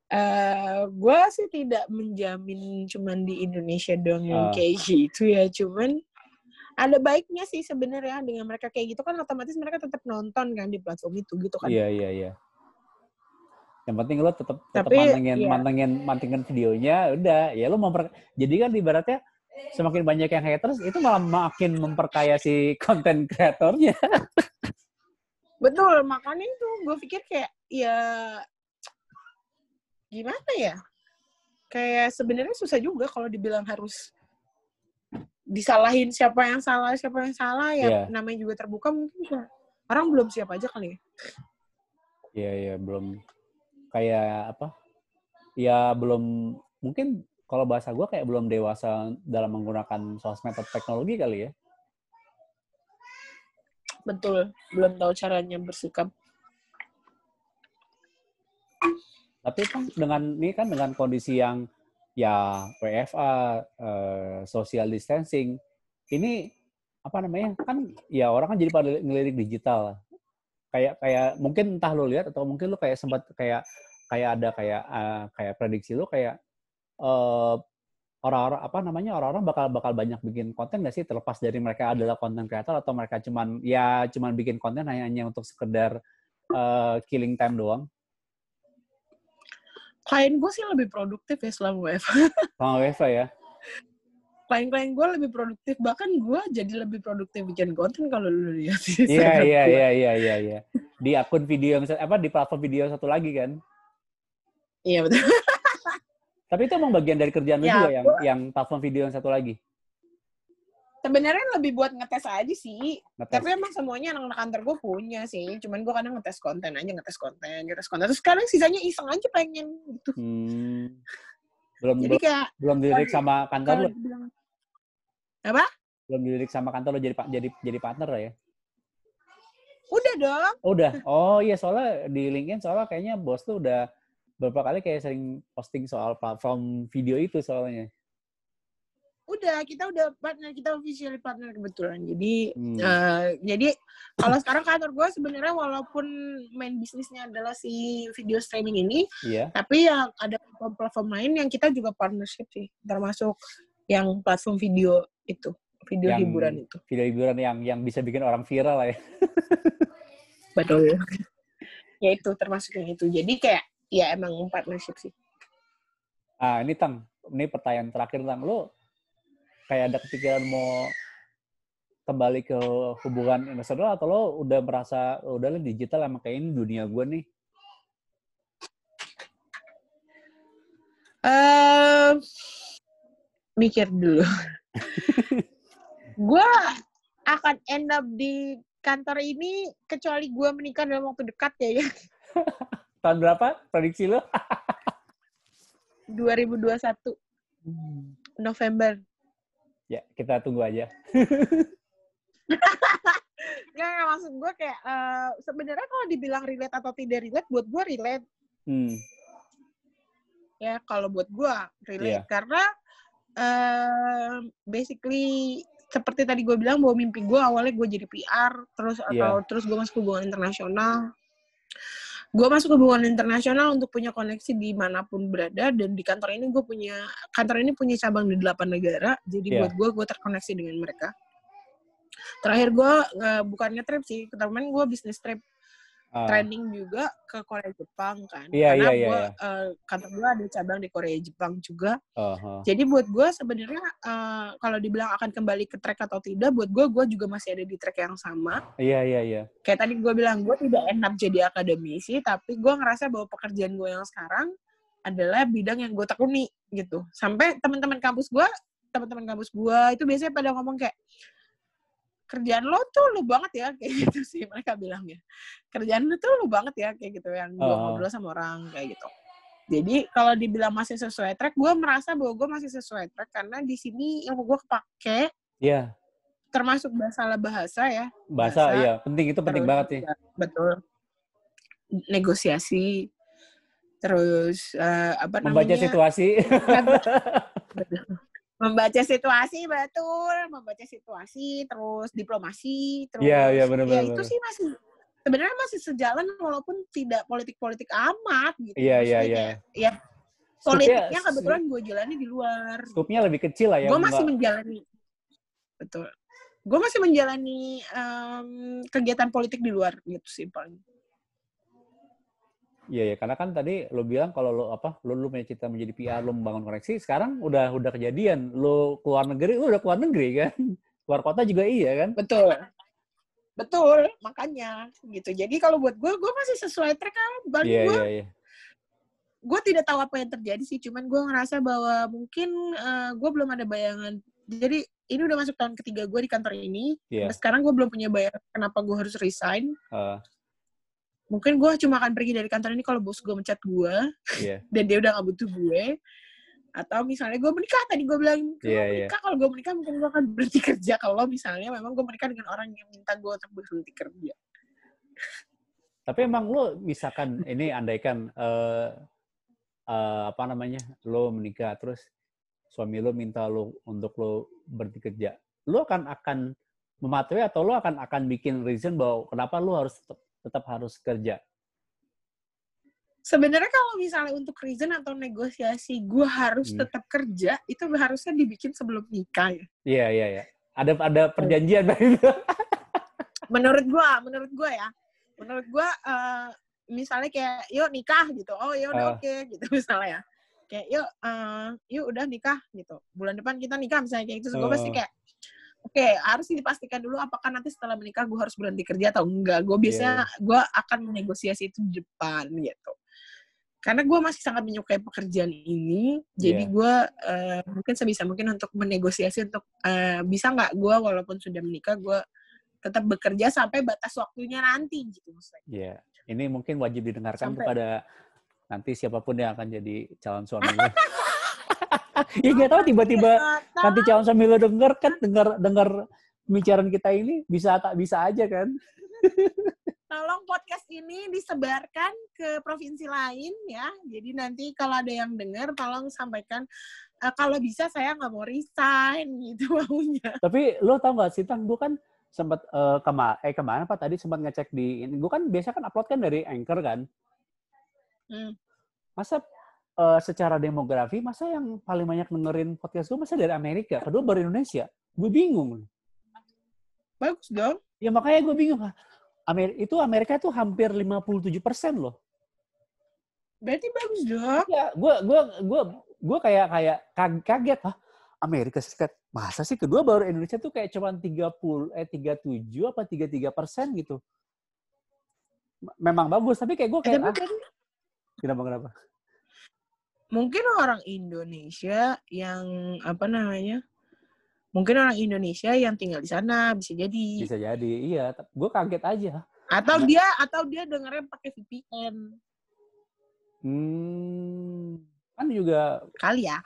eh gue sih tidak menjamin cuman di Indonesia doang yang Ah. kayak gitu ya cuman ada baiknya sih sebenarnya dengan mereka kayak gitu kan otomatis mereka tetap nonton kan di platform itu gitu kan Iya, iya, iya. Yang penting lo tetap tetap mantengin iya. mantengin mantengin videonya, udah. Ya lo memper jadi kan ibaratnya semakin banyak yang haters itu malah makin memperkaya si konten kreatornya. betul makanya itu gue pikir kayak ya gimana ya kayak sebenarnya susah juga kalau dibilang harus disalahin siapa yang salah siapa yang salah ya Iya. namanya juga terbuka mungkin orang belum siap aja kali ya Iya, iya, belum kayak apa? Ya belum mungkin kalau bahasa gue kayak belum dewasa dalam menggunakan sosmed atau teknologi kali ya. betul belum tahu caranya bersikap Tapi kan dengan ini kan dengan kondisi yang ya WFA, eh, social distancing, ini apa namanya kan ya orang kan jadi pada ngelirik digital. Kayak kayak mungkin entah lo lihat atau mungkin lo kayak sempat kayak kayak ada kayak eh, kayak prediksi lo kayak eh, orang-orang apa namanya orang-orang bakal bakal banyak bikin konten nggak sih? Terlepas dari mereka adalah konten creator atau mereka cuman ya cuman bikin konten hanya hanya untuk sekedar eh, killing time doang? Klien gue sih lebih produktif ya selama WFH sama WFA ya. Klien-klien gue lebih produktif bahkan gue jadi lebih produktif bikin konten kalau lu lihat Iya iya iya iya iya iya. Di akun video yang apa di platform video satu lagi kan. iya betul Tapi itu emang bagian dari kerjaan lu Ya, juga yang yang platform video yang satu lagi. sebenarnya lebih buat ngetes aja sih Ngetes. Tapi emang semuanya anak-anak kantor gue punya sih. Cuman gue kadang ngetes konten aja, ngetes konten, ngetes konten. Terus sekarang sisanya iseng aja pengen gitu. Hmm. Belum Jadi kayak belum dilirik sama kantor lu. dibilang Belum dilirik sama kantor lu jadi jadi jadi partner lah ya. udah dong, Oh, udah. Oh iya soalnya di LinkedIn soalnya kayaknya bos tuh udah beberapa kali kayak sering posting soal platform video itu soalnya. Udah kita udah partner, kita officially partner kebetulan. Jadi Hmm. eh, jadi kalau sekarang kantor gue sebenarnya walaupun main bisnisnya adalah si video streaming ini, Iya. tapi ya ada platform-platform lain yang kita juga partnership sih, termasuk yang platform video itu, video Yang- hiburan itu. Video hiburan yang yang bisa bikin orang viral lah ya. Betul. ya itu termasuk yang itu. Jadi kayak ya emang partnership sih. Ah, ini Tang, ini pertanyaan terakhir Tang. Lu kayak ada kepikiran mau kembali ke hubungan emosional atau lo udah merasa "Oh, udah lah digital emang kayak ini dunia gue nih. eh mikir dulu. gue akan end up di kantor ini kecuali gue menikah dalam waktu dekat ya ya. Tahun berapa prediksi lo? 2021 November. Ya, kita tunggu aja. Nggak, nggak, maksud gue kayak eh, sebenarnya kalau dibilang relate atau tidak relate, buat gue relate Hmm. ya kalau buat gue relate Iya. karena eh basically seperti tadi gue bilang bahwa mimpi gue awalnya gue jadi PR terus atau Iya. terus gue masuk hubungan internasional gue masuk hubungan internasional untuk punya koneksi di mana pun berada dan di kantor ini gue punya kantor ini punya cabang di delapan negara jadi Iya. buat gue gue terkoneksi dengan mereka terakhir gue eh, bukan nge-trip sih kemarin gue bisnis trip Ah. training juga ke Korea Jepang kan. Iya, Karena iya, iya, gua, iya. eh, kantor gue ada cabang di Korea Jepang juga. Oh. Jadi buat gue sebenarnya eh, kalau dibilang akan kembali ke track atau tidak, buat gue gue juga masih ada di track yang sama. Iya, iya, iya. Kayak tadi gue bilang gue tidak enak jadi akademisi, tapi gue ngerasa bahwa pekerjaan gue yang sekarang adalah bidang yang gue tekuni gitu. Sampai teman-teman kampus gue, teman-teman kampus gue itu biasanya pada ngomong kayak kerjaan lo tuh lu banget ya kayak gitu sih mereka bilangnya kerjaan lo tuh lu banget ya kayak gitu yang gue Oh. ngobrol sama orang kayak gitu jadi kalau dibilang masih sesuai track gue merasa bahwa gue masih sesuai track karena di sini ilmu gue kepake Iya, termasuk bahasa bahasa ya bahasa, Bahasa, iya. Penting, itu penting banget sih. betul negosiasi terus eh, apa Membaca namanya situasi. Membaca situasi betul membaca situasi terus diplomasi terus Iya, iya, benar, ya benar, itu benar. sih masih sebenarnya masih sejalan walaupun tidak politik politik amat gitu Iya, iya, iya. ya politiknya kebetulan gue jalani di luar Skupnya lebih kecil lah ya. gue masih menjalani betul gue masih menjalani em, kegiatan politik di luar gitu sih paling Iya, ya, karena kan tadi lo bilang kalau lo apa, lo lu punya cita menjadi PR, lo membangun koneksi, sekarang udah udah kejadian. Lo keluar negeri, lo udah keluar negeri kan. Keluar kota juga iya kan. betul betul makanya gitu jadi kalau buat gue gue masih sesuai track kan Bang. Iya, gue iya, iya. gue tidak tahu apa yang terjadi sih cuman gue ngerasa bahwa mungkin eh, gue belum ada bayangan jadi ini udah masuk tahun ketiga gue di kantor ini. Sampai sekarang gue belum punya bayangan kenapa gue harus resign Eh, mungkin gue cuma akan pergi dari kantor ini kalau bos gue mencat gue Iya. dan dia udah gak butuh gue. Atau misalnya gue menikah tadi gue bilang. Kalau Iya, iya. menikah kalau gue menikah mungkin gue akan berhenti kerja. Kalau misalnya memang gue menikah dengan orang yang minta gue untuk berhenti kerja. Tapi emang lo misalkan ini andaikan eh eh, apa namanya lo menikah terus suami lo minta lo untuk lo berhenti kerja, lo akan akan mematuhi atau lo akan akan bikin reason bahwa kenapa lo harus tetap tetap harus kerja? sebenarnya kalau misalnya untuk reason atau negosiasi gue harus Hmm. tetap kerja itu harusnya dibikin sebelum nikah ya Iya iya iya. Ada ada perjanjian itu. menurut gue menurut gue ya menurut gue eh, misalnya kayak yuk nikah gitu oh ya udah Ah. oke gitu misalnya ya kayak yuk eh, yuk udah nikah gitu bulan depan kita nikah misalnya kayak gitu gue pasti Oh. kayak oke harus dipastikan dulu apakah nanti setelah menikah gue harus berhenti kerja atau enggak gue biasanya gue akan menegosiasi itu di depan gitu karena gue masih sangat menyukai pekerjaan ini jadi Iya. gue eh, mungkin sebisa mungkin untuk menegosiasi untuk eh, bisa nggak gue walaupun sudah menikah gue tetap bekerja sampai batas waktunya nanti gitu maksudnya. Iya. Ini mungkin wajib didengarkan Sampai- kepada nanti siapa pun yang akan jadi calon suami. ya nggak tahu tiba-tiba nanti calon suami lo denger kan dengar dengar pembicaraan kita ini bisa tak bisa aja kan? tolong podcast ini disebarkan ke provinsi lain ya. Jadi nanti kalau ada yang dengar tolong sampaikan "Eh, kalau bisa saya nggak mau resign gitu maunya. Tapi lo tau gak sih, Tang, gue kan sempat eh, kema eh ke mana pak tadi sempat ngecek di ini. Gue kan biasa kan upload kan dari Anchor kan. Hmm. Masa eh, secara demografi, masa yang paling banyak dengerin podcast gue masa dari Amerika, kedua baru Indonesia. Gue bingung. Bagus dong. Ya makanya gue bingung. Amer itu Amerika tuh hampir 57 persen loh. Berarti bagus dong. Ya, gue gue gue gue kayak kayak kag- kaget ah Amerika Serikat masa sih kedua baru Indonesia tuh kayak cuma 30 eh 37 apa 33 persen gitu. Memang bagus tapi kayak gue Eh, kayak tapi ah, kenapa kenapa? Mungkin orang Indonesia yang apa namanya? Mungkin orang Indonesia yang tinggal di sana bisa jadi. Bisa jadi iya. Gue kaget aja. Atau dia atau dia dengerin pakai VPN Hmm, kan juga kali ya.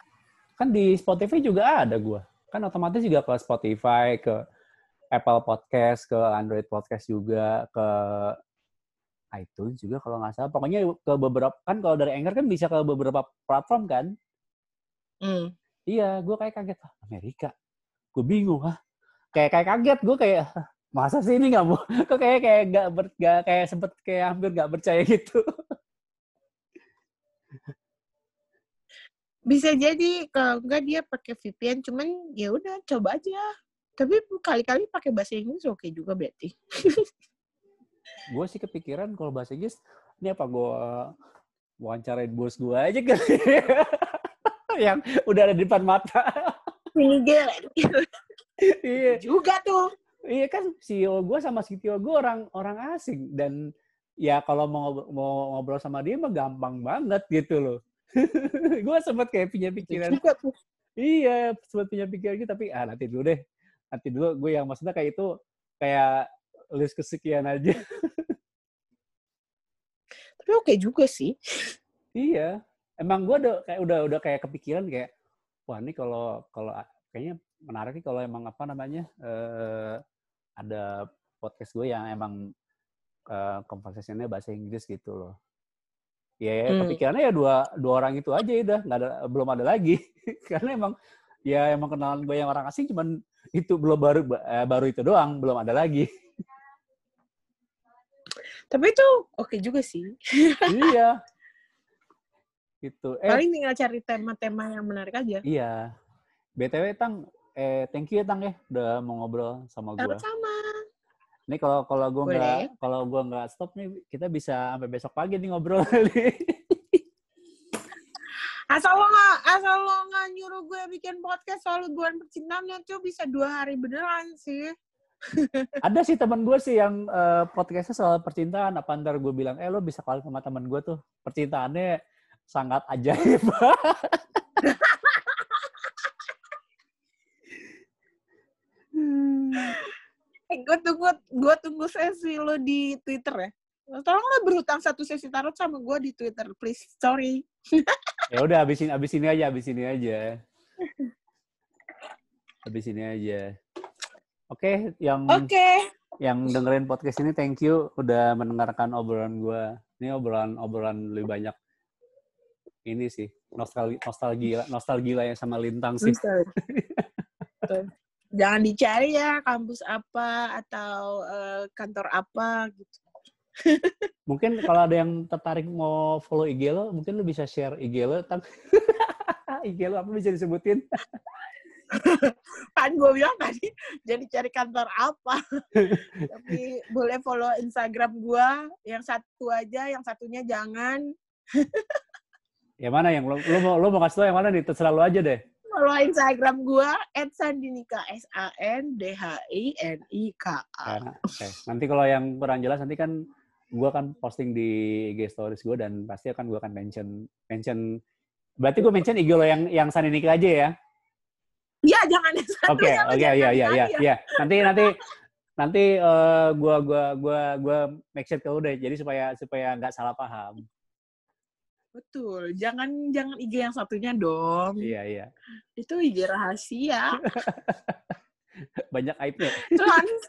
kan di Spotify juga ada gue. Kan otomatis juga ke Spotify, ke Apple Podcast, ke Android Podcast juga, ke iTunes juga kalau nggak salah. Pokoknya ke beberapa kan kalau dari Anchor kan bisa ke beberapa platform kan. Hmm. Iya, gue kayak kaget ah, Amerika. Gue bingung ah. Kayak kayak kaget gue kayak "Hah, masa sih ini nggak mau? Kok kayak kayak nggak ber- nggak- kayak sempet kayak hampir nggak percaya gitu. bisa jadi kalau enggak dia pakai VPN cuman ya udah coba aja tapi kali-kali pakai bahasa Inggris oke juga berarti gue sih kepikiran kalau bahasa Inggris ini apa gue wawancarain bos gue aja kali yang udah ada di depan mata. Miguel iya. Juga tuh. iya kan CEO gue sama CTO gue orang orang asing. Dan ya kalau mau mau ngobrol sama dia mah gampang banget gitu loh. Gue sempat kayak punya pikiran. Juga tuh. Iya, sempat punya pikiran gitu, tapi ah nanti dulu deh. Nanti dulu. Gue yang maksudnya kayak itu kayak list kesekian aja. Tapi oke juga sih. iya. Emang gue udah kayak udah udah kayak kepikiran kayak wah ini kalau kalau kayaknya menarik nih kalau emang apa namanya eh ada podcast gue yang emang conversation-nya bahasa Inggris gitu loh. Ya, ya, Hmm. kepikirannya ya dua dua orang itu aja udah nggak ada belum ada lagi karena emang ya emang kenalan gue yang orang asing cuman itu belum baru eh, baru itu doang belum ada lagi Tapi itu oke juga sih. iya gitu eh Paling tinggal cari tema-tema yang menarik aja. iya btw tang eh thank you ya tang ya udah mau ngobrol sama gue Sama-sama. ini kalau kalau gue nggak kalau gue nggak stop nih kita bisa sampai besok pagi nih ngobrol nih Asal lo nggak, asal lo nggak nyuruh gue bikin podcast soal hubungan percintaan ya tuh bisa dua hari beneran sih. Ada sih teman gue sih yang eh, podcastnya soal percintaan apa ntar gue bilang eh lo bisa call sama teman gue tuh percintaannya sangat ajaib Eh, gue tunggu, gue tunggu sesi lo di Twitter ya. Tolong lo berhutang satu sesi tarot sama gue di Twitter, please. Sorry. ya udah abisin abis ini aja abis ini aja abis ini aja oke yang Oke. yang dengerin podcast ini thank you udah mendengarkan obrolan gue ini obrolan obrolan lebih banyak ini sih nostalgia nostalgia nostalgia yang sama lintang sih. Jangan dicari ya kampus apa atau eh, kantor apa gitu. mungkin kalau ada yang tertarik mau follow IG lo mungkin lo bisa share IG lo IG lo apa bisa disebutin Kan gue bilang tadi jadi cari kantor apa. Tapi boleh follow Instagram gue. Yang satu aja, yang satunya jangan. yang mana yang lo, lo mau lo mau kasih tau yang mana nih terserah lo aja deh Follow Instagram gue @sandinika S A N D H I N I K A. Nah, oke. Nanti kalau yang kurang jelas nanti kan gue akan posting di IG stories gue dan pasti akan gue akan mention mention berarti gue mention IG lo yang yang Saninika aja ya. Ya jangan Oke, oke, iya, iya, iya, ya. iya. Nanti, nanti, nanti eh, gua, gua, gua, gua make sure ke deh. Jadi supaya, supaya nggak salah paham. Betul, jangan jangan IG yang satunya dong. Iya, iya. Itu IG rahasia. Banyak aibnya. Terus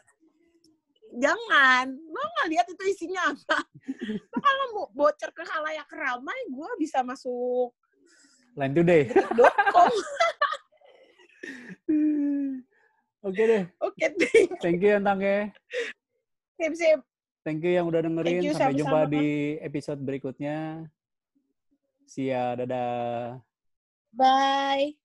jangan, lo nggak lihat itu isinya apa? Lo kalau mau bocor ke halayak ramai, gue bisa masuk Lain today. .com. Oke deh. Oke, thank Thank you Entang ya. sip, sip. Thank you yang udah dengerin. You, Sampai jumpa sama-sama. di episode berikutnya. See ya. Dadah. Bye.